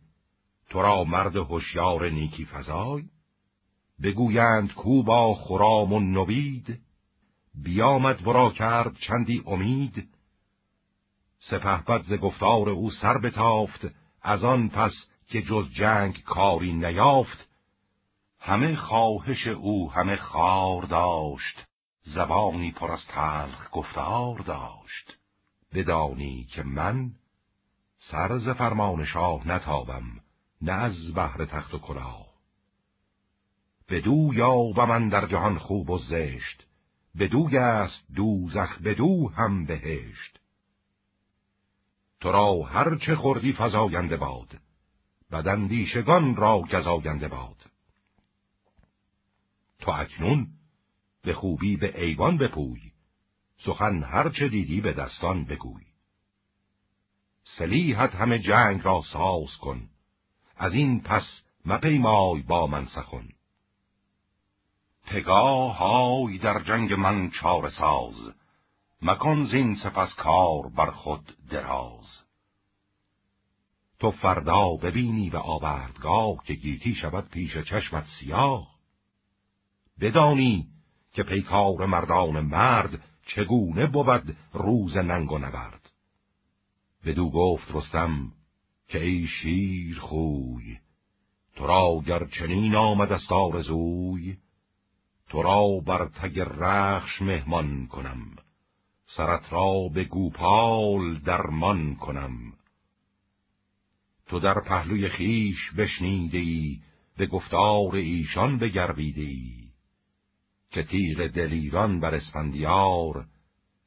تو را مرد هوشیار نیکی فضای بگویند کو با خرام و نوید بیامد ورا کرد چندی امید؟ سپه ز گفتار او سر بتافت از آن پس که جز جنگ کاری نیافت. همه خواهش او همه خار داشت زبانی پر از تلخ گفتار داشت. بدانی که من سر ز فرمان شاه نتابم نه از بهر تخت و کلاه. بدو یا من در جهان خوب و زشت. بدوی است دوزخ بدو هم بهشت. تو را هر چه خوردی فزاینده باد بدندیشگان را گزاینده باد. تو اکنون به خوبی به ایوان بپوی سخن هر چه دیدی به دستان بگوی. سلیحت همه جنگ را ساز کن از این پس مپیمای با من سخن. پگاه های در جنگ من چار ساز. مکن زین سپس کار بر خود دراز. تو فردا ببینی به آوردگاه که گیتی شود پیش چشمت سیاه. بدانی که پیکار مردان مرد چگونه بود روز ننگ و نبرد. بدو گفت رستم که ای شیر خوی تو را گر چنین آمد است آرزوی تو را بر تگ رخش مهمان کنم. سرت را به گوپال درمان کنم. تو در پهلوی خیش بشنیده ای به گفتار ایشان بگرویده ای که تیغ دلیران بر اسفندیار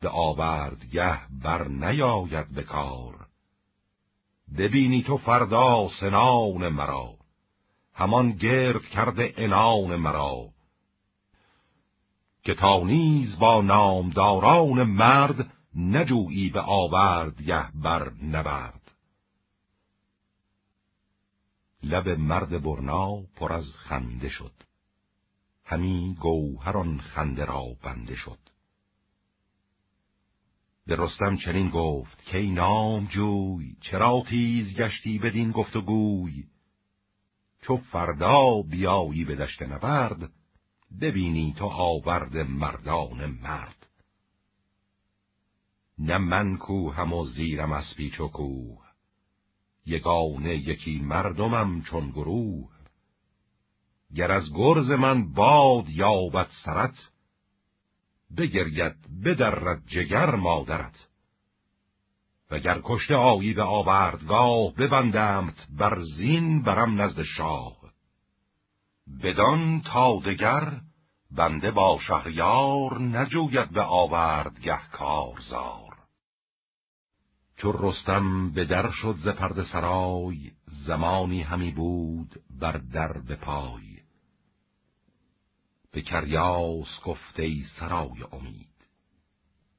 به آوردگه بر نیاید به کار. ببینی تو فردا سنان مرا همان گرد کرده انان مرا. که تا نیز با نامداران مرد نجویی به آوردگه بر نبرد. لب مرد برنا پر از خنده شد. همی گوهران خنده را بنده شد. به رستم چنین گفت که نام جوی چرا تیز گشتی بدین گفت و گوی چو فردا بیایی به دشت نبرد ببینی تو آورد مردان مرد. نه من کوهم و زیرم از پیچ و کوه. یگانه یکی مردمم چون گروه. گر از گرز من باد یابد سرت بگرید بدرد جگر مادرت. وگر کشته آیی به آوردگاه ببندمت بر زین برم نزد شاه. بدان تا دگر بنده با شهریار نجوید به آوردگه کارزار. چون رستم به در شد ز پرد سرای زمانی همی بود بر در به پای. به کریاس گفته ای سرای امید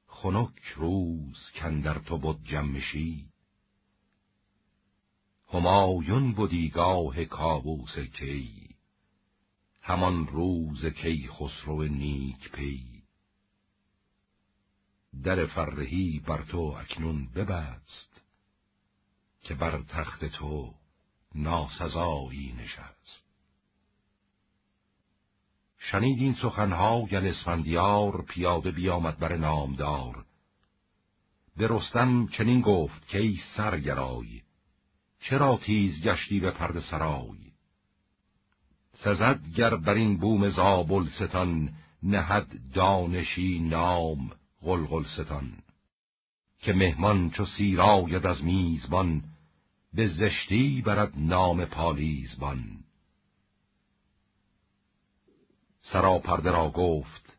خنک روز کندر تو بود جمشی همایون بودی گاه کابوس کی. همان روز کی خسرو نیک پی. در فرهی بر تو اکنون ببست که بر تخت تو ناسزایی نشست. شنید این سخنها گل اسفندیار پیاده بیامد بر نامدار. به رستم چنین گفت که ای سرگرای چرا تیز گشتی به پرد سرای؟ سزد گر بر این بوم زابل ستان نهد دانشی نام غلغل ستان که مهمان چو سیراید از میزبان به زشتی برد نام پالیزبان. سراپرده را گفت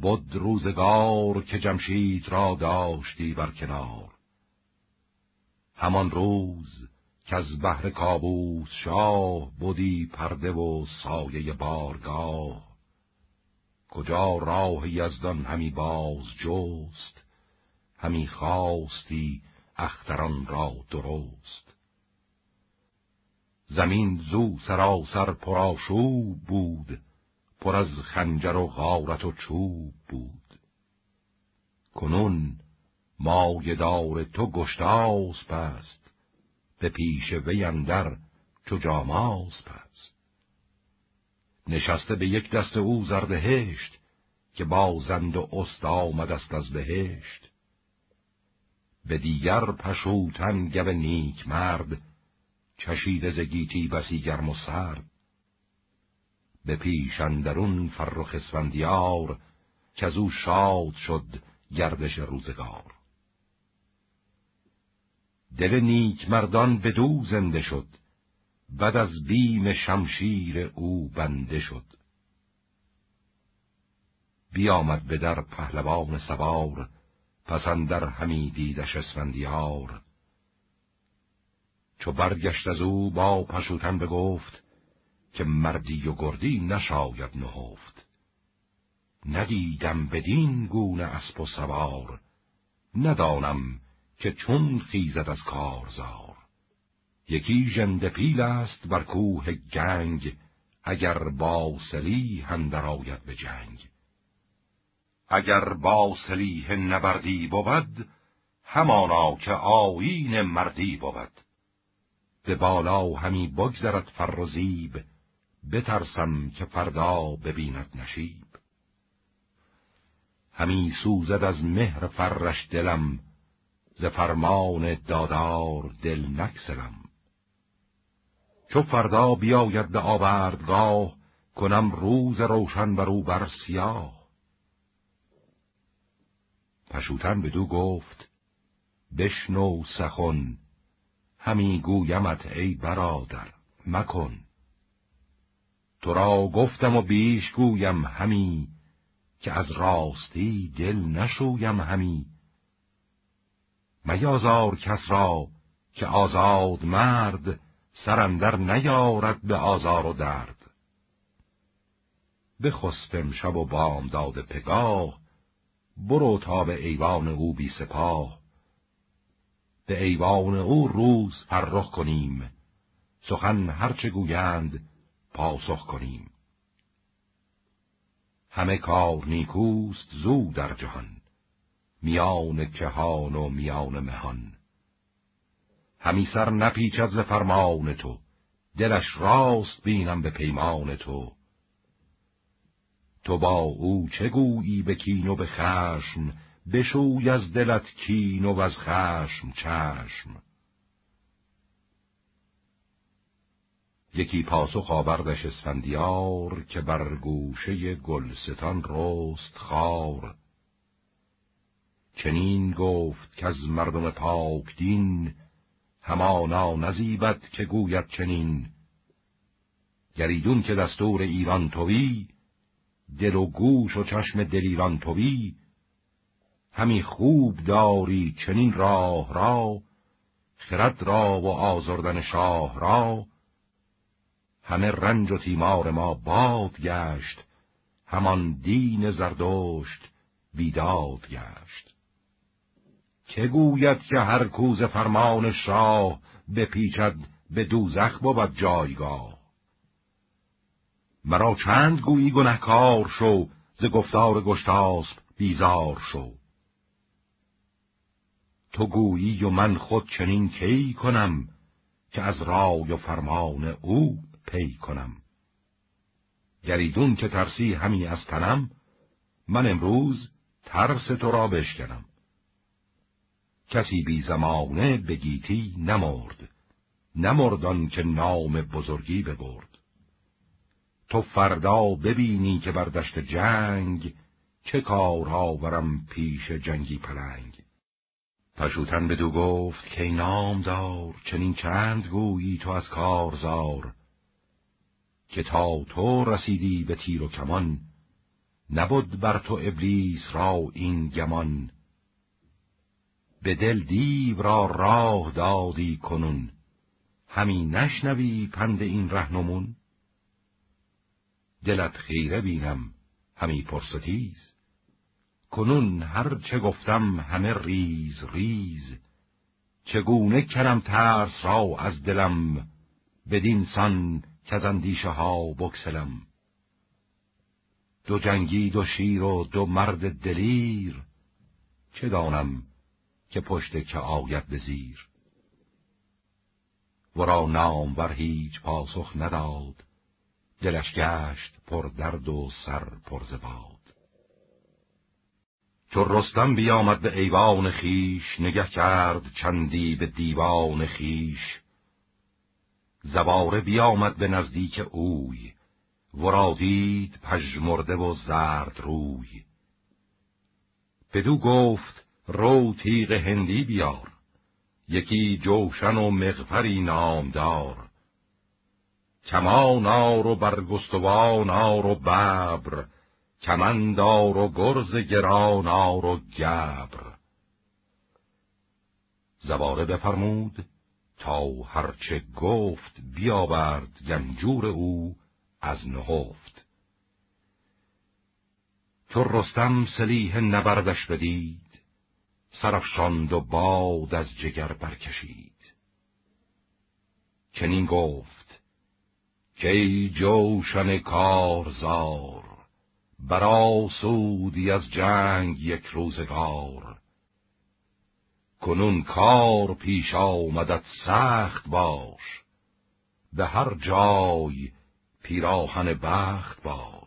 بود روزگار که جمشید را داشتی بر کنار. همان روز که از بحر کابوس شاه بودی پرده و سایه بارگاه. کجا راه یزدان همی باز جست همی خواستی اختران را درست. زمین زو سراسر پراشوب بود پر از خنجر و غارت و چوب بود. کنون مایه دار تو گشتاز پست به پیش وی اندر چو جاماز پست نشسته به یک دست او زردهشت که بازند و است آمد است از بهشت. به دیگر پشوتن گب نیک مرد چشید زگیتی بسی گرم و سرد. به پیش اندرون فرخ اسفندیار که از او شاد شد گردش روزگار. دل نیک مردان به دو زنده شد. بد از بیم شمشیر او بنده شد. بیامد به در پهلوان سوار پسندر همی دیدش اسفندیار. چو برگشت از او با پشوتن بگفت که مردی و گردی نشاید نهفت. ندیدم بدین گونه اسب و سوار. ندانم که چون خیزد از کارزار. یکی ژنده پیل است بر کوه گنگ اگر باسلی هندر آید به جنگ. اگر با سلیح نبردی بود همانا که آیین مردی بود. به بالا همی بگذرد فر و زیب بترسم که فردا ببیند نشیب. همی سوزد از مهر فرش دلم ز فرمان دادار دل نکسلم چو فردا بیاید به آوردگاه کنم روز روشن بر او بر سیاه. پشوتن بدو گفت بشنو سخن همی گویمت ای برادر مکن. تو را گفتم و بیش گویم همی که از راستی دل نشویم همی. میازار کس را که آزاد مرد سرندر نیارد به آزار و درد. بخسپم شب و بام داد پگاه برو تا به ایوان او بی سپاه. به ایوان او روز فرخ کنیم سخن هرچه گویند پاسخ کنیم. همه کار نیکوست زو در جهان. میان کهان و میان مهان. همی سر نپیچد ز فرمان تو دلش راست بینم به پیمان تو. تو با او چه گویی به کین و به خشم؟ بشوی از دلت کین و از خشم چشم. یکی پاسخ آوردش اسفندیار که بر گوشه گلستان رست خار. چنین گفت که از مردم پاک دین همانا نزیبت که گوید چنین. گریدون که دستور ایران توی دل و گوش و چشم دلیران توی. همی خوب داری چنین راه را خرد را و آزردن شاه را. همه رنج و تیمار ما باد گشت همان دین زردشت بیداد گشت. که گوید که هر کوز فرمان شاه بپیچد به دوزخ بود جایگاه. مرا چند گویی گنهکار شو ز گفتار گشتاسب بیزار شو. تو گویی و من خود چنین کی کنم که از رای و فرمان او پی کنم؟ گریدون که ترسی همی از تنم من امروز ترس تو را بشکنم. کسی بی زمانه به گیتی نمرد نمردان که نام بزرگی ببرد. تو فردا ببینی که بر دشت جنگ چه کارها ورم پیش جنگی پلنگ. پشوتن بدو گفت که نام دار چنین چند گویی تو از کارزار که تا تو رسیدی به تیر و کمان نبود بر تو ابلیس را این گمان. به دل دیو را راه دادی کنون. همی نشنوی پند این رهنمون. دلت خیره بینم همی پرستیز کنون هر چه گفتم همه ریز ریز. چگونه کنم ترس را از دلم؟ بدین سان که از اندیشه ها بکسلم دو جنگی دو شیر و دو مرد دلیر. چه دانم که پشت که آید به زیر. ورا نام ور هیچ پاسخ نداد دلش گشت پر درد و سر پر زباد. چو رستم بیامد به ایوان خیش نگه کرد چندی به دیوان خیش زباره بیامد به نزدیک اوی ورا دید پژمرده و زرد روی. بدو گفت رو تیغ هندی بیار. یکی جوشن و مغفری نامدار. کمان آر و برگستوان آر و ببر. کمندار و گرز گران آر و گبر. زباره بفرمود تا هرچه گفت بیاورد گنجور او از نهفت. چو رستم سلیح نبردش بدید سرفشاند و باد از جگر برکشید. چنین گفت که ای جوشن کارزار برا سودی از جنگ یک روزگار. کنون کار پیش آمدت سخت باش به هر جای پیراهن بخت باش.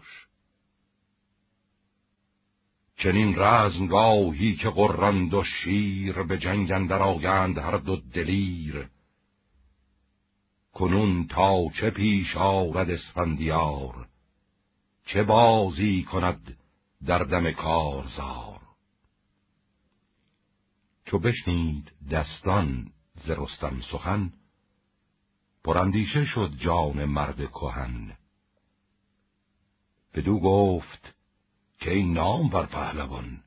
چنین رزمگاهی که قرند و شیر به جنگ اندر آگند هر دو دلیر. کنون تا چه پیش آرد اسفندیار چه بازی کند در دم کارزار. چو بشنید دستان ز رستم سخن پراندیشه شد جان مرد کهن. بدو گفت که این نام بر پهلوان.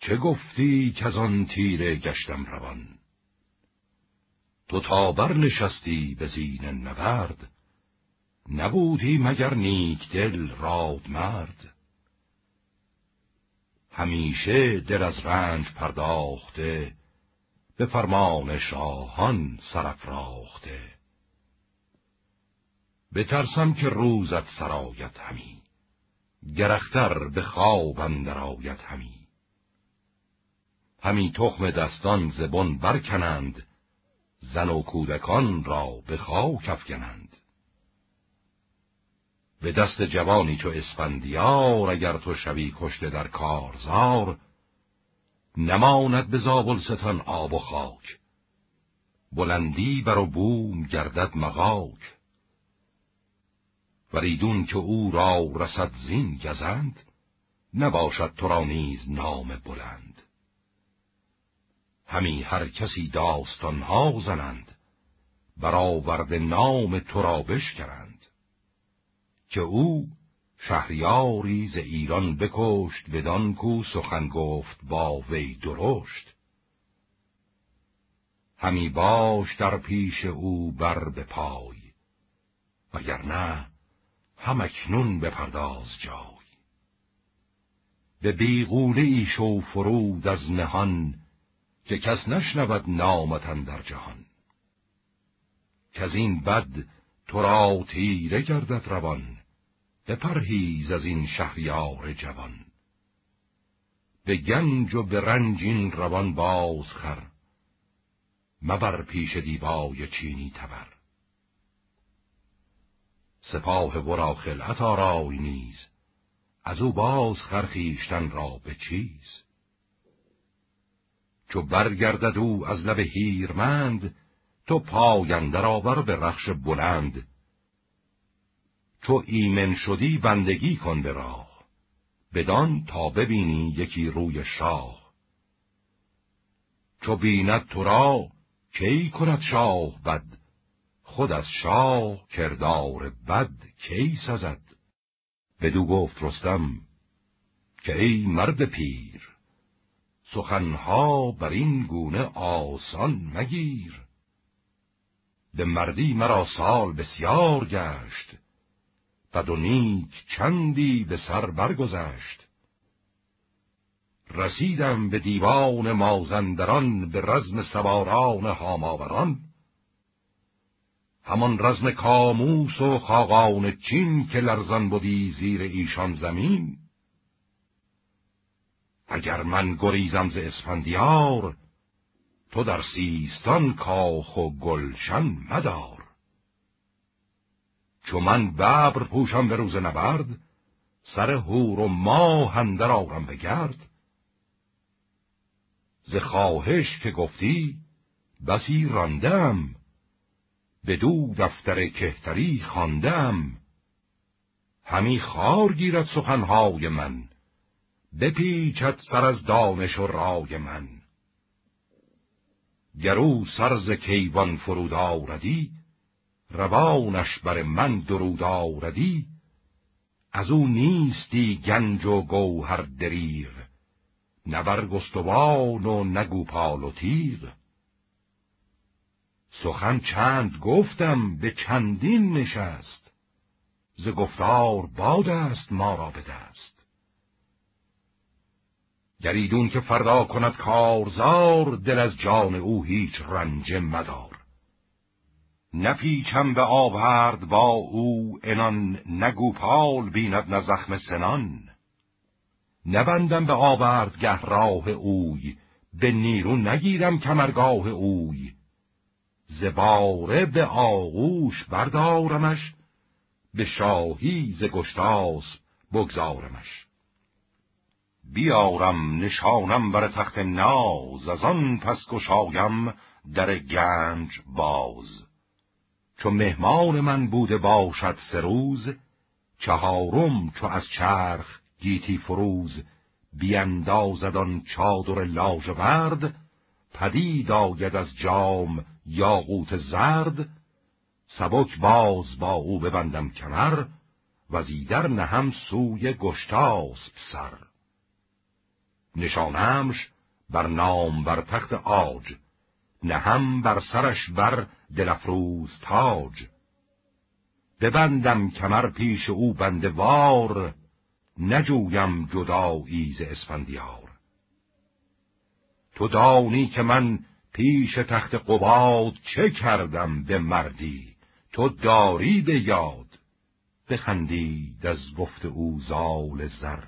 چه گفتی که از آن تیره گشتم روان؟ تو تا بر نشستی به زین نبرد نبودی مگر نیک دل راد مرد؟ همیشه دل از رنج پرداخته به فرمان شاهان سرفراخته بترسم که روزت سرایت همی گرختر به خواب اندر آید همی. همی تخم دستان زبان برکنند زن و کودکان را به خاک افکنند. به دست جوانی چو اسفندیار اگر تو شوی کشته در کارزار نماند به زابلستان آب و خاک. بلندی بر و بوم گردد مغاک. وریدون که او را رسد زین گزند نباشد تو را نیز نام بلند. همی هر کسی داستانها زنند برآورد نام تو را بشکرند. که او شهریاری ز ایران بکشت بدان کو سخن گفت با وی درشت. همی باش در پیش او بر به پای وگرنه هم اکنون بپرداز جای. به بیغوله ای شو فرود از نهان که کس نشنود نامتن در جهان. که از این بد تو را تیره گردد روان بپرهیز از این شهریار جوان. به گنج و به رنج این روان باز خر مبر پیش دیبای چینی تبر. سپاه ورا خلعت آرای نیز. از او باز خرخیشتن را به چیز. چو برگردد او از لب هیرمند تو پایندر آور به رخش بلند. چو ایمن شدی بندگی کن به راه بدان تا ببینی یکی روی شاه. چو بیند تو را کی کند شاه بد؟ خود از شاه کردار بد کی سزد؟ بدو گفت رستم که ای مرد پیر سخنها بر این گونه آسان مگیر. به مردی مرا سال بسیار گشت بد و نیک چندی به سر برگذشت. رسیدم به دیوان مازندران به رزم سواران هاماوران. همان رزم کاموس و خاقان چین که لرزان بودی زیر ایشان زمین. اگر من گریزم ز اسفندیار تو در سیستان کاخ و گلشن مدار. چو من ببر پوشم به روز نبرد سر هور و ماه اندر آرم بگرد ز خواهش که گفتی بسی راندم به دو دفتر کهتری خواندم. همی خار گیرد سخنهای من بپیچد سر از دانش و رای من. گرو سرز کیوان فرود آردی روانش بر من درود آردی از او نیستی گنج و گوهر دریغ گستوان و نگو پال و تیغ سخن چند گفتم به چندین نشست. ز گفتار باد است ما را به دست. گریدون که فردا کند کارزار دل از جان او هیچ رنج مدار. نپیچم به آورد با او انان نگو پال بیند نه زخم سنان. نبندم به آورد گه راه اوی به نیرو نگیرم کمرگاه اوی. زباره به آغوش بردارمش به شاهی ز گشتاس بگذارمش. بیارم نشانم بر تخت ناز از آن پس گشایم در گنج باز. چو مهمان من بوده باشد سه روز چهارم چو از چرخ گیتی فروز. بیاندازد آن چادر لاژورد پدید آید از جام یاقوت زرد سبک باز با او ببندم کمر و زیدر نهم سوی گشتاسب سر. نشانمش بر نام بر تخت آج نهم بر سرش بر دلفروز تاج. ببندم کمر پیش او بندوار نجویم جدایی ز اسفندیار. تو دانی که من پیش تخت قباد چه کردم به مردی؟ تو داری به یاد. بخندید از گفت او زال زر.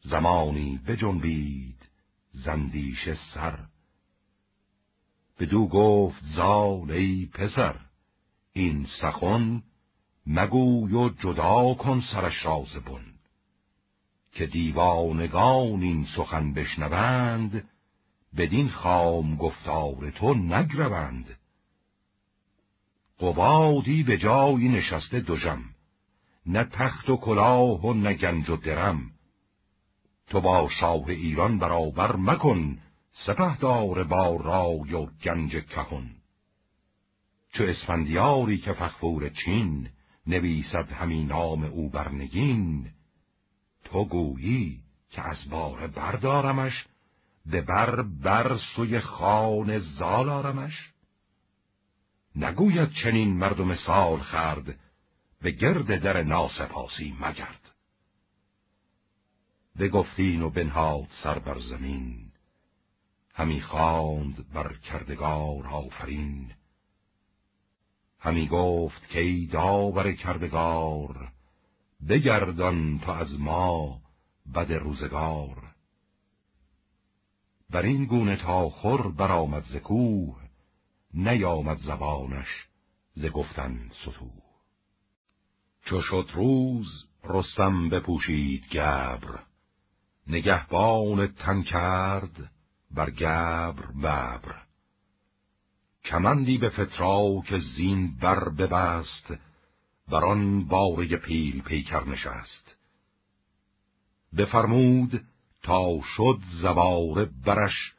زمانی بجنبید زندیش سر. بدو گفت زال ای پسر این سخن مگوی و جدا کن سرش را زبون که دیوانگان این سخن بشنوند بدین خام گفتار تو نگروند. قبادی به جایی نشسته دوژم نه تخت و کلاه و نه گنج و درم. تو با شاه ایران برابر مکن سپهدار با رای و گنج کهون چو اسفندیاری که فخفور چین نویسد همین نام او برنگین تو گویی که از باره بردارمش به بر بر سوی خان زال آرمش؟ نگوید چنین مردم سال خرد به گرد در ناسپاسی مگرد. بگفتین و بنهاد سر بر زمین همی خواند بر کردگار آفرین. همی گفت که ای داور کردگار بگردان تا از ما بد روزگار. بر این گونه تا خور برآمد ز کوه نیامد زبانش ز گفتن ستوه چو شد روز رستم بپوشید گبر نگهبان تن کرد بر گبر ببر. کمندی به فتراک زین بر ببست بر آن باره پیل پیکر نشست. بفرمود تا شد زواره برش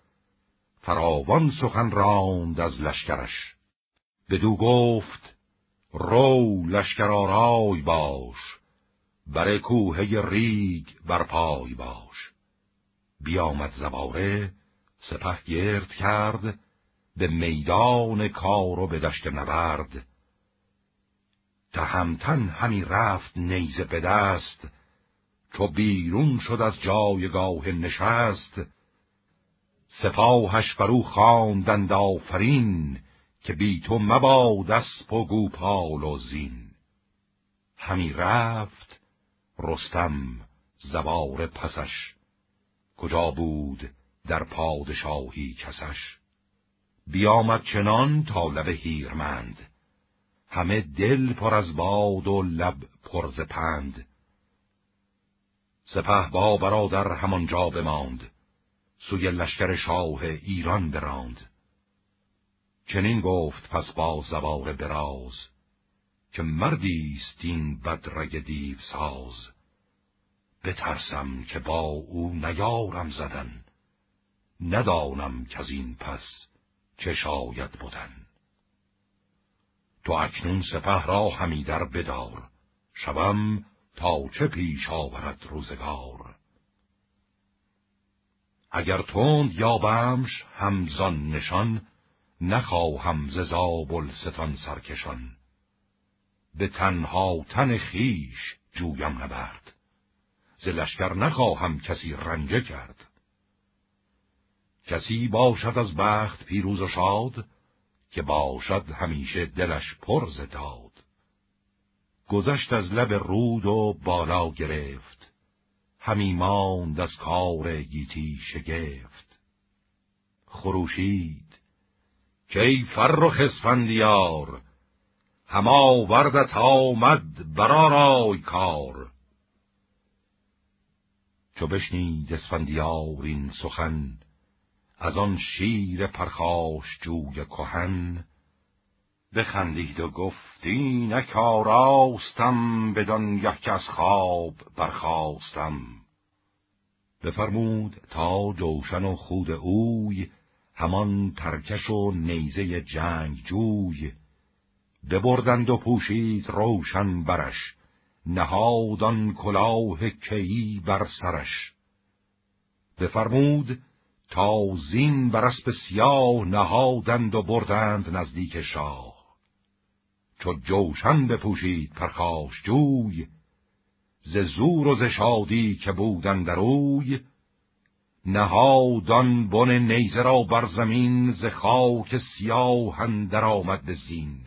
فراوان سخن راند از لشکرش. بدو گفت رو لشکر آرای باش بر کوه ریگ بر پای باش. بیامد زواره سپه گرد کرد به میدان کار و به دشت نبرد. تهمتن همی رفت نیزه به دست چو بیرون شد از جایگاه نشست سپاهش فرو خواندند آفرین که بی تو مباد اسپ و گوپال و زین. همی رفت رستم زوار پسش کجا بود در پادشاهی کسش؟ بیامد چنان تا لب هیرمند همه دل پر از باد و لب پر ز پند. سپه با برادر همانجا بماند. سوی لشکر شاه ایران براند. چنین گفت پس با زبار براز که مردی است این بدرگ دیو ساز. بترسم که با او نیارم زدن ندانم که از این پس چه شاید بودن تو اکنون سپه را همی در بدار شوم تا چه پیش آورد روزگار؟ اگر تند یابمش همزان نشان نخواهم ز زابل ستان سرکشان. به تنها تن خیش جویم نبرد ز لشکر نخواهم کسی رنجه کرد. کسی باشد از بخت پیروز و شاد که باشد همیشه دلش پر ز داد. گذشت از لب رود و بالا گرفت. همی ماند از کار گیتی شگفت. خروشید کی فرخ اسفندیار هما وردت آمد برارای کار. چو بشنید اسفندیار این سخن از آن شیر پرخاش جوی کهن بخندید و گفتی نکاراستم بدان یک از خواب برخواستم بفرمود تا جوشن و خود اوی همان ترکش و نیزه جنگ جوی. ببردند و پوشید روشن برش نهادان کلاه کیی بر سرش. بفرمود تا زین بر اسب سیاه نهادند و بردند نزدیک شاه. چو جوشن بپوشید پرخاش جوی ز زور و ز شادی که بودن در اوی. نهادان بن نیزه را بر زمین ز خاک سیاه اندر آمد به زین.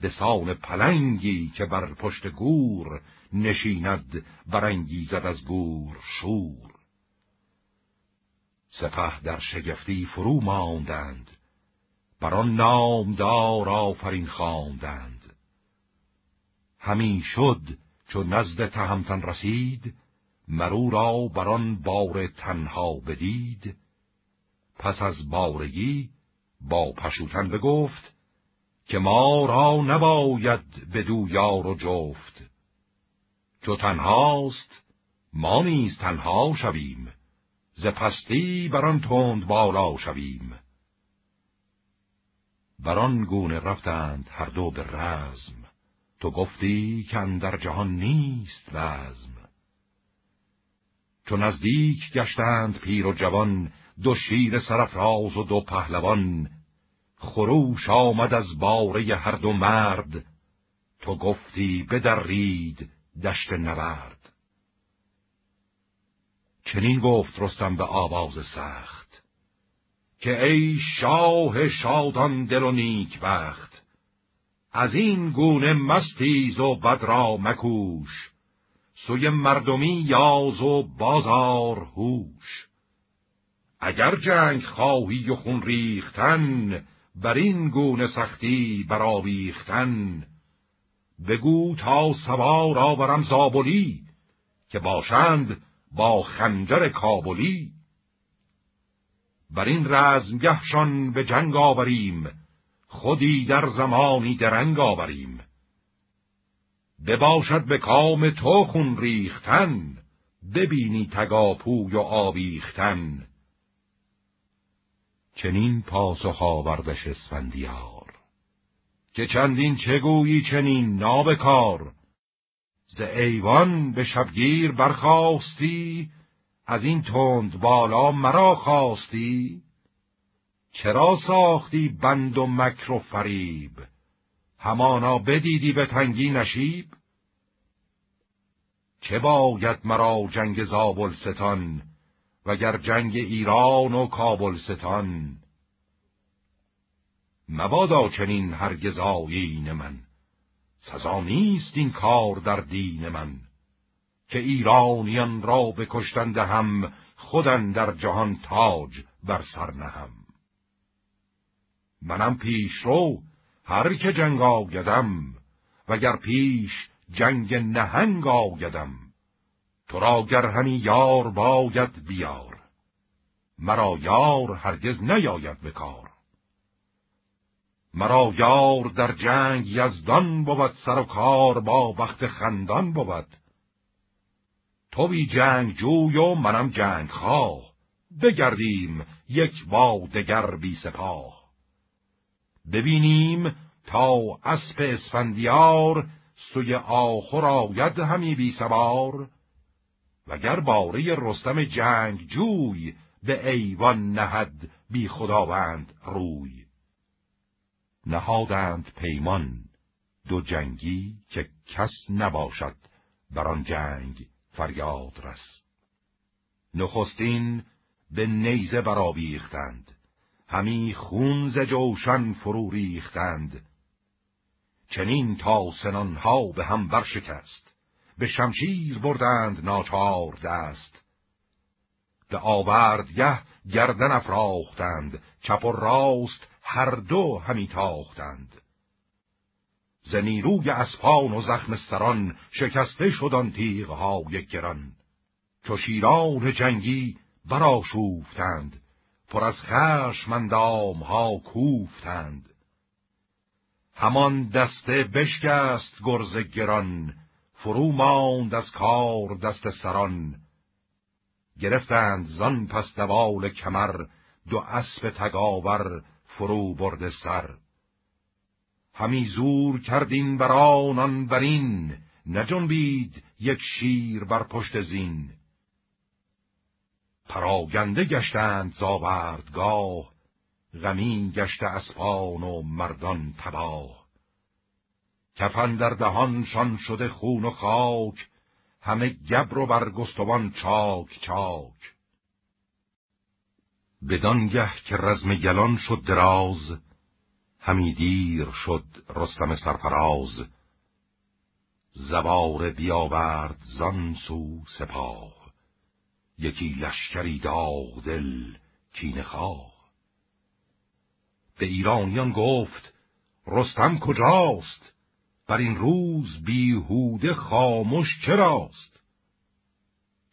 به سان پلنگی که بر پشت گور نشیند برانگیزد از گور شور. سپه در شگفتی فرو ماندند. بر آن نامدار آفرین خواندند. همین شد چو نزد تهمتن رسید مرو را بر آن بار تنها بدید. پس از بارگی با پشوتن بگفت که ما را نباید بدو یار و جفت. چو تنهاست ما نیز تنها شویم ز پستی بران تند بالا شویم. بران گونه رفتند هر دو به رزم. تو گفتی که در جهان نیست وزم چو نزدیک گشتند پیر و جوان دو شیر سرفراز و دو پهلوان. خروش آمد از باره هر دو مرد. تو گفتی بدرید دشت نبرد. چنین گفت رستم به آواز سخت. که ای شاه شادان دل و نیک بخت از این گونه مستیز و بد را مکوش سوی مردمی یاز و بازار هوش. اگر جنگ خواهی و خون ریختن بر این گونه سختی برآویختن بگو تا سوار آورم زابلی که باشند با خنجر کابلی. بر این رزمگهشان به جنگ آوریم خودی در زمانی درنگ آوریم. بباشد به کام تو خون ریختن ببینی تگاپوی و آویختن. چنین پاسخ آوردش اسفندیار که چندین چگویی چنین نابکار. ز ایوان به شبگیر برخواستی از این تند بالا مرا خواستی؟ چرا ساختی بند و مکر و فریب؟ همانا بدیدی به تنگی نشیب؟ چه باید مرا جنگ زابلستان وگر جنگ ایران و کابلستان؟ مبادا چنین هرگز آیین من سزا نیست این کار در دین من. که ایرانیان را بکشتند هم خودن در جهان تاج بر سر نهم. منم پیش رو هر که جنگ آگدم وگر پیش جنگ نهنگ آگدم تو را گر همی یار باید بیار مرا یار هرگز نیاید به کار. مرا یار در جنگ یزدان بود سر و کار با بخت خندان بود. تو بی جنگ جوی و منم جنگ خواه بگردیم یک با دگر بی سپاه. ببینیم تا اسب اسفندیار سوی آخر آید همی بی سوار. وگر باره رستم جنگ جوی به ایوان نهد بی خداوند روی. نهادند پیمان دو جنگی که کس نباشد بر آن جنگ. فریاد رس. نخستین به نیزه برآویختند. همی خون ز جوشن فرو ریختند چنین تا سنانها به هم برشکست. به شمشیر بردند ناچار دست. به آوردگه گردن افراختند. چپ و راست هر دو همی تاختند. ز نیروی اسپان و زخم سران شکسته شدن تیغهای گران. چو شیران جنگی براشوفتند پر از خشمندام ها کوفتند. همان دسته بشکست گرز گران فرو ماند از کار دست سران. گرفتند زان پس دوال کمر دو اسب تگاور فرو برده سر. همی زور کردین برانان برین نجنبید یک شیر بر پشت زین. پراگنده گشتند زاوردگاه غمین گشته اسپان و مردان تباه. کفن در دهانشان شده خون و خاک همه گبر و برگستوان چاک چاک. بدانگه که رزم گلان شد دراز همی دیر شد رستم سرفراز. زبار بیاورد زان سو سپاه. یکی لشکری داغ دل کین خواه. به ایرانیان گفت رستم کجاست؟ بر این روز بیهوده خاموش چراست؟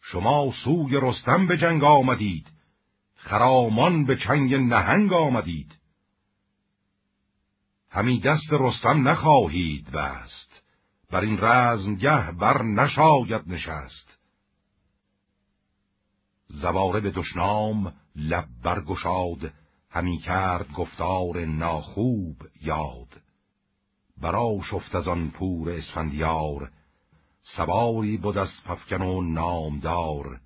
شما سوی رستم به جنگ آمدید خرامان به چنگ نهنگ آمدید. همی دست رستم نخواهید بست. بر این رزمگه بر نشاید نشست. زواره به دشنام لب برگشاد همی کرد گفتار ناخوب یاد. برا شفت از آن پور اسفندیار سواری بود از پفکن و نامدار.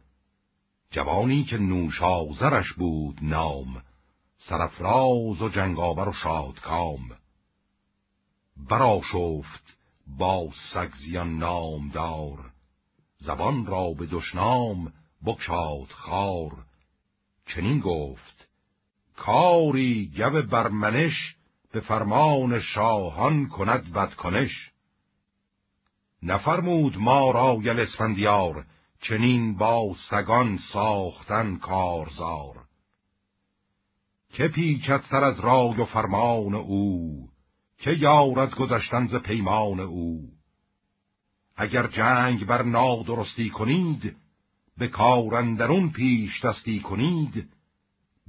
جوانی که نوشازرش بود نام سرفراز و جنگاور و شادکام. برا شفت با سگزیان نامدار. زبان را به دشنام بکشاد خار. چنین گفت کاری گو برمنش به فرمان شاهان کند بدکنش. نفرمود ما را یل اسفندیار چنین با سگان ساختن کارزار. که پیچد سر از رای و فرمان او که یارد گذشتن ز پیمان او؟ اگر جنگ بر نادرستی کنید به کارندرون پیش دستی کنید.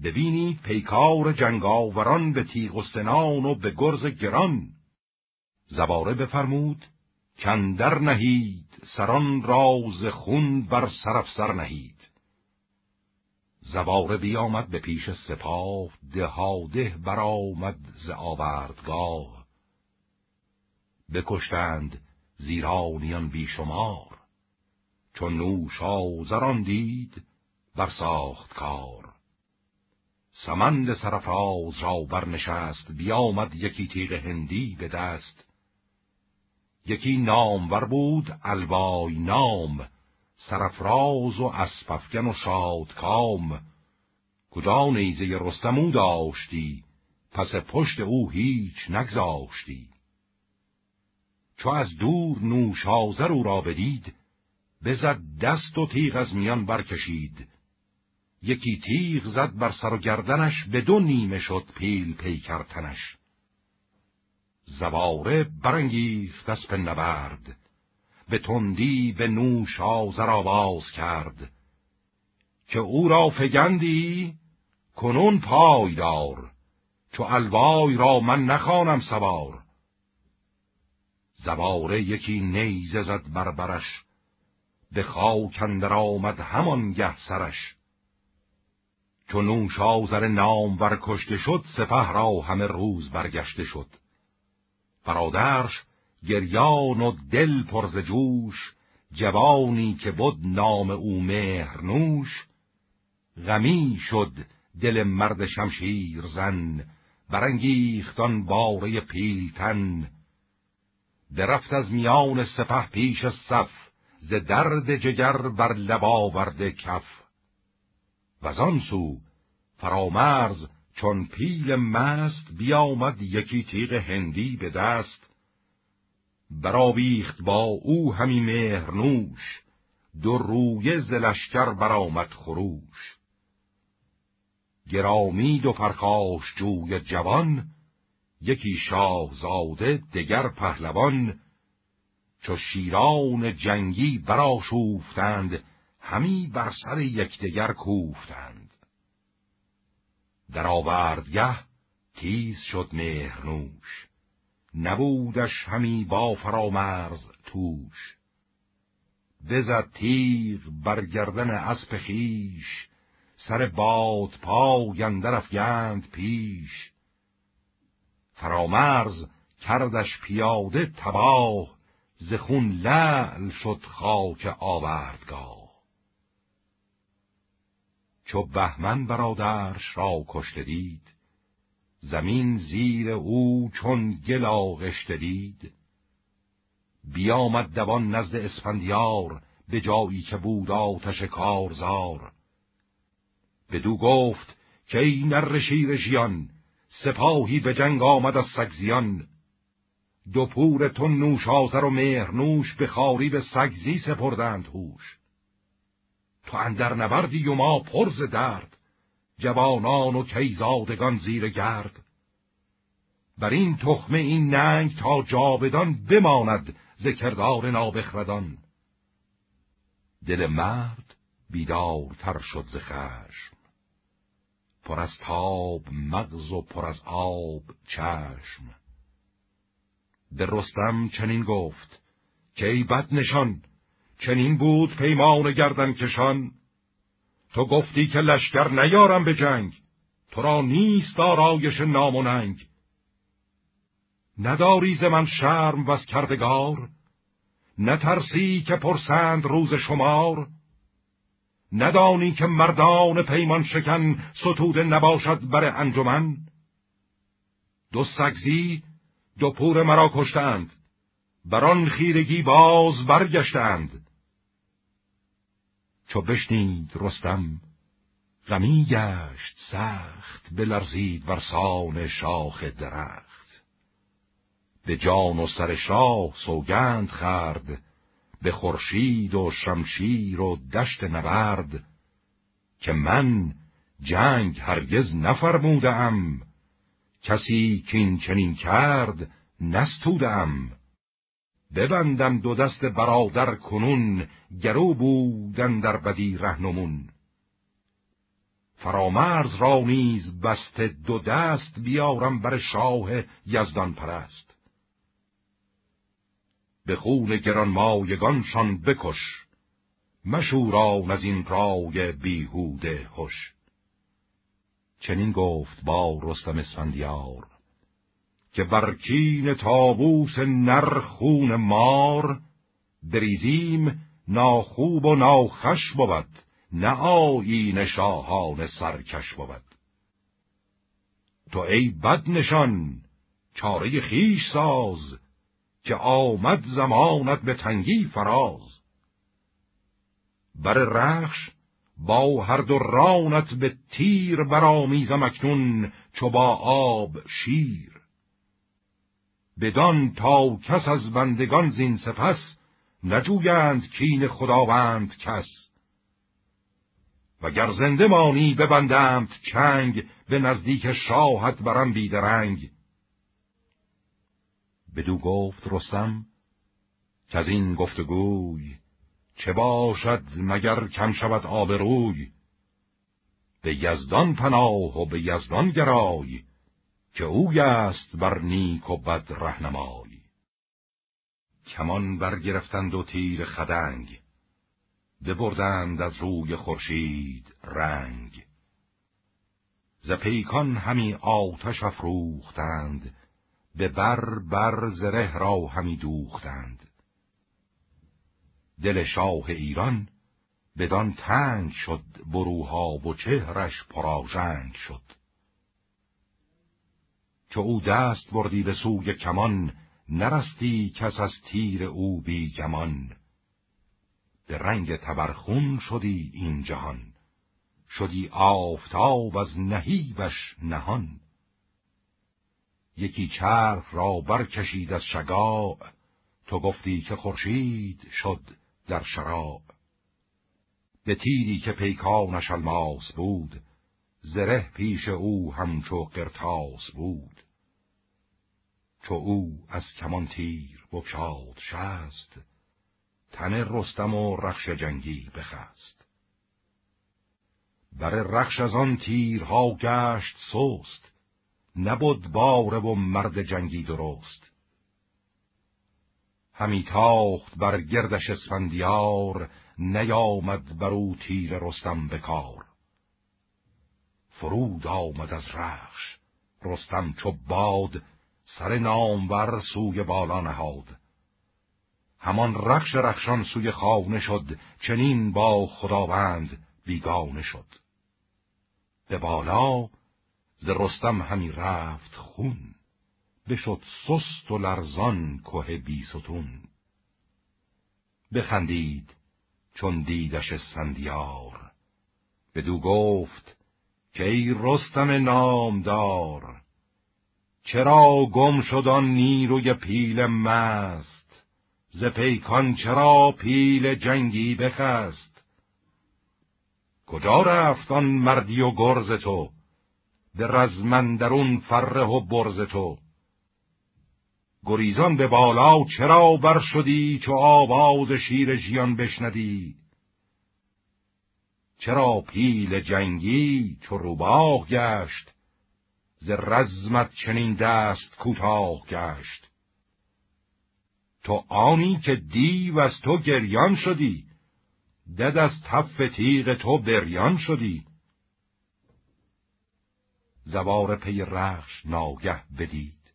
ببینید پیکار جنگاوران به تیغ و سنان و به گرز گران. زباره بفرمود کندر نهید سران راز خون بر سرف سر نهید. زباره بیامد به پیش سپاه دهاده برآمد ز آوردگاه. بکشتند زیرانیان بیشمار. چون نوش آزران دید برساخت کار. سمند سرفراز را برنشست بیامد یکی تیغ هندی به دست. یکی نامور بود الوای نام. سرفراز و اسپفگن و شادکام کجا نیزه رستمو داشتی؟ پس پشت او هیچ نگذاشتی. چو از دور نوشازر او را بدید بزد دست و تیغ از میان برکشید. یکی تیغ زد بر سر و گردنش به دو نیمه شد پیل پیکر تنش زواره برانگیخت از نبرد به تندی به نوش آزر آواز کرد. که او را فگندی کنون پایدار چو الوای را من نخوانم سوار. زواره یکی نیزه زد بربرش به خاک اندر آمد همان گه سرش. چو نوشازر نام ور کشته شد سپه را همه روز برگشته شد. برادرش گریان و دل پرز جوش جوانی که بود نام او مهرنوش غمی شد دل مرد شمشیر زن برانگیختان باره پیلتن. درفت از میان سپه پیش صف ز درد جگر بر لب آورده کف. و سو فرامرز چون پیل مست بیامد یکی تیغ هندی به دست. برآویخت با او همی مهرنوش دو روی زلشکر برآمد خروش. گرامی دو پرخاش جوی جوان یکی شاهزاده دگر پهلوان چو شیران جنگی براشوفتند همی بر سر یکدیگر کوفتند. در آوردگه تیز شد مهرنوش نبودش همی با فرامرز توش. بزد تیغ بر گردن اسب خیش سر باد افگند پیش. فرامرز کردش پیاده تباه زخون لعل شد خاک آوردگاه. چو بهمن برادرش را کشته دید زمین زیر او چون گل آغشته دید. بیامد دوان نزد اسفندیار به جایی که بود آتش کارزار. بدو گفت که ای نر شیر سپاهی به جنگ آمد از سگزیان. دو پور تو نوش و مهرنوش به خاری به سگزی سپردند هوش. تو اندر نبردی و ما پرز درد جوانان و کیزادگان زیر گرد. بر این تخمه این ننگ تا جاودان بماند ذکردار نابخردان. دل مرد بیدارتر شد ز خشم. پر از تاب مغز و پر از آب چشم. به رستم چنین گفت که ای بد نشان چنین بود پیمان گردن کشان. تو گفتی که لشکر نیارم به جنگ تو را نیست آرایش نام و نداری ز من شرم و کردگار نترسی که پرسند روز شمار. ندانی که مردان پیمان شکن ستوده نباشد بر انجمن؟ دو سگزی دو پور مرا کشتند. بران خیرگی باز برگشتند. چو بشنید رستم غمی گشت سخت بلرزید بر سان شاخ درخت. به جان و سر شاه سوگند خرد به خورشید و شمشیر و دشت نبرد که من جنگ هرگز نفرمودم. کسی کین چنین کرد نستودم. ببندم دو دست برادر کنون گرو بودن در بدی رهنمون. فرامرز را نیز بسته دو دست بیارم بر شاه یزدان پرست به خون گرانمایگانشان بکش. مشوران از این رای بیهوده هش. چنین گفت با رستم اسفندیار که برکین تابوس نر خون مار بریزیم ناخوب و ناخش بود نه آیین شاهان سرکش بود. تو ای بد نشان چاره خیش ساز که آمد زمانت به تنگی فراز. بر رخش با هر دو رانت به تیر برآمیزم اکنون چو با آب شیر. بدان تا کس از بندگان زین سپس نجویند کین خداوند کس. وگر زنده مانی ببندند چنگ به نزدیک شاهت برم بیدرنگ بدو گفت رستم که از این گفتگوی چه باشد مگر کم شود آبروی به یزدان پناه و به یزدان گرای که اوی است بر نیک و بد رهنمای. کمان برگرفتند و تیر خدنگ ببردند از روی خورشید رنگ. ز پیکان همی آتش افروختند به بر بر زره را همی دوختند. دل شاه ایران بدان تنگ شد بروها و چهرش پراژنگ شد. چو او دست بردی به سوی کمان نرستی کس از تیر او بی گمان به رنگ تبرخون شدی این جهان شدی آفتاب از نهیبش نهان. یکی چرخ را برکشید از شگاع تو گفتی که خورشید شد در شراب. به تیری که پیکانش الماس بود زره پیش او همچو قرتاس بود. چو او از کمان تیر بکشاد شست تن رستم و رخش جنگی بخست. بر رخش از آن تیرها گشت سست نبود باره و مرد جنگی درست. همی تاخت بر گردش اسفندیار نیامد بر او تیر رستم بکار فرود آمد از رخش رستم چو باد سر نامور سوی بالا نهاد. همان رخش رخشان سوی خانه شد چنین با خداوند بیگانه شد. به بالا ز رستم همی رفت خون. بشد سست و لرزان که بیستون بخندید چون دیدش اسفندیار بدو گفت که ای رستم نامدار چرا گم شد آن نیروی پیل مست؟ ز پیکان چرا پیل جنگی بخست؟ کجا رفت آن مردی و گرز تو؟ به رزمندرون فره و برز تو. گریزان به بالا چرا بر شدی چو آواز شیر ژیان بشندی چرا پیل جنگی چو روباه گشت؟ ز رزمت چنین دست کوتاه گشت. تو آنی که دیو از تو گریان شدی دد از تف تیغ تو بریان شدی. زوار پی رخش ناگه بدید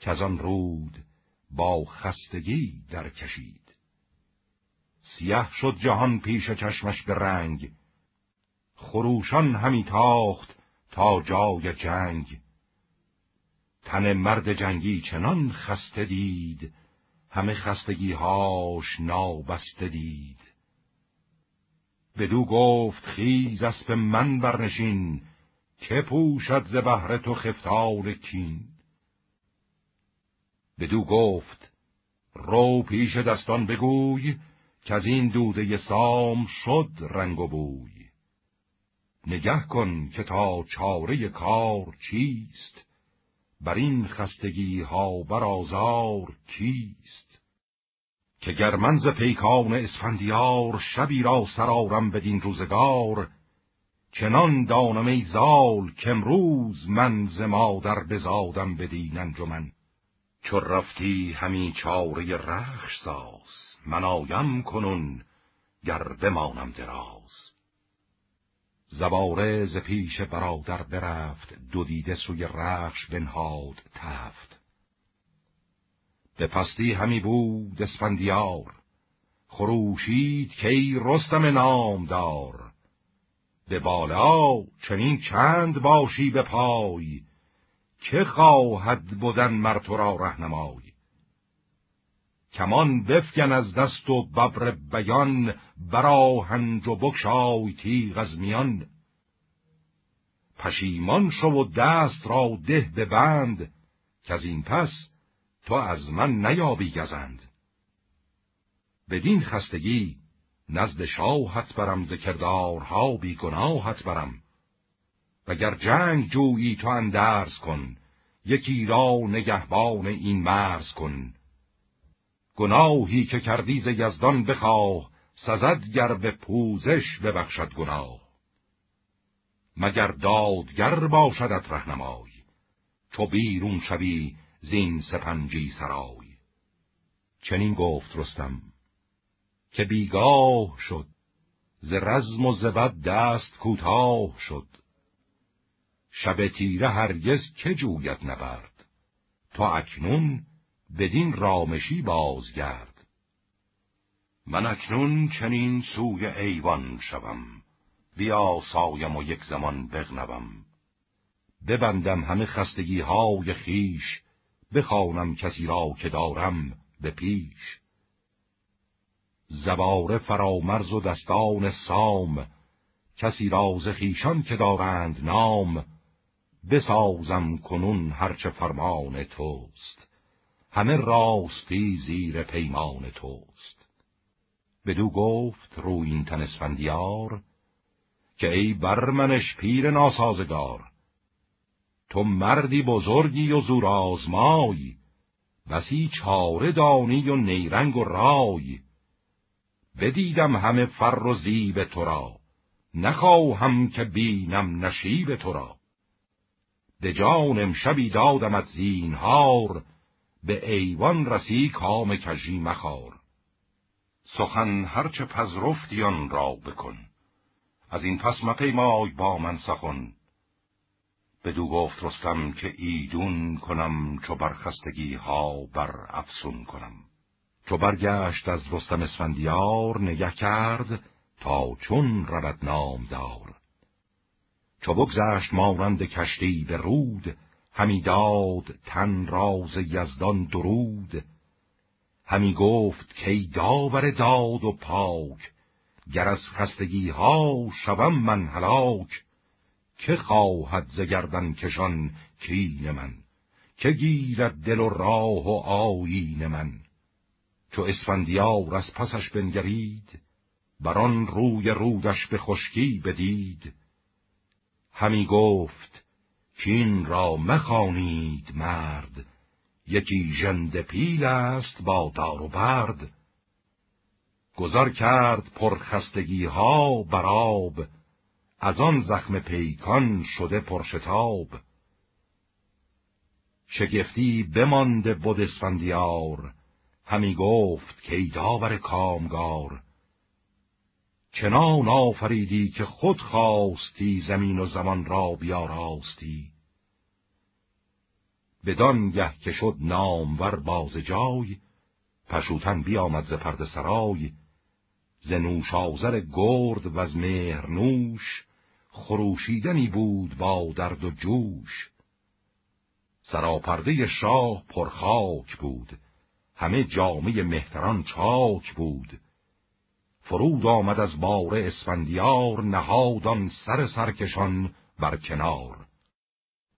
که از آن رود با خستگی در کشید سیه شد جهان پیش چشمش به رنگ خروشان همی تاخت تا جای جنگ. تن مرد جنگی چنان خسته دید همه خستگی هاش نابسته دید. بدو گفت خیز اسب من برنشین که پوشد ز بهر تو خفتار کین؟ بدو گفت رو پیش دستان بگوی که از این دوده سام شد رنگ و بوی. نگه کن که تا چاره کار چیست؟ بر این خستگی ها بر آزار کیست؟ که گرمنز پیکان اسفندیار شبی را سرارم بدین روزگار چنان دانم ای زال که امروز من ز مادر بزادم بدین انجمن. چو رفتی همی چاره رخش ساز من آیم کنون گر بمانم دراز. زباره ز پیش برادر برفت دو دیده سوی رخش بنهاد تفت. به پستی همی بود اسفندیار خروشید که ای رستم نامدار. به بالا چنین چند باشی به پای که خواهد بودن مر تو را رهنمای؟ کمان بفگن از دست و ببر بیان براهنج و بکشای تیغ از میان. پشیمان شو و دست را ده به بند که از این پس تو از من نیابی گزند. بدین خستگی نزد شاهت برم ذکردارها بی گناهت برم. وگر جنگ جویی تو اندرز کن یکی را نگهبان این مرز کن. گناهی که کردی ز یزدان بخواه سزد گر به پوزش ببخشد گناه. مگر دادگر باشدت رهنمای چو بیرون شوی زین سپنجی سرای. چنین گفت رستم که بیگاه شد. ز رزم و زبد دست کوتاه شد. شب تیره هرگز که جوید نبرد. تا اکنون بدین رامشی بازگرد. من اکنون چنین سوی ایوان شوم. بیا سایم و یک زمان بغنوم. ببندم همه خستگی های خیش بخوانم کسی را که دارم به پیش. زباره فرامرز و دستان سام. کسی راز خیشان که دارند نام بسازم کنون هرچه فرمان توست. همه راستی زیر پیمان توست. بدو گفت رو این تن اسفندیار که ای برمنش پیر ناسازگار تو مردی بزرگی و زور آزمای بسی چاره دانی و نیرنگ و رای. بدیدم همه فر و زیب تو را. نخواهم که بینم نشیب تو را. به جانم شبی دادمت زینهار به ایوان رسی کام کجی مخار. سخن هرچه پذرفتیان را بکن. از این پس مپیمای با من سخن. بدو گفت رستم که ایدون کنم چو برخستگی ها بر افسون کنم. چو برگشت از رستم اسفندیار نگه کرد تا چون رود نامدار. چو بگذشت مانند کشتی به رود همی داد تن راز یزدان درود. همی گفت کی داور داد و پاک گر از خستگی ها شوم من هلاک. که خواهد زگردن کشان کین من؟ که گیرد دل و راه و آیین من؟ چو اسفندیار از پسش بنگرید بران روی رودش به خشکی بدید. همی گفت کین را مخانید مرد یکی ژنده پیل است با دار و برد. گذار کرد پرخستگی ها براب از آن زخم پیکان شده پرشتاب. شگفتی بمانده بود اسفندیار همی گفت که داور کامگار چنان آفریدی که خود خواستی زمین و زمان را بیاراستی. بدان گه که شد نامور باز جای پشوتن بیامد ز پرد سرای. ز نوشازر گرد و از مهرنوش خروشیدنی بود با درد و جوش. سراپرده شاه پرخاک بود. همه جامعه مهتران چاک بود. فرود آمد از بار اسفندیار نهادان سر سرکشان بر کنار.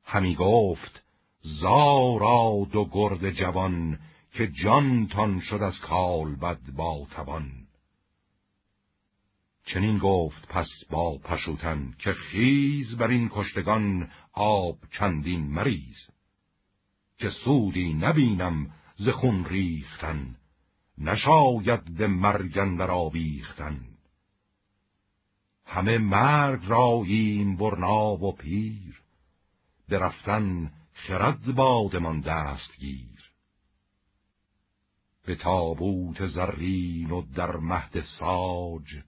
همی گفت زاراد و گرد جوان که جانتان شد از کال بد با توان. چنین گفت پس با پشوتن که خیز بر این کشتگان آب چندین مریز. که سودی نبینم ز خون ریختن نشاید به مرگن در آبیختن همه مرگ را این برنا و پیر برفتن خرد بادمان دستگیر. به تابوت زرین و در مهد ساج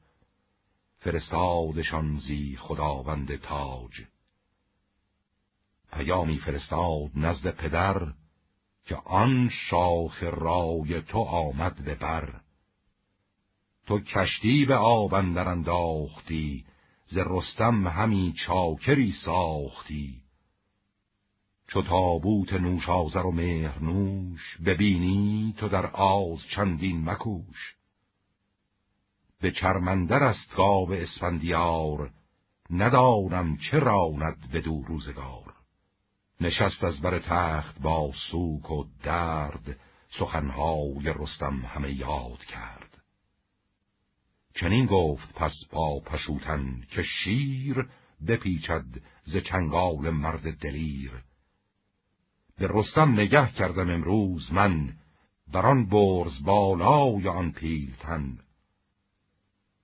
فرستادشان زی خداوند تاج. پیامی فرستاد نزد پدر که آن شاخ رای تو آمد به بر. تو کشتی به آب انداختی ز رستم همی چاکری ساختی. چو تابوت نوشازر و مهرنوش ببینی تو در آز چندین مکوش. به چرمندر است گاو اسفندیار ندانم چه راند به دو روزگار. نشست از بر تخت با سوک و درد سخنهای رستم همه یاد کرد. چنین گفت پس با پشوتن که شیر بپیچد ز چنگال مرد دلیر. به رستم نگه کردم امروز من بران برز بالای آن پیلتن.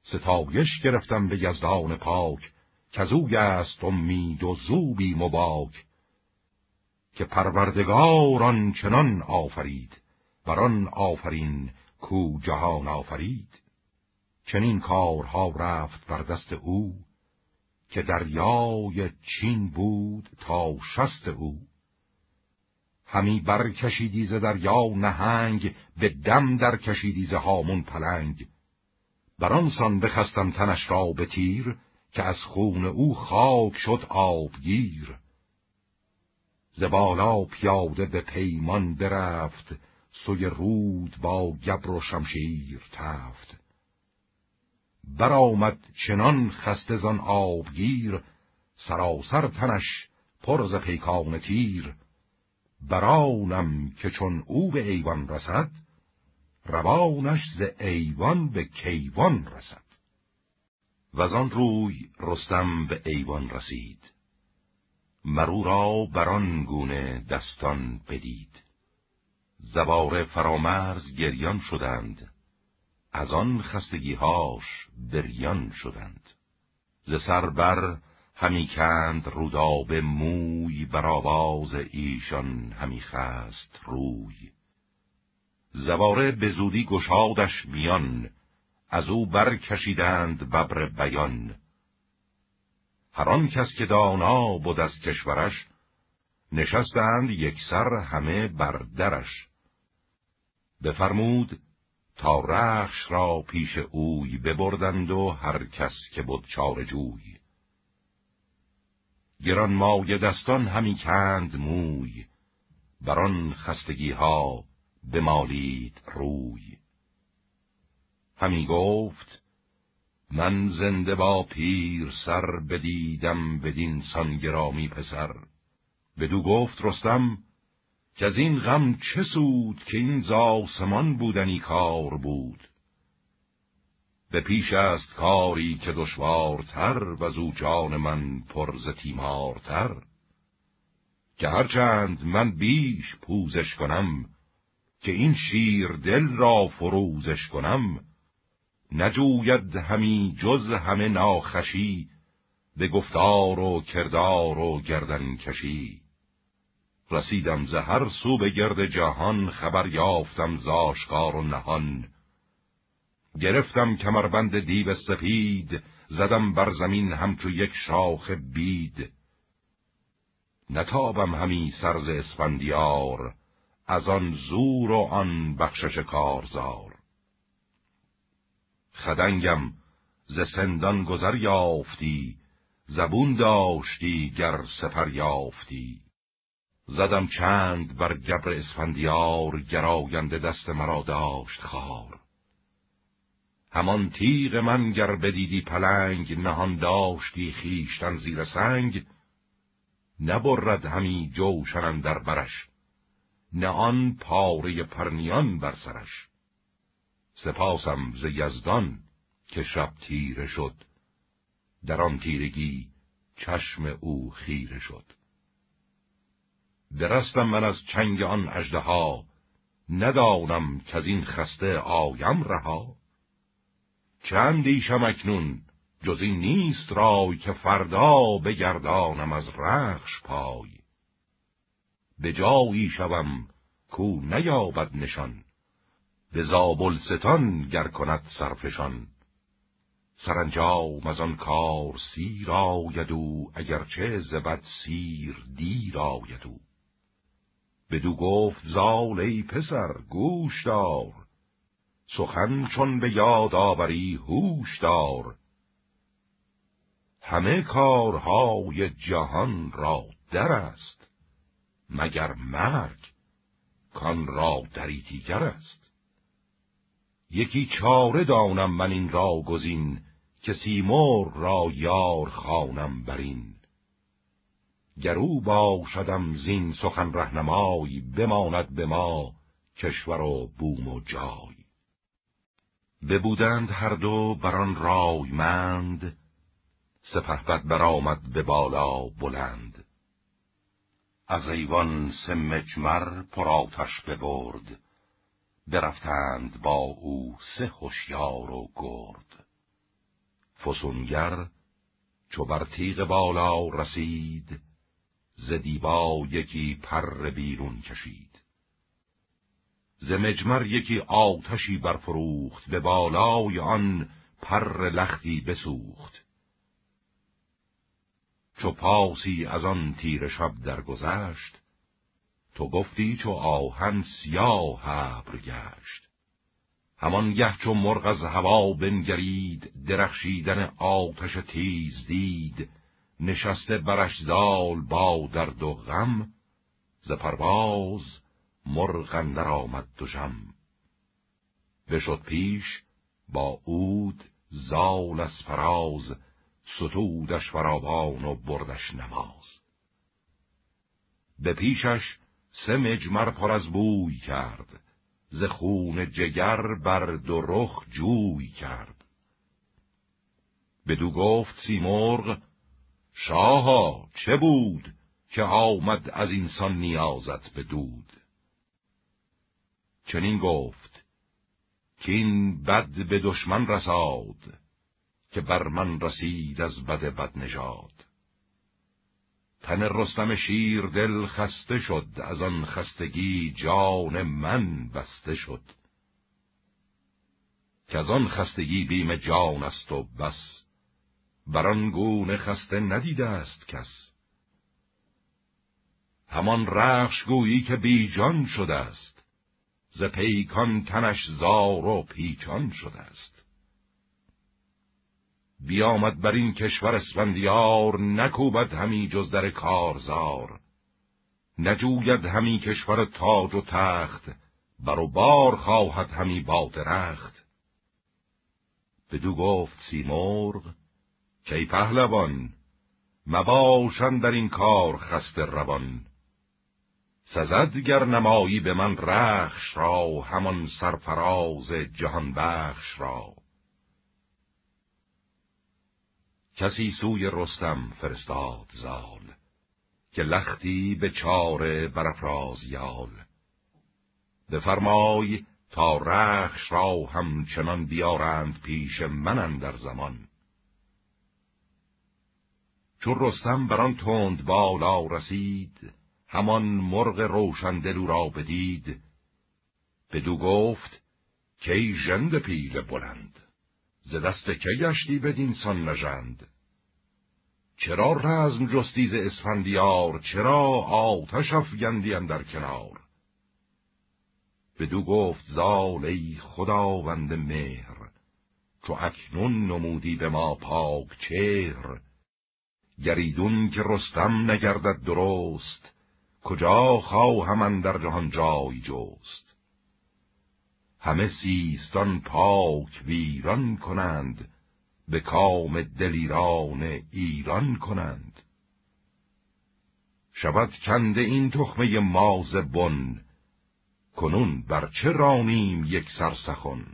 ستایش گرفتم به یزدان پاک کزوی است امید و زوبی مباک. که پروردگار چنان آفرید بران آفرین کو جهان آفرید. چنین کارها رفت بر دست او که دریای چین بود تا شست او. همی برکشیدی ز دریا نهنگ به دم در کشیدی ز هامون پلنگ. برانسان بخستم تنش را به تیر که از خون او خاک شد آبگیر. ز بالا پیاده به پیمان برفت سوی رود با گبر و شمشیر تفت. برآمد چنان خسته زان آبگیر سراسر تنش پر ز پیکان تیر. برانم که چون او به ایوان رسد روانش ز ایوان به کیوان رسد. و آن روی رستم به ایوان رسید. مرو را بران گونه دستان بدید. زبار فرامرز گریان شدند. از آن خستگیهاش بریان شدند. ز سر بر همی کند روداب موی بر آواز ایشان همی خست روی. زواره به زودی گشادش میان از او برکشیدند ببر بیان. هر کس که دانا بود از کشورش نشستند یکسر همه بر درش. بفرمود تا رخش را پیش اوی ببردند و هر کس که بود چار جوی. گران مای دستان همی کند موی بران خستگی ها بمالید روی. همی گفت من زنده با پیر سر بدیدم بدین سانگرامی پسر. بدو گفت رستم که از این غم چه سود که این زاسمان بودنی کار بود؟ به پیش است کاری که دشوارتر و زو جان من پرز تیمارتر. که هرچند من بیش پوزش کنم که این شیر دل را فروزش کنم نجوید همی جز همه ناخشی به گفتار و کردار و گردن کشی. رسیدم ز هر سو به گرد جهان خبر یافتم زاشکار و نهان. گرفتم کمربند دیو سپید زدم بر زمین همچو یک شاخ بید. نتابم همی سرز اسفندیار از آن زور و آن بخشش کارزار. خدنگم ز سندان گذر یافتی زبون داشتی گر سفر یافتی. زدم چند بر گبر اسفندیار گراینده دست مرا داشت خار همان تیغ من گر بدیدی پلنگ نهان داشتی خیشتن زیر سنگ. نبرد همی جوشن در برش نه آن پاره پرنیان بر سرش. سپاسم ز یزدان که شب تیره شد. در آن تیرگی چشم او خیره شد. درستم من از چنگ آن ها ندانم که از این خسته آیم رها. چند ایشم اکنون جز این نیست رای که فردا بگردانم از رخش پای. به جایی شوم کو نیابد نشان. به زابلستان گر کند سرفشان. سرانجام از آن کار سیر آید او اگرچه زبد سیر دیر آید او. بدو گفت زال ای پسر گوش دار. سخن چون به یاد آوری هوش دار. همه کارهای جهان را در است مگر مرگ کان را دری دیگر است. یکی چاره دانم من این را گزین که سیمور را یار خانم برین. گرو باشدم زین سخن رهنمای بماند به ما کشور و بوم و جای. ببودند هر دو بران رایمند سپهبد برآمد به بالا بلند. از ایوان سه مجمر پراتش ببرد برفتند با او سه هوشیار و گرد. فسونگر چو بر تیغ بالا رسید ز دیبا یکی پر بیرون کشید. ز مجمر یکی آتشی برفروخت به بالای آن پر لختی بسوخت. چو پاسی از آن تیر شب درگذشت تو گفتی چو آهن سیاه هبر گشت. همان گه چو مرغ از هوا بنگرید درخشیدن آتش تیز دید. نشسته برش زال با درد و غم ز پرواز مرغ اندر آمد جم بشد پیش با اود زال از فراز ستودش فراوان و بردش نماز. به پیشش سه مجمر پر از بوی کرد. ز خون جگر بر دو رخ جوی کرد. بدو گفت سیمرغ شاها چه بود که آمد از اینسان نیازت به دود؟ چنین گفت که این بد به دشمن رساد که بر من رسید از بد بد نژاد. تن رستم شیر دل خسته شد از آن خستگی جان من بسته شد. که از آن خستگی بیم جان است و بس بران گونه خسته ندیده است کس. همان رخش گویی که بی جان شده است ز پیکان تنش زار و پیچان شده است. بیامد بر این کشور اسفندیار نکوبد همی جز در کارزار. نجوید همی کشور تاج و تخت بر و بار خواهد همی با درخت بدو گفت سیمرغ کی پهلوان مباشن در این کار خسته روان. سزد گر نمایی به من رخش را همان سرفراز جهان بخش را. کسی سوی رستم فرستاد زال که لختی به چاره برافراز یال. بفرمای تا رخش را همچنان بیارند پیش منن در زمان. چون رستم بران تند بالا رسید همان مرغ روشن دلو را بدید. بدو گفت کی ژند پیل بلند؟ ز دست کی گشتی بدین سان نژند چرا رزم ز اسفندیار؟ چرا آتش افگندی در کنار؟ بدو گفت زال ای خداوند مهر چو اکنون نمودی به ما پاک چهر. گریدون که رستم نگردد درست کجا خواهم در جهان جای جست؟ همه سیستان پاک ویران کنند به کام دلیران ایران کنند. شود کنده این تخمه ماز بن کنون بر چه رانیم یک سرسخن؟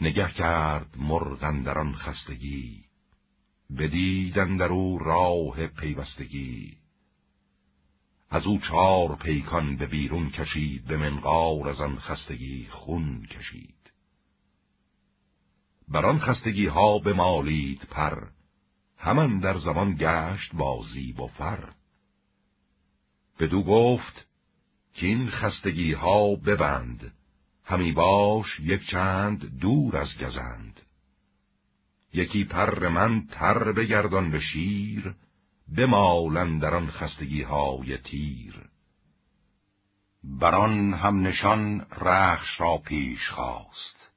نگه کرد مرغن در آن خستگی بدیدن در او راه پیوستگی. از او چار پیکان به بیرون کشید به منقار از آن خستگی خون کشید. بر آن خستگی ها بمالید پر همان در زمان گشت با زیب و فر. بدو گفت که این خستگی ها ببند همی باش یک چند دور از گزند. یکی پر من تر بگردان به شیر بمالن در آن خستگی های تیر بران هم نشان رخش را پیش خواست.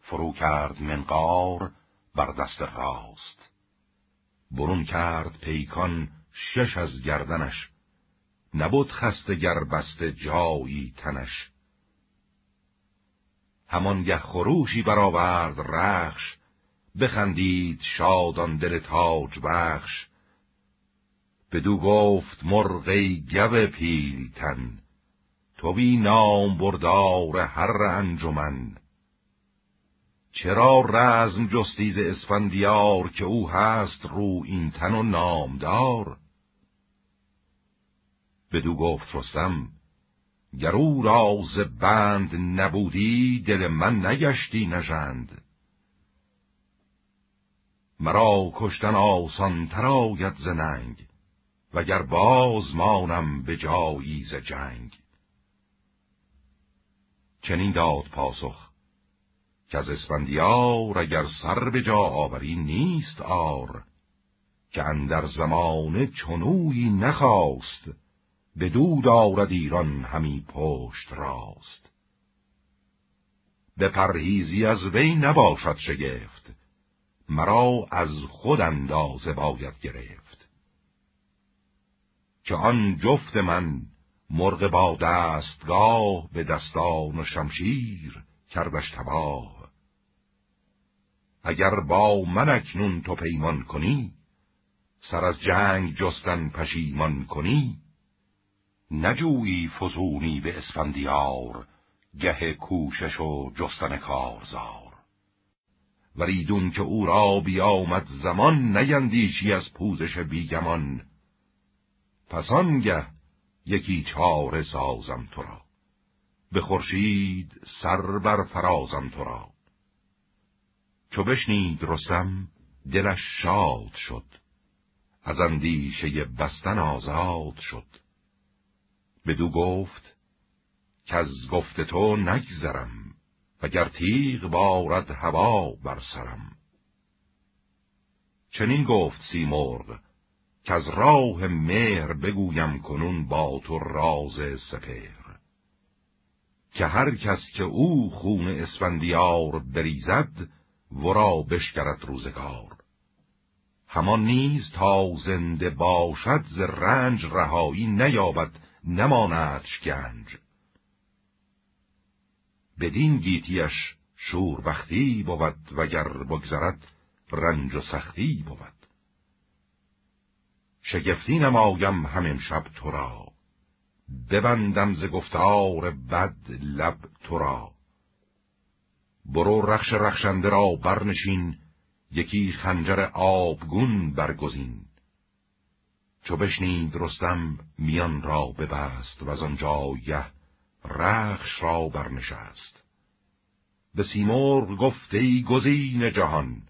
فرو کرد منقار بر دست راست. برون کرد پیکان شش از گردنش. نبود خسته گر بسته جایی تنش. همانگه خروشی برآورد رخش. بخندید شادان دل تاج بخش. بدو گفت مرغی گو پیلتن تو بی نام بردار هر انجمن. چرا رزم جستیز اسفندیار که او هست رو این تن و نامدار؟ بدو گفت رستم او راز بند نبودی دل من نگشتی نژند. مرا کشتن آسان تر آید ز ننگ. وگر باز مانم به جایی ز جنگ. چنین داد پاسخ که از اسفندیار اگر سر به جا آوری نیست آر که اندر زمان چنویی نخواست به دو دارد ایران همی پشت راست. به پرهیزی از وی نباشد شگفت مرا از خود اندازه باید گرفت. که آن جفت من مرغ با دستگاه به دستان و شمشیر کردش تباه. اگر با من اکنون تو پیمان کنی سر از جنگ جستن پشیمان کنی نجویی فزونی به اسفندیار گه کوشش و جستن کارزار. وریدون که او را بیامد زمان نیندیشی از پوزش بیگمان. پس آنگه یکی چاره سازم تو را به خورشید سر بر فرازم تو را چو بشنید رستم دلش شاد شد. از اندیشه بستن آزاد شد. بدو گفت که از گفت تو نگذرم وگر تیغ بارد هوا بر سرم. چنین گفت سیمرغ که از راه مهر بگویم کنون با تو راز سپر که هر کس که او خون اسفندیار بریزد ورا بشکرد روزگار. همان نیز تا زنده باشد ز رنج رهایی نیابد نماندش گنج بدین گیتیش شوربختی بود وگر بگذرد رنج و سختی بود. شگفتی نمایم همین شب تو را ببندم ز گفتار بد لب تو را برو رخش رخشنده را برنشین یکی خنجر آبگون برگزین. چو بشنید رستم میان را ببست و از آنجا یه رخش را برنشست. به سیمرغ گفته ای گزین جهان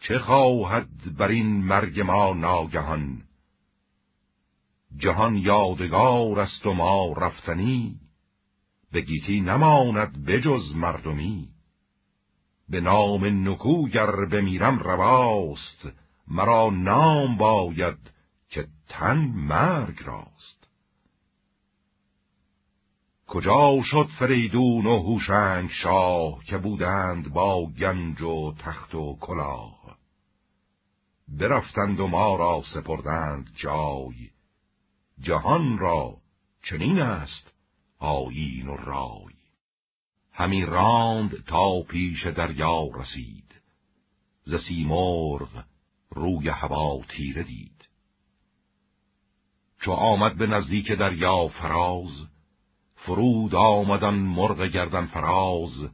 چه خواهد بر این مرگ ما ناگهان؟ جهان یادگار است و ما رفتنی. به گیتی نماند بجز مردمی. به نام نکوگر بمیرم رواست مرا نام باید که تن مرگ راست. کجا شد فریدون و هوشنگ شاه که بودند با گنج و تخت و کلاه؟ برفتند و ما را سپردند جای جهان را چنین است آیین و رای. همی راند تا پیش دریا رسید ز سیمرغ روی هوا تیره دید. چو آمد به نزدیک دریا فراز فرود آمدن مرغ گردن فراز.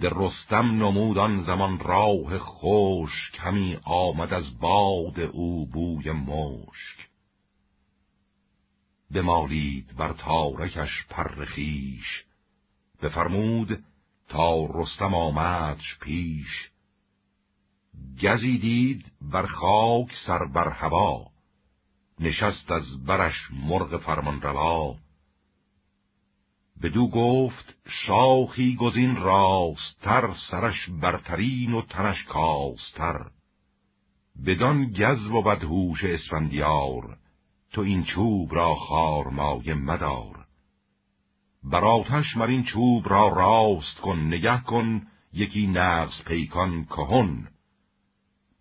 در رستم نمودان زمان راه خوش کمی آمد از باد او بوی مشک. بمالید بر تارکش پرخیش بفرمود تا رستم آمدش پیش. گزی دید بر خاک سر بر هوا. نشست از برش مرغ فرمان روا. بدو گفت شاخی گزین راستر سرش برترین و تنش کاستر. بدان گز و بدهوش اسفندیار. تو این چوب را خارمای مدار. براتش مر این چوب را راست کن نگه کن یکی نغز پیکان کهن.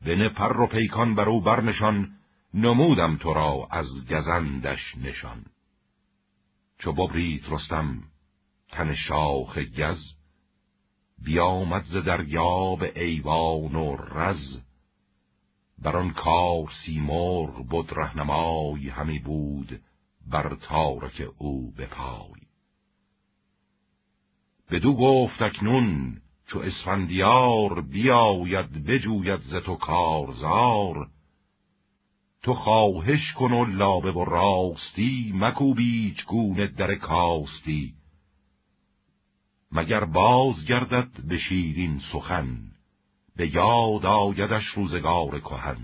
بنه پر و پیکان بر او برنشان نمودم تو را از گزندش نشان. چو ببرید رستم تن شاخ گز بیامد ز دریاب ایوان و رز. بر آن کار سیمرغ بود رهنمای همی بود بر تارک او به پای بدو گفت اکنون چو اسفندیار بیاید بجوید ز تو کارزار تو خواهش کن و لابه و راستی مکوبیچ گونه در کاستی مگر باز گردد به شیرین سخن. به یاد آیدش روزگار کهن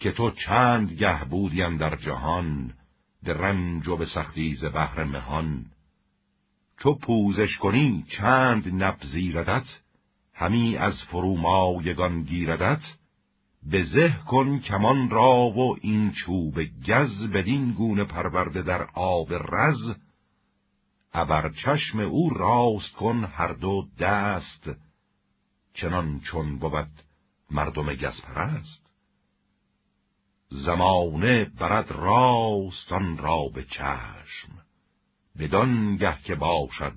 که تو چند گه بودیم در جهان در رنج و به سختی ز بهر مهان. چو پوزش کنی چند نپذیردت همی از فرومایگان گیردت. به زه کن کمان را و این چوب گز بدین گونه پرورده در آب رز. ابر چشم او راست کن هر دو دست چنان چون بود مردم گز پرست زمانه برد راست آن را به چشم بدان گه که باشد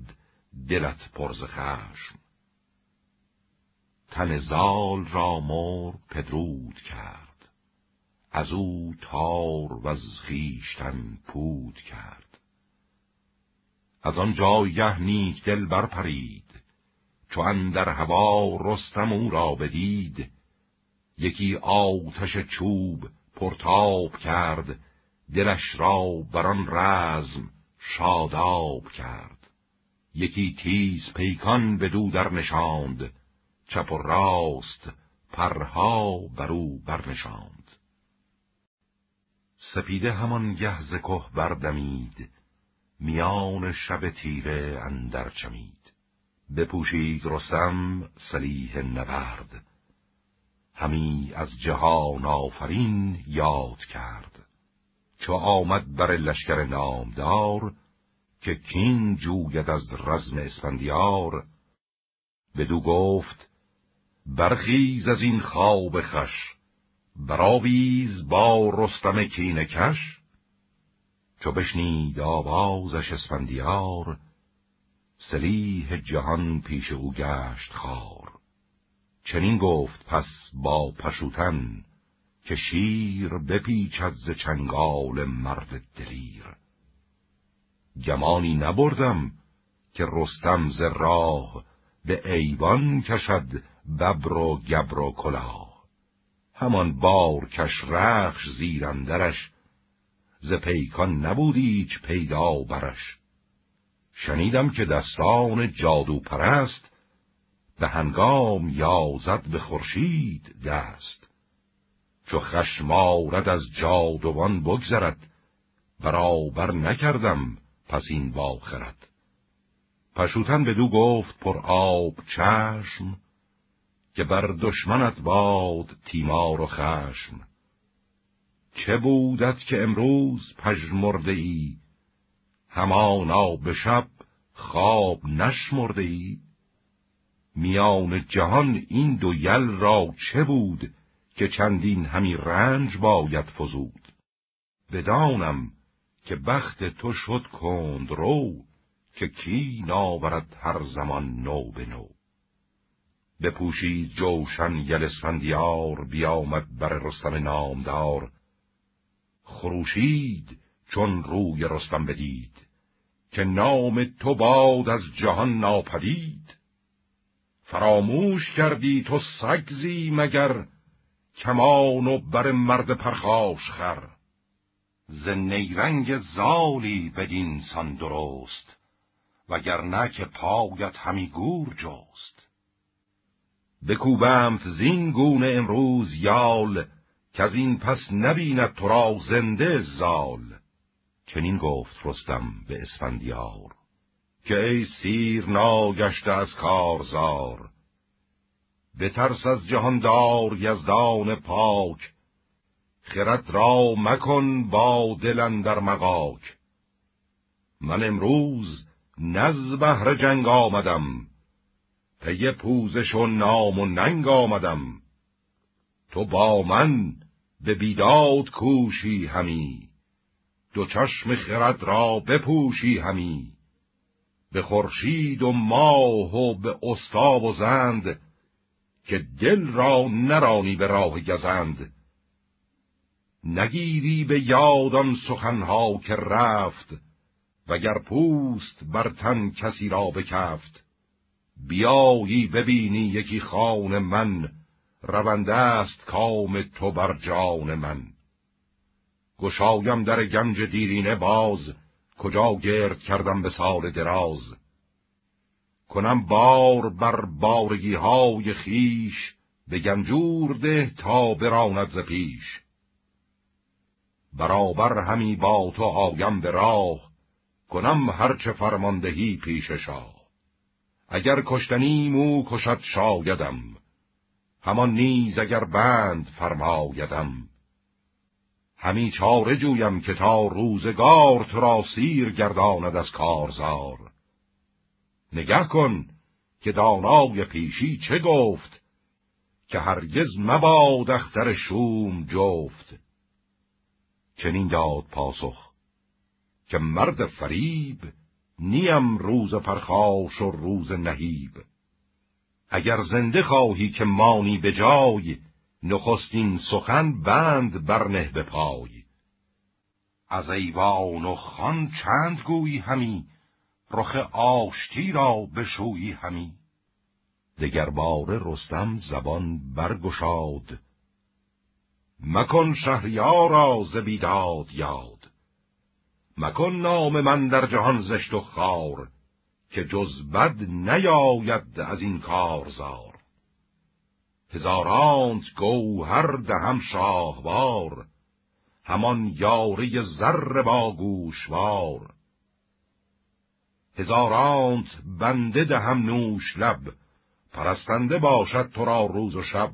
دلت پرز خشم. تن زال را مر پدرود کرد از او تار و از خیشتن پود کرد. از آن جایه نیک دل برپرید چو در هوا رستم او را بدید. یکی آتش چوب پرتاب کرد دلش را بران رزم شاداب کرد. یکی تیز پیکان به دو در نشاند چپ و راست پرها بر او برنشاند سپیده همان گهز که بردمید میان شب تیره اندر چمید. بپوشید رستم سلیح نبرد. همی از جهان آفرین یاد کرد. چو آمد بر لشکر نامدار که کین جوید از رزم اسفندیار. بدو گفت برخیز از این خواب خش براویز با رستم کین کش. چو بشنید آوازش اسفندیار سلیح جهان پیش او گشت خار چنین گفت پس با پشوتن که شیر بپیچد ز چنگال مرد دلیر. گمانی نبردم که رستم ز راه به ایوان کشد ببر و گبر و کلاه. همان بار کش رخش زیرندرش ز پیکان نبود ایچ پیدا برش. شنیدم که دستان جادو پرست به هنگام یازد به خورشید دست. چو خشمارد از جادوان بگذرد برابر نکردم پس این باخرد پشوتن بدو گفت پر آب چشم که بر دشمنت باد تیمار و خشم. چه بودت که امروز پژمرده ای همانا به شب خواب نشمرده ای؟ میان جهان این دو یل را چه بود که چندین همی رنج باید فزود؟ بدانم که بخت تو شد کند رو که کی ناورد هر زمان نو به نو. بپوشید جوشن یل اسفندیار بیامد بر رستم نامدار. خروشید چون روی رستم بدید. که نام تو باد از جهان ناپدید. فراموش کردی تو سگزی مگر کمان و بر مرد پرخاش خر. ز نیرنگ زالی بدین سان درست وگرنه که پایت همی گور جست. بکوبمت زین گونه امروز یال که از این پس نبیند تو را زنده زال. چنین گفت رستم به اسفندیار که ای سیر ناگشته از کارزار ترس از جهاندار یزدان پاک خرد را مکن با دلن در مقاک من امروز نز بهر جنگ آمدم پی پوزش و نام و ننگ آمدم. تو با من به بیداد کوشی همی. دو چشم خرد را بپوشی همی. به خورشید و ماه و به استاب و زند که دل را نرانی به راه گزند. نگیری به یادان سخنها که رفت وگر پوست بر تن کسی را بکفت. بیایی ببینی یکی خان من رونده است کام تو بر جان من. گشایم در گنج دیرینه باز کجا گرد کردم به سال دراز. کنم بار بر بارگی های خیش به گنجور ده تا براند ز پیش. برابر همی با تو آیم به راه کنم هرچه فرماندهی پیش شاه. اگر کشتنی مو کشد شایدم همان نیز اگر بند فرمایدم. همی چاره جویم که تا روزگار تو را سیر گرداند از کارزار. نگه کن که دانای پیشی چه گفت که هرگز مباد اختر شوم جفت. چنین داد پاسخ که مرد فریب نیم روز پرخاش و روز نهیب. اگر زنده خواهی که مانی به جای نخستین سخن بند برنه به پای. از ایوان و خان چند گویی همی رخ آشتی را بشویی همی. دگر باره رستم زبان برگشاد مکن شهریارا ز بیداد یاد. مکن نام من در جهان زشت و خار که جز بد نیاید از این کارزار هزارانت گوهر دهم شاهوار همان یاری زر با گوشوار. هزارانت بنده دهم نوش لب پرستنده باشد تو را روز و شب.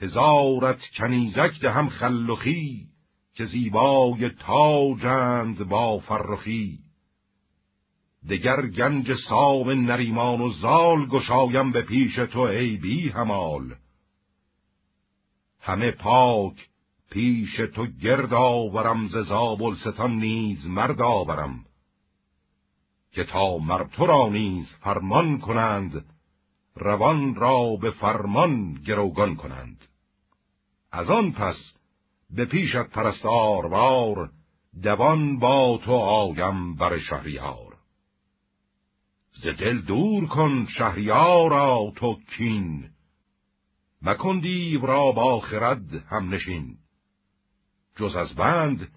هزارت کنیزک دهم خلخی که زیبای تاجند با فرخی. دگر گنج سام نریمان و زال گشایم به پیش تو ای بی همال همه پاک پیش تو گرد آورم ز زابلستان نیز مرد آورم که تا مر تو را نیز فرمان کنند روان را به فرمان گروگان کنند. از آن پس به پیشت پرستاروار دوان با تو آیم بر شهریار. ز دل دور کن شهریارا تو کین. مکن دیو را با خرد هم نشین. جز از بند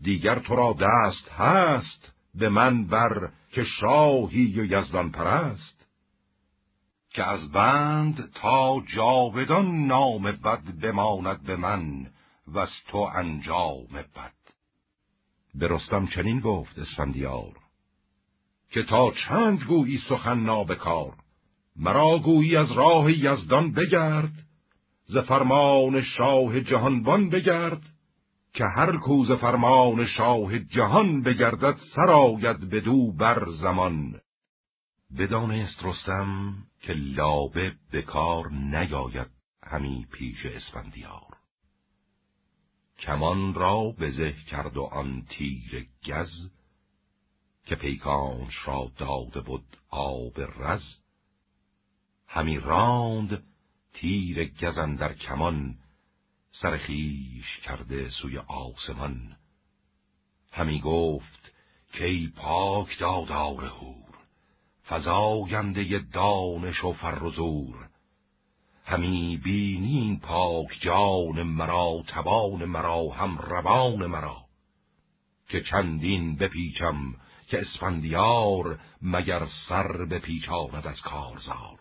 دیگر تو را دست هست به من بر که شاهی و یزدان پرست. که از بند تا جاودان نام بد بماند به من و از تو انجام بد. به رستم چنین گفت اسفندیار. که تا چند گویی سخن نابکار مرا گویی از راه یزدان بگرد ز فرمان شاه جهانبان بگرد که هر کوز فرمان شاه جهان بگردد سراید بدو بر زمان. بدانست رستم که لابه بکار نیاید همی پیش اسفندیار. کمان را بزه کرد و آن تیر گز که پیکانش را داده بود آب رز. همی راند تیر گزن در کمان سرخیش کرده سوی آسمان. همی گفت که پاک دادار هور فزاینده دانش و فرزور همی بینی پاک جان مرا تبان مرا هم روان مرا. که چندین بپیچم که اسفندیار مگر سر بپیچاند از کارزار.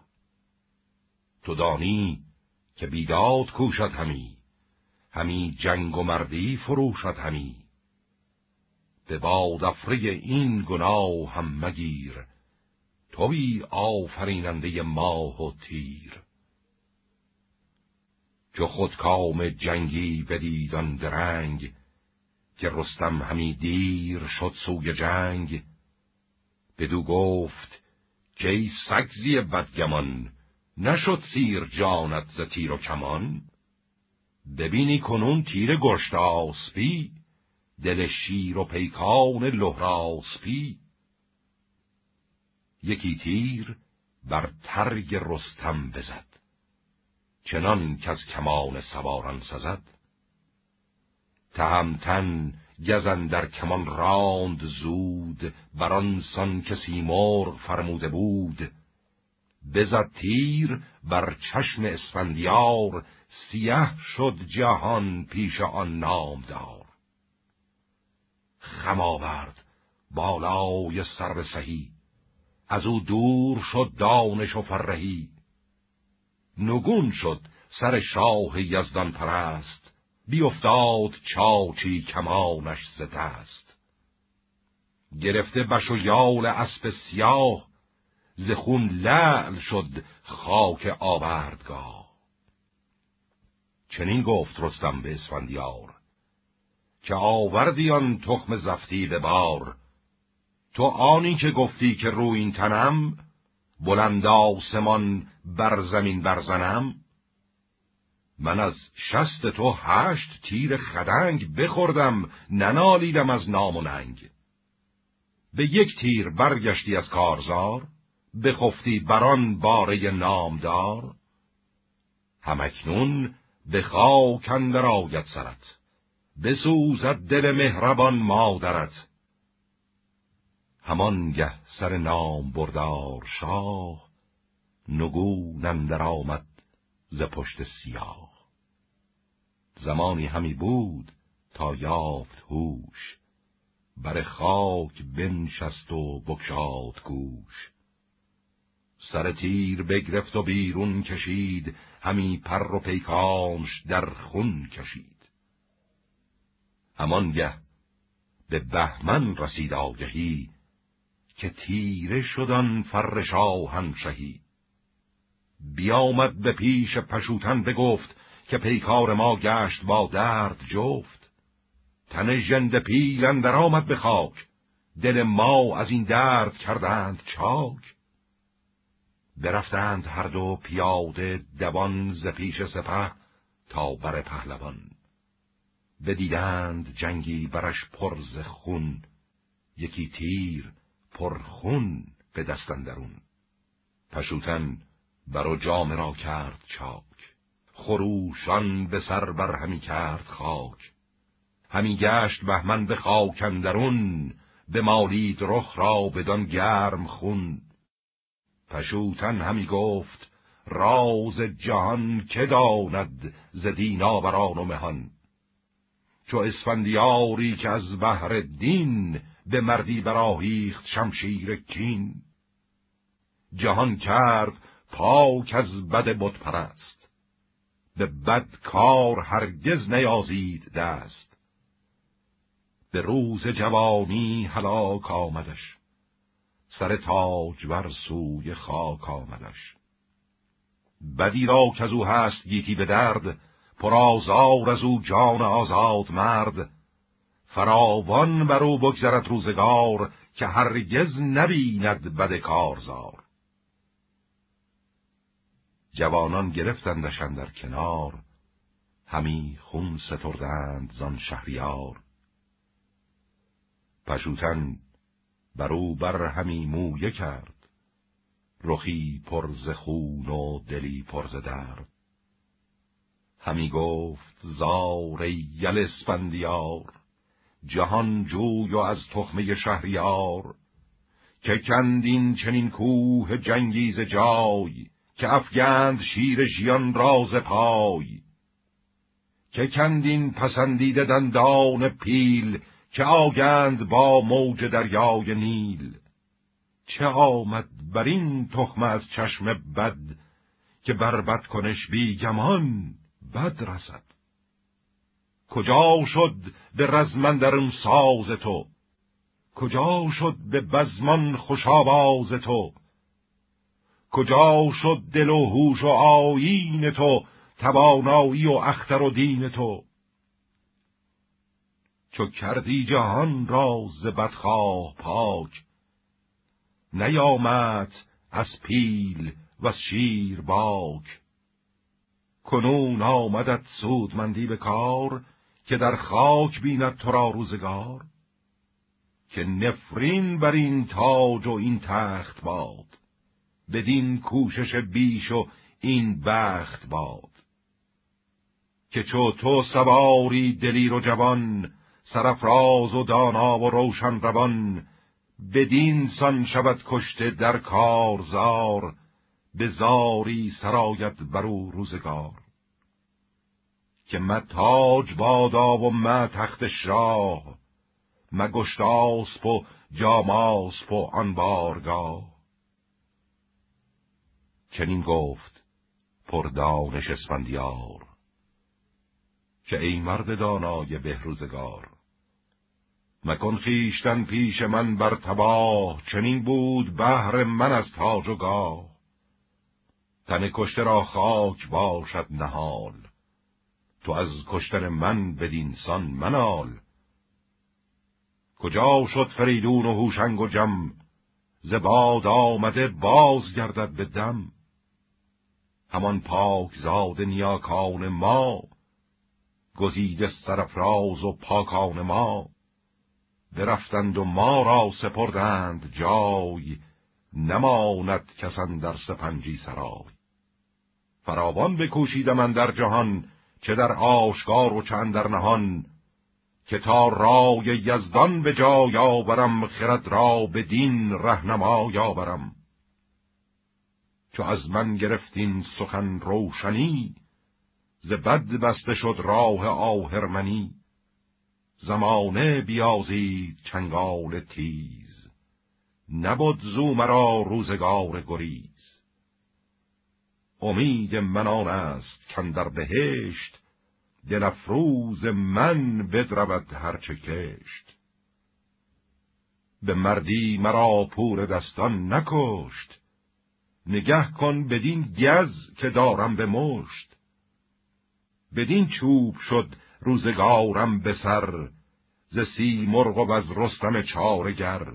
تو دانی که بیداد کوشد همی همی جنگ و مردی فروشد همی. به بادفره این گناه هم مگیر توی آفریننده ماه و تیر. چو خود کام جنگی بدیدان درنگ که رستم همی دیر شد سوی جنگ بدو گفت که ای سگزی بدگمان نشد سیر جانت ز تیر و کمان؟ ببینی کنون تیر گشت آسپی دل شیر و پیکان لهراسپی یکی تیر بر ترگ رستم بزد چنان که از کمان سواران سزد تهمتن گزن در کمان راند زود بران سان که سیمور فرموده بود. بزد تیر بر چشم اسفندیار سیه شد جهان پیش آن نامدار. خم آورد بالای سر سهی از او دور شد دانش و فرهی. نگون شد سر شاه یزدان پرست بیافتاد چاچی کمانش ز دست. گرفته بش و یال اسب سیاه ز خون لعل شد خاک آوردگاه. چنین گفت رستم به اسفندیار که آوردی آن تخم زفتی به بار. تو آنی که گفتی که رو این تنم بلند آسمان بر زمین برزنم من از شست تو هشت تیر خدنگ بخوردم ننالیدم از نام و ننگ. به یک تیر برگشتی از کارزار بخفتی بران باره نامدار. همکنون به خاک اندر آید سرت بسوزد دل مهربان مادرت. همانگه سر نام بردار شاه نگونم در آمد ز پشت سیاه. زمانی همی بود تا یافت هوش. بر خاک بنشست و بکشاد گوش سر تیر بگرفت و بیرون کشید همی پر و پیکانش در خون کشید. همانگه به بهمن رسید آگهی که تیره شدن فر شهی بیامد به پیش پشوتن بگفت که پیکار ما گشت با درد جفت. تن ژند پیل اندر آمد به خاک. دل ما از این درد کردند چاک. برفتند هر دو پیاده دوان ز پیش سپه تا بر پهلوان. بدیدند جنگی برش پرز خون. یکی تیر پرخون به دستن درون پشوتن برو جام را کرد چاک. خروشان به سر بر همی کرد خاک. همی گشت بهمن به خاک اندرون به مالید رخ را بدان گرم خون. پشوتن همی گفت راز جهان که داند ز دیناوران و مهان؟ چو اسفندیاری که از بهر دین به مردی براهیخت شمشیر کین. جهان کرد پاک از بد بت پرست. به بد کار هرگز نیازید دست. به روز جوانی هلاک آمدش. سر تاج بر سوی خاک آمدش. بدی را که از او هست گیتی به درد پرازار از او جان آزاد مرد. فراوان بر او بگذرد روزگار که هرگز نبیند بد کارزار. جوانان گرفتندشان در کنار همی خون ستردند زان شهریار. پشوتن بر او بر همی مویه کرد رخی پرز خون و دلی پرز درد. همی گفت زار یل اسفندیار جهان جوی و از تخمه شهریار که کندین چنین کوه جنگیز جای که افگند شیر ژیان راز پای که کندین پسندیده دندان پیل که آگند با موج دریای نیل. چه آمد بر این تخم از چشم بد که بربد کنش بیگمان بد رسد؟ کجا شد به رزمندرون ساز تو؟ کجا شد به بزمان خوشاواز تو؟ کجا شد دل و هوش و آیین تو توانایی و اختر و دین تو؟ چو کردی جهان را ز بدخواه پاک نیامد از پیل و شیر باک. کنون آمدت سودمندی به کار که در خاک بیند تو را روزگار که نفرین بر این تاج و این تخت باد بدین کوشش بیش و این بخت باد. که چو تو سواری دلیر و جوان سرفراز و دانا و روشن روان بدین سان شود کشته در کارزار به زاری سرایت برو روزگار. که متاج بادا و ما تخت شاه مگشتاسپ و جاماسپ و آن بارگاه. چنین گفت پردانش اسفندیار. که ای مرد دانای بهروزگار. مکن خیشتن پیش من بر تباه چنین بود بهر من از تاج و گاه. تن کشته را خاک باشد نهال تو از کشتن من بدین سان منال. کجا شد فریدون و هوشنگ و جم؟ زباد آمده باز گردد به دم. همان پاک زاد نیاکان ما گزیده سرفراز و پاکان ما. برفتند و ما را سپردند جای نماند کسان در سپنجی سرای. فراوان بکوشیده من در جهان چه در آشکار و چند در نهان. که تا رای یزدان به جای آورم خرد را به دین رهنما یاورم چو از من گرفتین سخن روشنی ز بد بسته شد راه آهرمنی. زمانه بیازید چنگال تیز نبود زو مرا روزگار گریز. امید من آن است در بهشت دل افروز من بدرود هرچه کشت. به مردی مرا پور دستان نکشت نگه کن بدین گز که دارم به مشت. بدین چوب شد روزگارم به سر ز سی مرغ و از رستم چارگر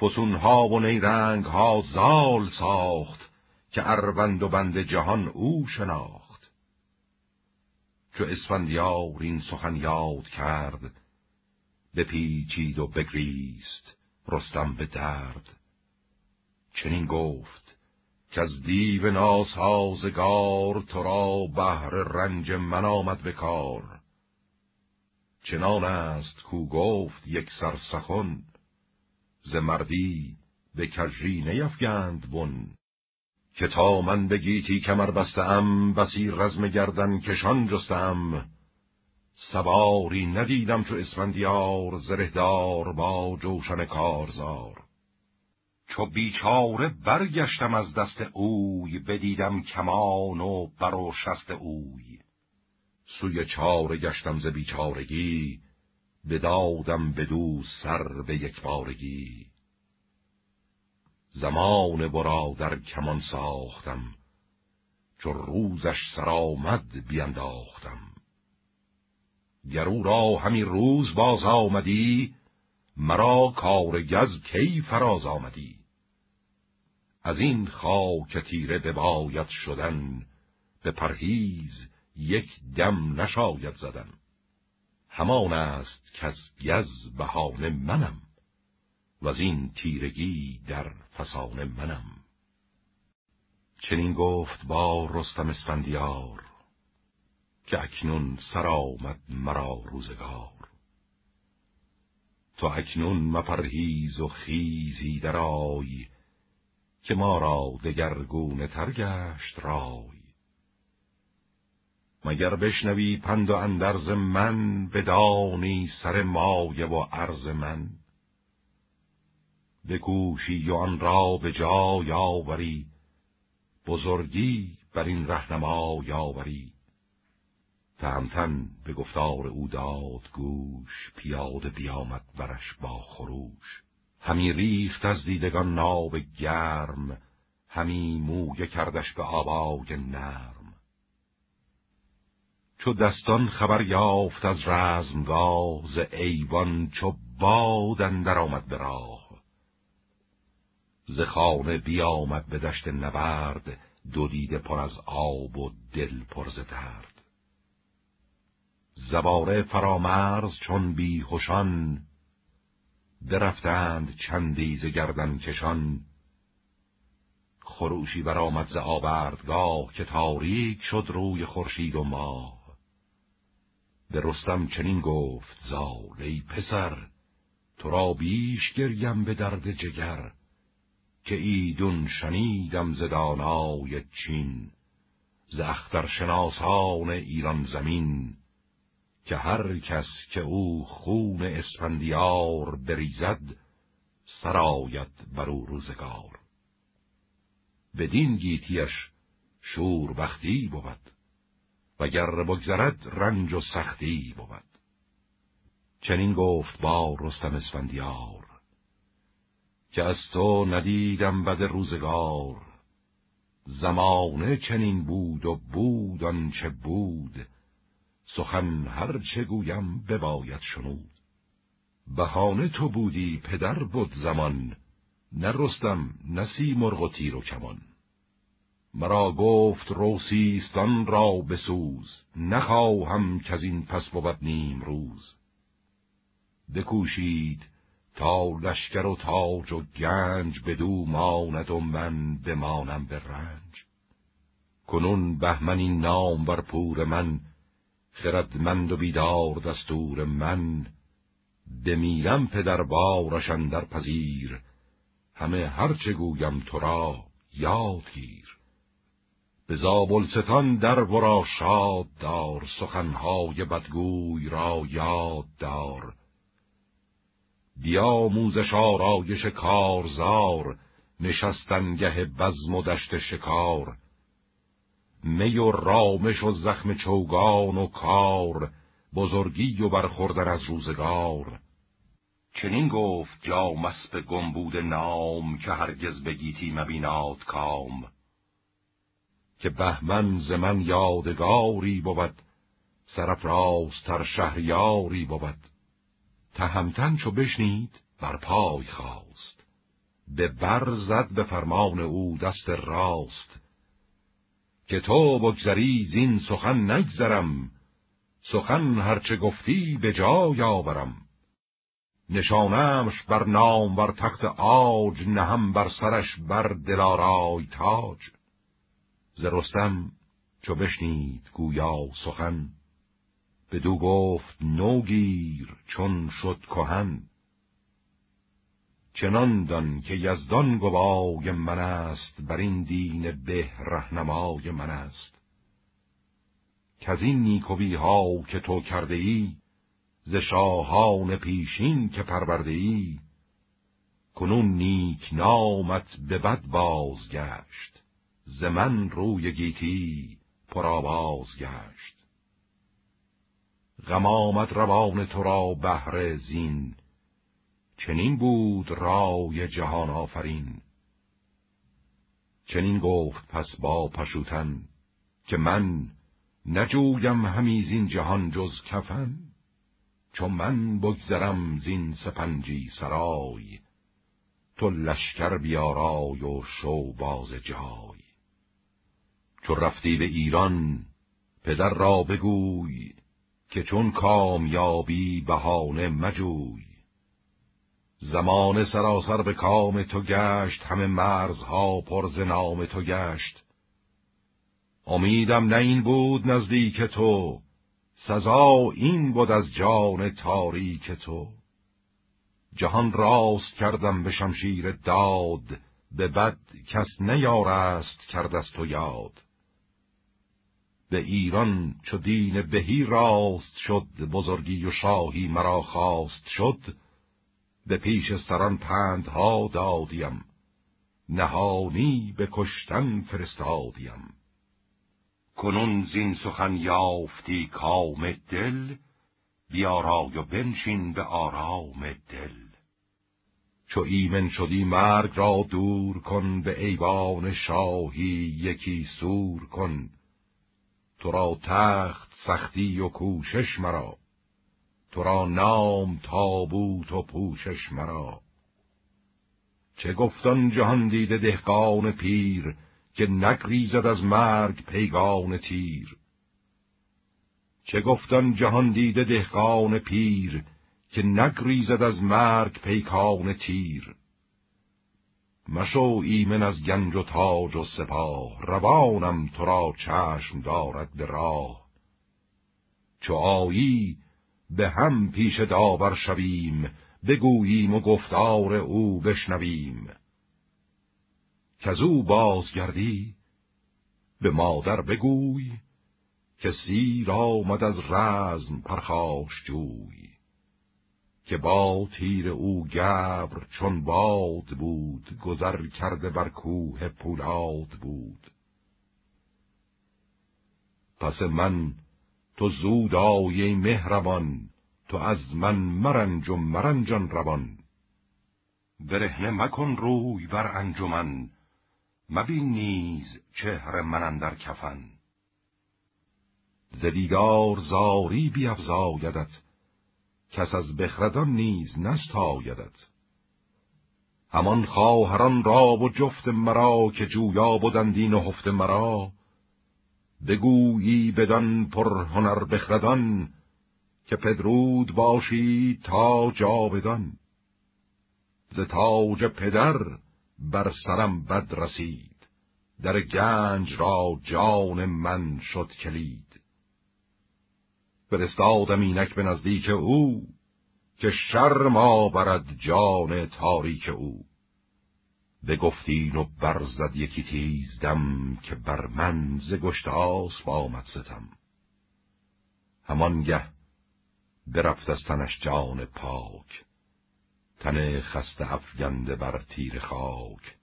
فسونها و نیرنگها زال ساخت که اروند و بند جهان او شناخت. چو اسفندیار این سخن یاد کرد بپیچید و بگریست رستم به درد. چنین گفت که از دیو ناسازگار تو را بهر رنج من آمد به کار. چنان است کو گفت یک سر سخن ز مردی به کژی نیفگند بن که تا من به گیتی کمر بستم بسی رزم گردن کشان جستم. سواری ندیدم چو اسفندیار زرهدار با جوشن کارزار. چو بیچاره برگشتم از دست اوی بدیدم کمان و بر و شست اوی. سوی چاره گشتم ز بیچارگی بدادم بدو سر به یک بارگی زمان برا در کمان ساختم چو روزش سرآمد بینداختم. گرو را همی روز باز آمدی مرا کار گز کی فراز آمدی؟ از این خاک تیره بباید شدن به پرهیز یک دم نشاید زدن. همان است که از گز بهانه منم و از این تیرگی در فسانه منم. چنین گفت با رستم اسفندیار که اکنون سر آمد مرا روزگار. تو اکنون مپرهیز و خیزی درای که ما را دگرگونه تر گشت رای. مگر بشنوی پند و اندرز من بدانی سر مایه و عرض من؟ بکوشی و آن را به جای آوری بزرگی بر این رهنما یاوری. تهمتن به گفتار او داد گوش پیاده بیامد برش با خروش. همی ریخت از دیدگان ناب گرم همی مویه کردش به آبای نرم. چو دستان خبر یافت از رزمگاه ز ایوان چو باد اندر آمد به راه. ز خانه بیامد به دشت نبرد دو دیده پر از آب و دل پر ز درد. زباره فرامرز چون بیهوشان برفتند چندی ز گردن کشان. خروشی برآمد ز آوردگاه که تاریک شد روی خورشید و ماه. به رستم چنین گفت زال ای پسر تو را بیش گریم به درد جگر که ایدون شنیدم ز دانای چین ز شناسان ایران زمین. که هر کس که او خون اسفندیار بریزد سرایت بر او روزگار. بدین گیتیش شور بختی بود وگر بگذرد رنج و سختی بود. چنین گفت با رستم اسفندیار که از تو ندیدم بد روزگار. زمانه چنین بود و بود آنچه بود سخن هر چه گویم بباید شنود. بهانه تو بودی پدر بود زمان نرستم نسی مرغ و تیر و کمان. مرا گفت روسیستان را بسوز نخواهم که از این پس بود نیم روز. بکوشید تا لشکر و تاج و گنج بدو ماند و من بمانم به رنج. کنون بهمنی نام بر پور من خردمند و بیدار دستور من بمیرم پدر بارشن در پذیر همه هرچه گویم تو را یاد گیر. به زابلستان در ورا شاد دار سخنهای بدگوی را یاد دار. بیاموزش آرایش کارزار نشستنگه بزم و دشت شکار. می و رامش و زخم چوگان و کار بزرگی و برخوردن از روزگار. چنین گفت جا مسب گمبود نام که هرگز بگیتی مبیناد کام. که بهمن ز من یادگاری بود تر شهریاری بود. تهمتن چو بشنید بر پای خواست به بر زد به فرمان او دست راست. که تو بگذری زین سخن نگذرم. سخن هرچه گفتی به جای آورم. نشانمش بر نام بر تخت آج نهم بر سرش بر دلارای تاج. ز رستم چو بشنید گویا سخن بدو گفت نوگیر چون شد کهن. چنان دان که یزدان گوای من است بر این دین به رهنمای من است. که از این نیکوی ها که تو کرده ای ز شاهان پیشین که پرورده ای کنون نیک نامت به بد بازگشت ز من روی گیتی پرآواز گشت. غم آمد روان تو را بهر زین چنین بود رای جهان آفرین. چنین گفت پس با پشوتن که من نجویم همی زین جهان جز کفن چون من بگذرم زین سپنجی سرای تو لشکر بیارای و شو باز جای. چو رفتی به ایران پدر را بگوی که چون کامیابی بهانه مجوی. زمان سراسر به کام تو گشت همه مرزها پر ز نام تو گشت. امیدم نه این بود نزدیک تو سزا این بود از جان تاریک تو. جهان راست کردم به شمشیر داد به بد کس نیارست کرد از تو یاد. به ایران چو دین بهی راست شد بزرگی و شاهی مرا خواست شد به پیش سران پندها دادیم. نهانی به کشتن فرستادیم. کنون زین سخن یافتی کام دل بیارای و بنشین به آرام دل. چو ایمن شدی مرگ را دور کن به ایوان شاهی یکی سور کن. تو را تخت سختی و کوشش مرا. تو را نام تابوت و پوشش مرا. چه گفتان جهان دیده دهقان پیر که نگریزد از مرگ پیگان تیر؟ چه گفتان جهان دیده دهقان پیر که نگریزد از مرگ پیکان تیر؟ مشو ایمن از گنج و تاج و سپاه روانم تو را چشم دارد به راه. چو آیی به هم پیش داور شویم بگوییم و گفتار او بشنویم. که او بازگردی به مادر بگوی که سیر آمد از رزم پرخاش جوی که با تیر او گبر چون باد بود گذر کرده بر کوه پولاد بود. پس من تو زود آیه مهربان تو از من مرنج و مرنجان روان. برهنه مکن روی بر انجمن مبین نیز چهر من در کفن. زدیدار زاری بیافزایدت کس از بخردان نیز نستایدت. همان خواهران را و جفت مرا که جویا بودندین و هفت مرا بگویی بدان پر هنر بخردان که پدرود باشی تا جاودان. ز تاج پدر بر سرم بد رسید در گنج را جان من شد کلید. فرستادم اینک به نزدیک او که شرم آورد جان تاریک او. بگفتین و برزد یکی تیز دم که بر من ز گشت آسب آمد ستم. همانگه برفت از تنش جان پاک تن خسته افگنده بر تیر خاک.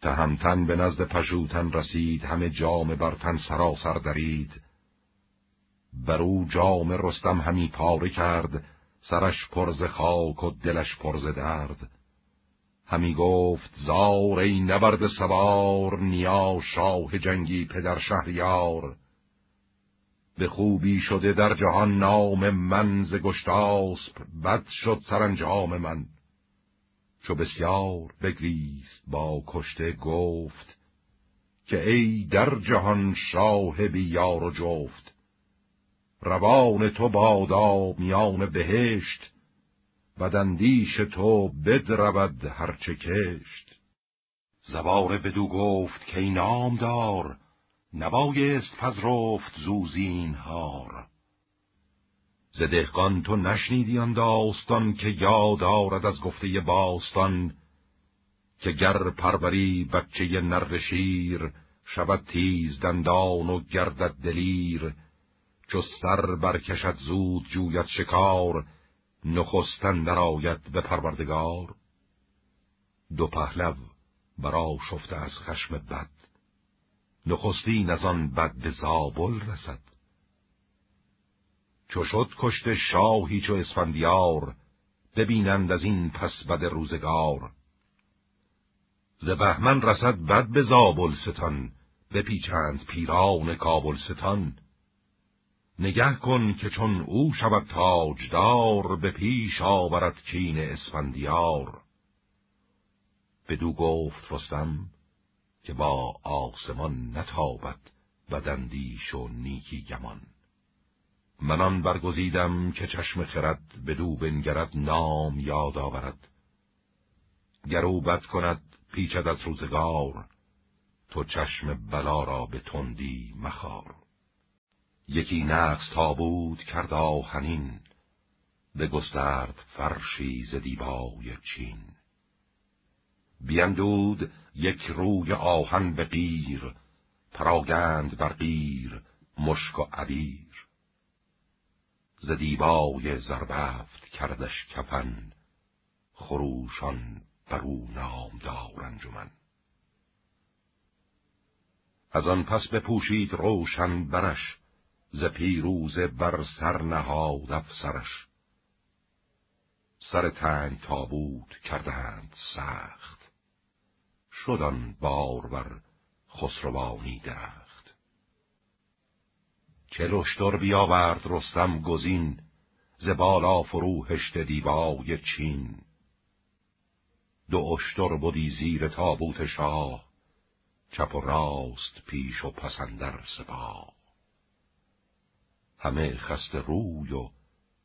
تهمتن به نزد پژوتن رسید همه جام بر تن سراسر درید. بر او جام رستم همی پاره کرد سرش پرز خاک و دلش پرز درد. همی گفت زار ای نبرد سوار نیا شاه جنگی پدر شهریار. به خوبی شده در جهان نام من ز گشتاسپ بد شد سرانجام من. چو بسیار بگریست با کشته گفت که ای در جهان شاه بیار و جفت. روان تو بادا میان بهشت بدندیش تو بدرود هرچه کشت. زبار بدو گفت که ای نامدار نبایست پذرفت زوزین هار ز دهقان تو نشنیدی آن داستان که یاد آرد از گفته باستان که گر پروری بچه نر شیر شود تیز دندان و گردد دلیر. چو سر برکشد زود جوید شکار نخستن درآید به پروردگار. دو پهلو برا شفته از خشم بد. نخستین از آن بد به زابل رسد. چو شد کشت شاهی چو اسفندیار ببینند از این پس بد روزگار. ز بهمن رسد بد به زابل ستان بپیچند پیران کابل ستان. نگه کن که چون او شود تاجدار به پیش آورد کین اسفندیار. بدو گفت رستم که با آسمان نتابد بدندیش و نیکی گمان. منان برگزیدم که چشم خرد بدو بنگرد نام یاد آورد. گرو بد کند پیچد از روزگار تو چشم بلا را به تندی مخار. یکی نقص تابود کرد آهنین گسترد فرشی ز دیبای چین. بیندود یک روی آهن به قیر پراگند بر قیر مشک و عبیر. ز دیبای زربفت کردش کفن خروشان بر او نامدار انجمن. از آن پس بپوشید روشن برش ز پیروزه بر سر نهاد افسرش. سر تنگ تابوت کردند سخت. شدن بار بر خسروانی درخت. چه لشتر بیاورد رستم گزین ز بالا فرو هشت چین. دو اشتر بودی زیر تابوت شاه چپ و راست پیش و پسندر سپاه. همه خست روی و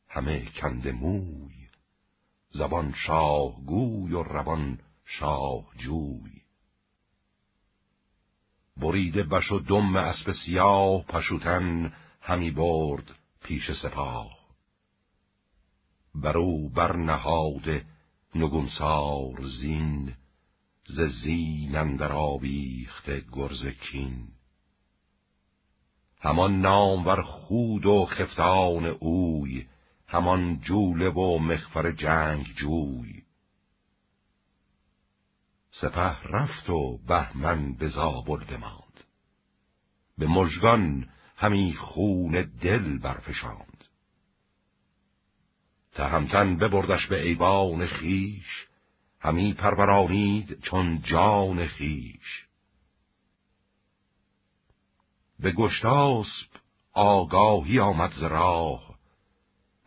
همه کند موی. زبان شاه گوی و روان شاه جوی بریده بش و دم اسب سیاه پشوتن همی برد پیش سپاه. برو بر نهاد نگونسار زین ز زین اندر آویخته گرز کین. همان نامور خود و خفتان اوی همان جوله و مخفر جنگ جوی. سپه رفت و بهمن به زابل بماند. به مژگان همی خون دل برفشاند. تهمتن ببردش به ایوان خیش همی پرورانید چون جان خیش. به گشتاسب آگاهی آمد ز راه.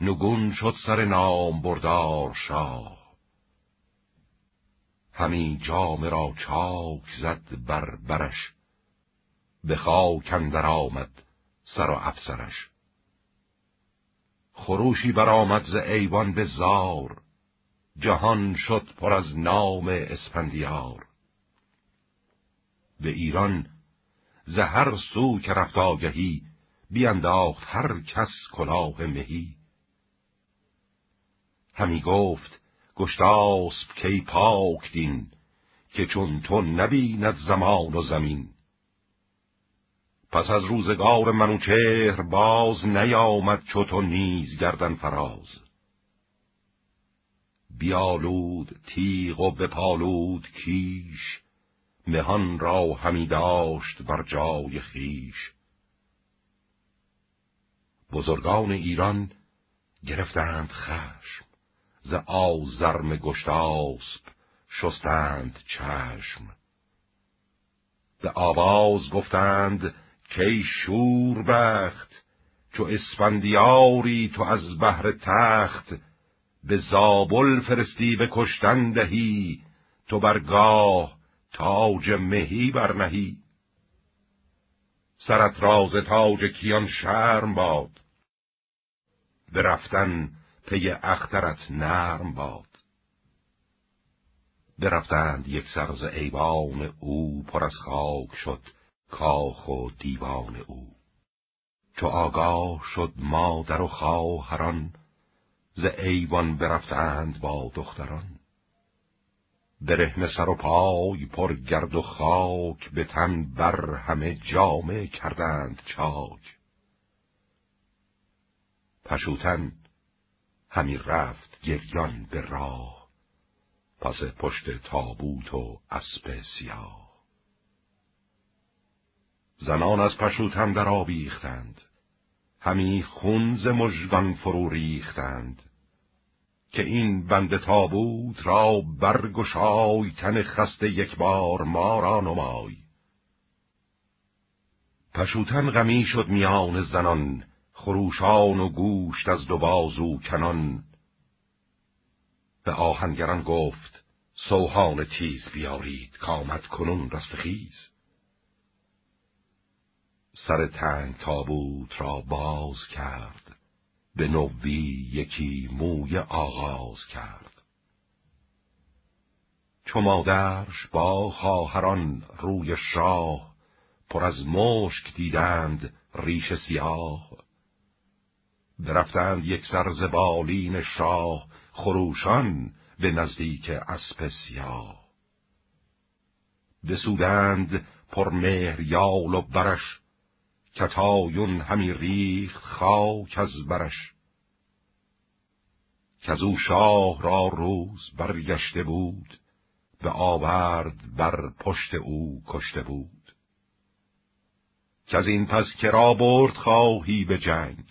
نگون شد سر نام بردار شاه. همی جام را چاک زد بر برش به خاک اندر آمد سر و افسرش. خروشی برآمد ز ایوان به زار جهان شد پر از نام اسپندیار. به ایران ز هر سو که رفت آگهی بینداخت هر کس کلاه مهی. همی گفت گشتاسب کی پاک دین که چون تو نبیند زمان و زمین. پس از روزگار منوچهر باز نیامد چو تو نیز گردن فراز. بیالود تیغ و بپالود کیش مهان را همی داشت بر جای خیش بزرگان ایران گرفتند خشم ز آزرم گشتاسب شستند چشم. به آواز گفتند کی شور بخت چو اسفندیاری تو از بهر تخت به زابل فرستی به کشتن دهی تو برگاه تاج مهی برنهی. سرت راز تاج کیان شرم باد. برفتن پی اخترت نرم باد. برفتند یک سرز ایوان او پر از خاک شد کاخ و دیوان او. چو آگاه شد مادر و خواهران ز ایوان برفتند با دختران. برهن سر و پای پر گرد و خاک به تن بر همه جامه کردند چاک. پشوتن همی رفت گریان به راه پس پشت تابوت و اسب سیاه. زنان از پشوتن در آبیختند همی خونز مژگان فرو ریختند. که این بند تابوت را برگشای تن خسته یک بار ما را نمای. پشوتن غمی شد میان زنان خروشان و گوشت از دو بازو کنان. به آهنگران گفت سوهان تیز بیارید کامد کنون رستخیز سر تنگ تابوت را باز کرد. به نوی یکی موی آغاز کرد. چو مادرش با خواهران روی شاه پر از مشک دیدند ریش سیاه. برفتند یک سر بالین شاه خروشان به نزدیک اسب سیاه. بسودند پر مهر یال و برش کتایون همی ریخت خاک از برش. او شاه را روز برگشته بود به آورد بر پشت او کشته بود. از این پس کرا برد خواهی به جنگ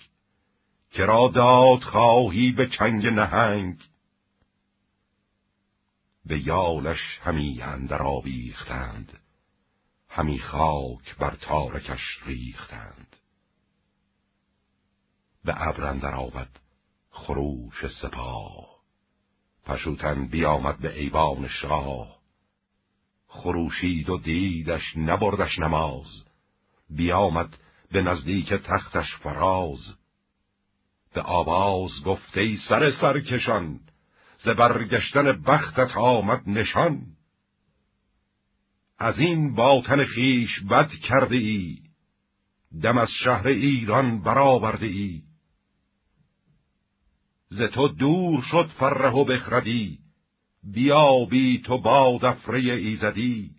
کرا داد خواهی به چنگ نهنگ. به یالش همی اندر آویختند همی خاک بر تارکش ریختند. به ابرندر آمد خروش سپاه. پشوتن بیامد به ایوان شاه. خروشید و دیدش نبردش نماز. بیامد به نزدیک تختش فراز. به آواز گفته سر سرکشان ز برگشتن بختت آمد نشان. از این باطن خیش بد کرده ای. دم از شهر ایران برآورده ای. ز تو دور شد فره و بخردی. بیابی تو باد افره ایزدی.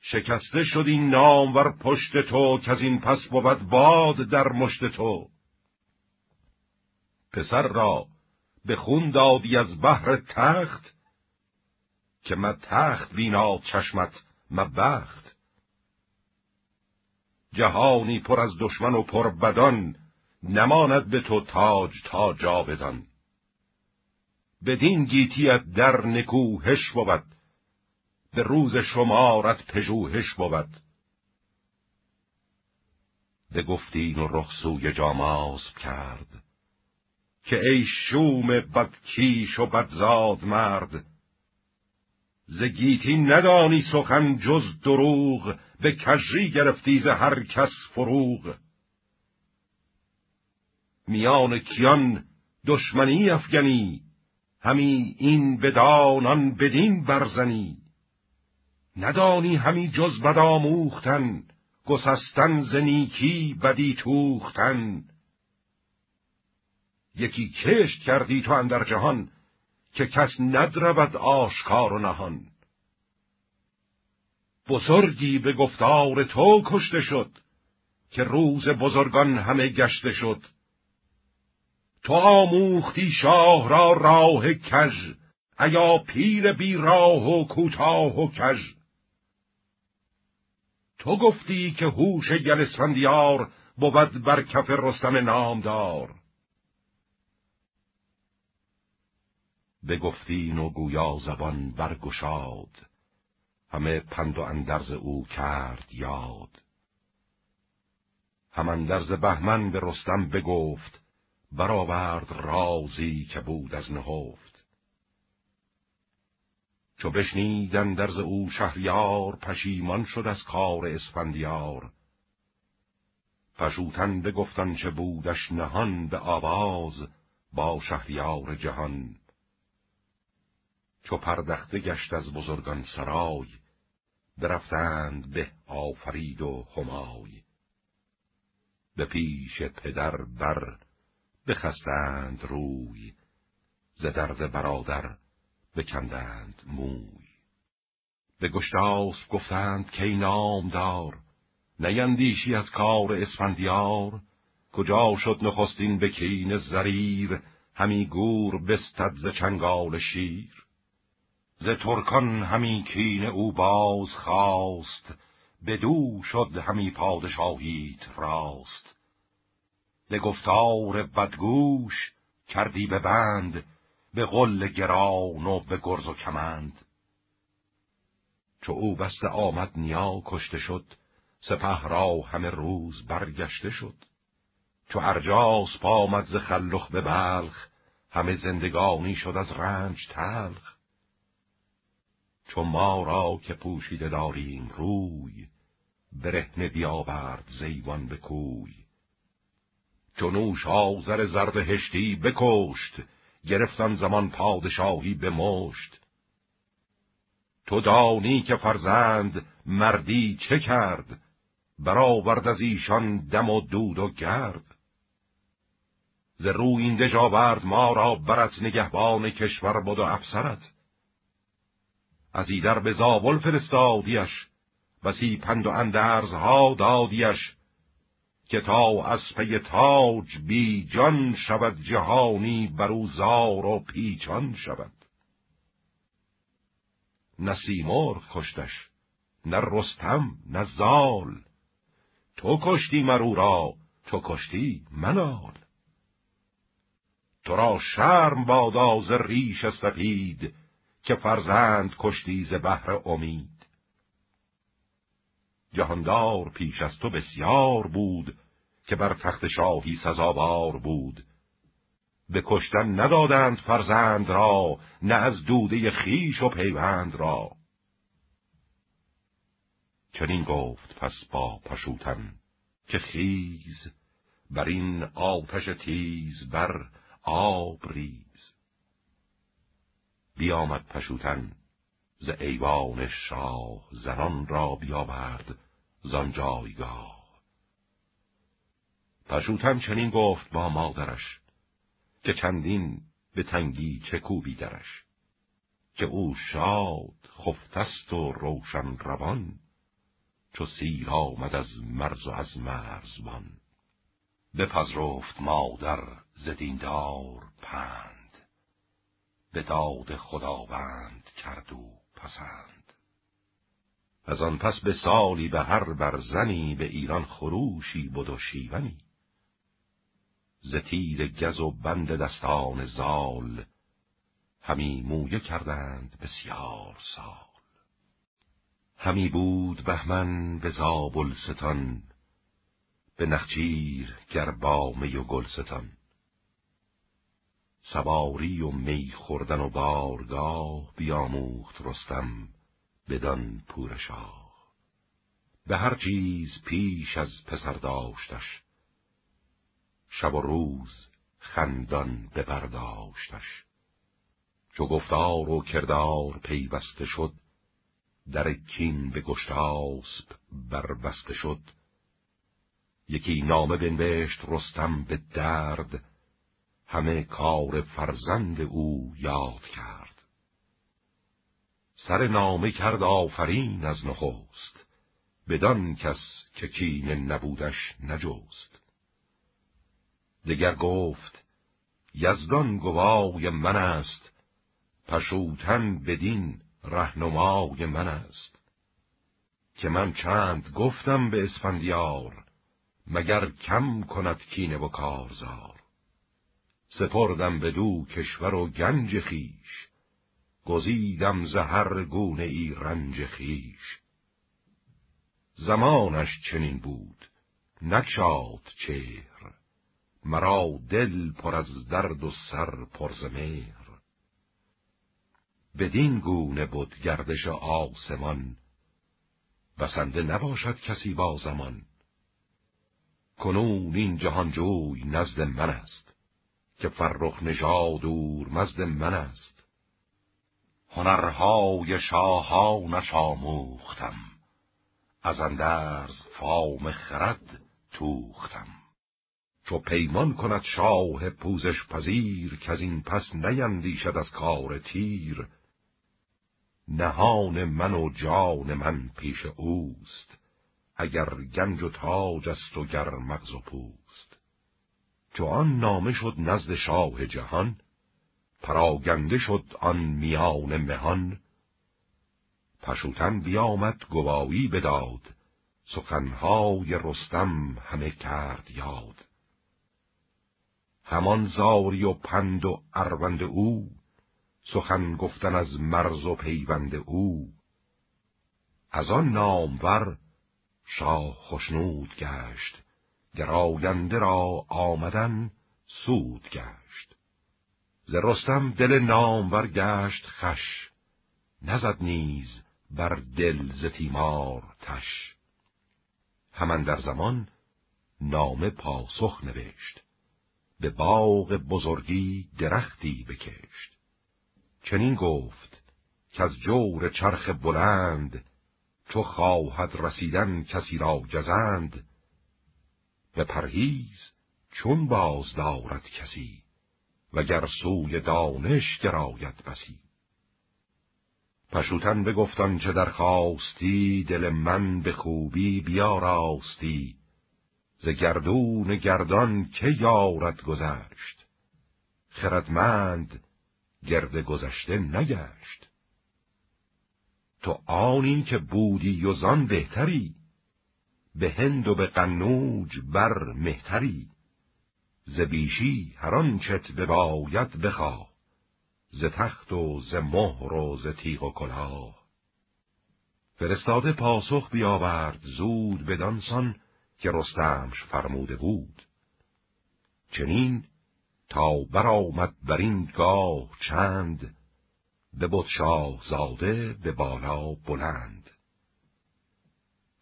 شکسته شد این نام ور پشت تو که از این پس بود باد در مشت تو. پسر را به خون دادی از بحر تخت که ما تخت بینا چشمت بخت. جهانی پر از دشمن و پر بدان نماند به تو تاج تا جاودان بدین گیتیت در نکوهش بود به روز شمارت پژوهش بود. به گفتین و رخصوی جاماز کرد که ای شوم بدکیش و بدزاد مرد زگیتی ندانی سخن جز دروغ به کجری گرفتی ز هر کس فروغ. میان کیان دشمنی افگنی همی این بدانان بدین برزنی. ندانی همی جز بد آموختن گسستن زنیکی بدی توختن. یکی کشت کردی تو اندر جهان که کس ندرود آشکار و نهان. بزرگی به گفتار تو کشته شد که روز بزرگان همه گشته شد. تو آموختی شاه را راه کژ ایا پیر بی راه و کوتاه و کژ. تو گفتی که هوش گل اسفندیار بود بر کف رستم نامدار. بگفتین و گویا زبان برگشاد. همه پند و اندرز او کرد یاد. هم اندرز بهمن به رستم بگفت برآورد رازی که بود از نهفت. چو بشنید اندرز او شهریار پشیمان شد از کار اسفندیار. پشوتن بگفتن چه بودش نهان به آواز با شهریار جهان. چو پردخته گشت از بزرگان سرای برفتند به آفرید و همای. به پیش پدر بر بخستند روی ز درد برادر بکندند موی. به گشتاس گفتند که نامدار نیندیشی از کار اسفندیار کجا شد نخستین به کین زریر همی گور بستد ز چنگال شیر. ز ترکان همی کین او باز خواست بدو شد همی پادشاهیت راست. به گفتار بدگوش کردی به بند به غل گران و به گرز و کمند. چو او بسته آمد نیا کشته شد سپه را همه روز برگشته شد. چو ارجاس پامد ز خلخ به بلخ همه زندگانی شد از رنج تلخ. چو ما را که پوشیده داریم روی برهنه بیاورد زیوان به کوی. چونوش آزر زرد هشتی بکشت گرفتن زمان پادشاهی به مشت تو دانی که فرزند مردی چه کرد برآورد از ایشان دم و دود و گرد. ز روی این دژاورد ما را برت نگهبان کشور بود و افسرت از ایدر به زابل فرستادیش بسی پند و اندرزها دادیش که تا از پی تاج بی جان شود جهانی برو زار و پیچان شود. نه سیمرغ کشتش نه رستم نه زال. تو کشتی مرو را تو کشتی منال. تو را شرم بادا ز ریش سپید که فرزند کشتی ز بهر امید. جهاندار پیش از تو بسیار بود که بر تخت شاهی سزاوار بود. به کشتن ندادند فرزند را نه از دوده خیش و پیوند را. چنین گفت پس با پشوتن که خیز بر این آتش تیز بر آب ریز. بیامد پشوتن ز ایوان شاه زنان را بیاورد زان جایگاه. پشوتن چنین گفت با مادرش که چندین به تنگی چه کوبی درش که او شاد خفتست و روشن روان چو سیر آمد از مرز و از مرزبان. بپذرفت مادر زدیندار پند به داد خداوند کرد و پسند. از آن پس به سالی به هر برزنی به ایران خروشی بود و شیونی. ز تیر گز و بند دستان زال همی مویه کردند بسیار سال. همی بود بهمن به زابلستان به نخچیر گربامی و گلستان. سواری و می خوردن و بارگاه بیاموخت رستم بدان پورشاه به هر چیز پیش از پسر داشتش شب و روز خندان بپرداشتش چو گفتار و کردار پیوسته شد در کین به گشتاسب بربسته شد. یکی نامه بنوشت رستم به درد همه کار فرزند او یاد کرد. سر نامه کرد آفرین از نخست بدان کس که کین نبودش نجوست دگر گفت یزدان گوای من است پشوتن بدین رهنمای من است. که من چند گفتم به اسفندیار مگر کم کند کینه و کارزار. سپردم به دو کشور و گنج خیش گزیدم زهر گونه ای رنج خیش زمانش چنین بود نکشاد چهر. مرا دل پر از درد و سر پر ز مهر. بدین گونه بود گردش آسمان. بسنده نباشد کسی با زمان. کنون این جهانجوی نزد من است. که فرخ نژاد دور مزد من است. هنرهای شاهانش آموختم از اندرز فام خرد توختم. چو پیمان کند شاه پوزش پذیر که از این پس نیندیشد از کار تیر. نهان من و جان من پیش اوست. اگر گنج و تاج است و گر مغز و پوست. چو آن نامه شد نزد شاه جهان پراگنده شد آن میان مهان. پشوتن بیامد گواهی بداد سخنهای رستم همه کرد یاد. همان زاری و پند و اروند او سخن گفتن از مرز و پیوند او. از آن نامور شاه خشنود گشت. گراینده را آمدن سود گشت. ز رستم دل نامور گشت خش نزد نیز بر دل ز تیمار تش. همان در زمان نامه پاسخ نوشت به باغ بزرگی درختی بکشت. چنین گفت که از جور چرخ بلند چو خواهد رسیدن کسی را گزند به پرهیز چون باز دارد کسی وگر سوی دانش گراید بسی. پشوتن بگفتان چه درخواستی دل من به خوبی بیاراستی. ز گردون گردان که یارد گذشت؟ خردمند گرد گذشته نگشت. تو آنی که بودی و بهتری به هند و به قنوج بر مهتری ز بیشی هر آنچت بباید بخواه ز تخت و ز مهر و ز تیغ و کلاه. فرستاده پاسخ بیاورد زود بدانسان که رستمش فرموده بود. چنین تا برآمد بر این گاه چند به بود زاده به بالا بلند.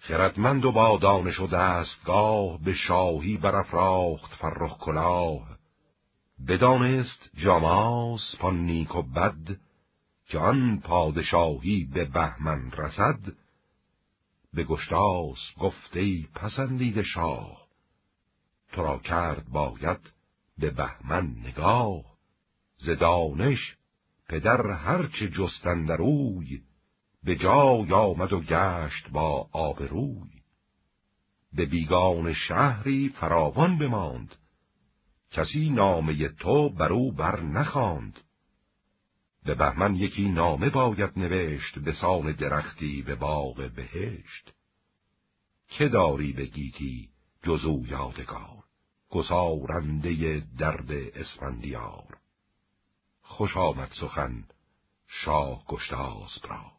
خردمند و با دانش و دستگاه به شاهی برافراخت فرخ کلاه. بدانست جاماس پان نیک و بد که آن پادشاهی به بهمن رسد. به گشتاس گفته پسندید شاه تو را کرد باید به بهمن نگاه. ز دانش پدر هرچه جستندروی به جای آمد و گشت با آبروی به بیگان شهری فراوان بماند. کسی نامه تو بر او بر نخواند. به بهمن یکی نامه باید نوشت به سان درختی به باغ بهشت. که داری به گیتی جزو یادگار؟ گسارنده درد اسفندیار. خوش آمد سخن شاه گشتاس را.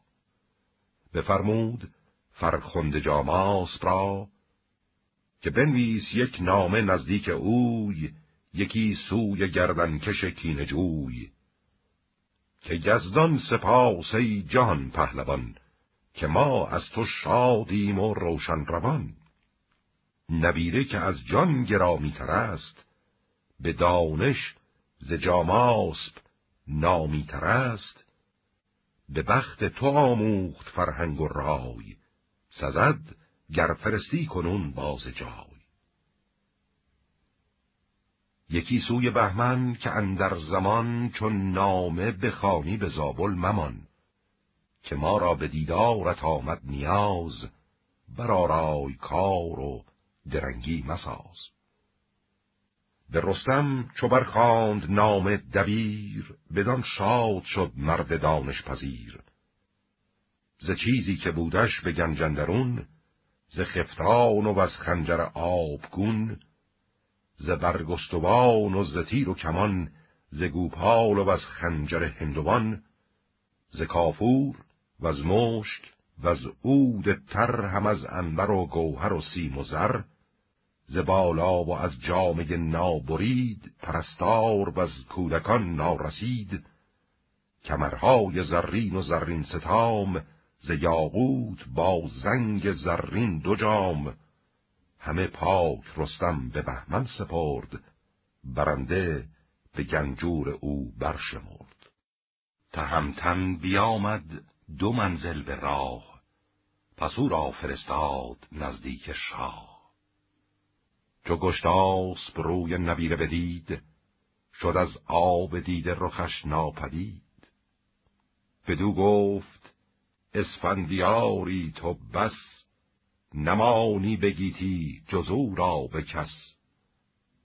بفرمود فرخنده جاماس را که بنویس یک نامه نزدیک اوی یکی سوی گردنکش کین جوی. که یزدان سپاس ای جهان پهلوان که ما از تو شادیم و روشن روان. نبیره که از جان گرامیتر است به دانش ز جاماسب نامیتر است. به بخت تو آموخت فرهنگ و رای. سزد گر فرستی کنون باز جای. یکی سوی بهمن که اندر زمان چون نامه بخانی به زابل ممان که ما را به دیدارت آمد نیاز برارای کار و درنگی مساز. به رستم چو برخاند نام دبیر بدان شاد شد مرد دانش پذیر. ز چیزی که بودش به گنجندرون ز خفتان و از خنجر آبگون ز برگستوان و ز تیر و کمان ز گوپال و از خنجر هندوان ز کافور و از مشک و از عود تر هم از انبر و گوهر و سیم و زر ز بالا و از جامه نابرید پرستار و از کودکان نارسید. کمرهای زرین و زرین ستام ز یاقوت با زنگ زرین دو جام. همه پاک رستم به بهمن سپرد برنده به گنجور او برشمرد. تهمتن بیامد دو منزل به راه پس او را فرستاد نزدیک شاه. چو گشتاس روی نبیره بدید شد از آب دید رخش ناپدید. بدو گفت اسفندیاری تو بس نمانی بگیتی جزو را به کس.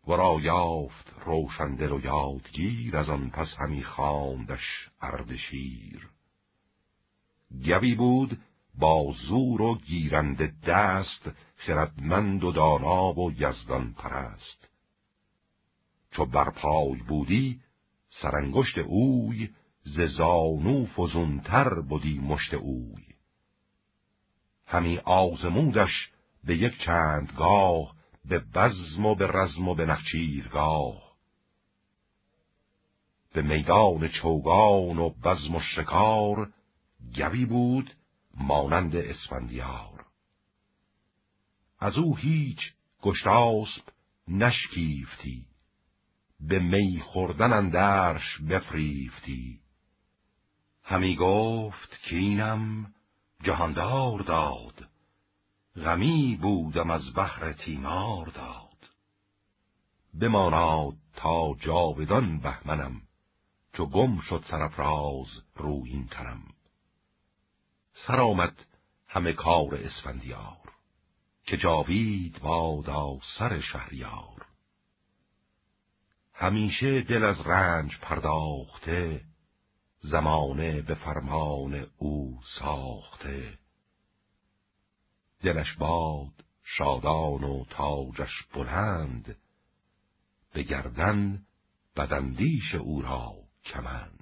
ورا یافت روشندل و یادگیر از آن پس همی خواندش اردشیر گوی بود با زور و گیرنده دست خردمند و دانا و یزدان پرست چو برپای بودی سرانگشت اوی ز زانو فزونتر بودی مشت اوی. همی آزمودش به یک چندگاه به بزم و به رزم و به نخچیرگاه. به میدان چوگان و بزم و شکار گوی بود مانند اسفندیار. از او هیچ گشتاسب نشکیفتی. به می خوردن اندرش بفریفتی. همی گفت که اینم جهاندار داد. غمی بودم از بحر تیمار داد. بماناد تا جاودان بهمنم چو گم شد سرفراز روین تنم سر آمد همه کار اسفندیار. که جاوید بادا سر شهریار. همیشه دل از رنج پرداخته زمانه به فرمان او ساخته. دلش باد شادان و تاجش بلند به گردن بدندیش او را کمند.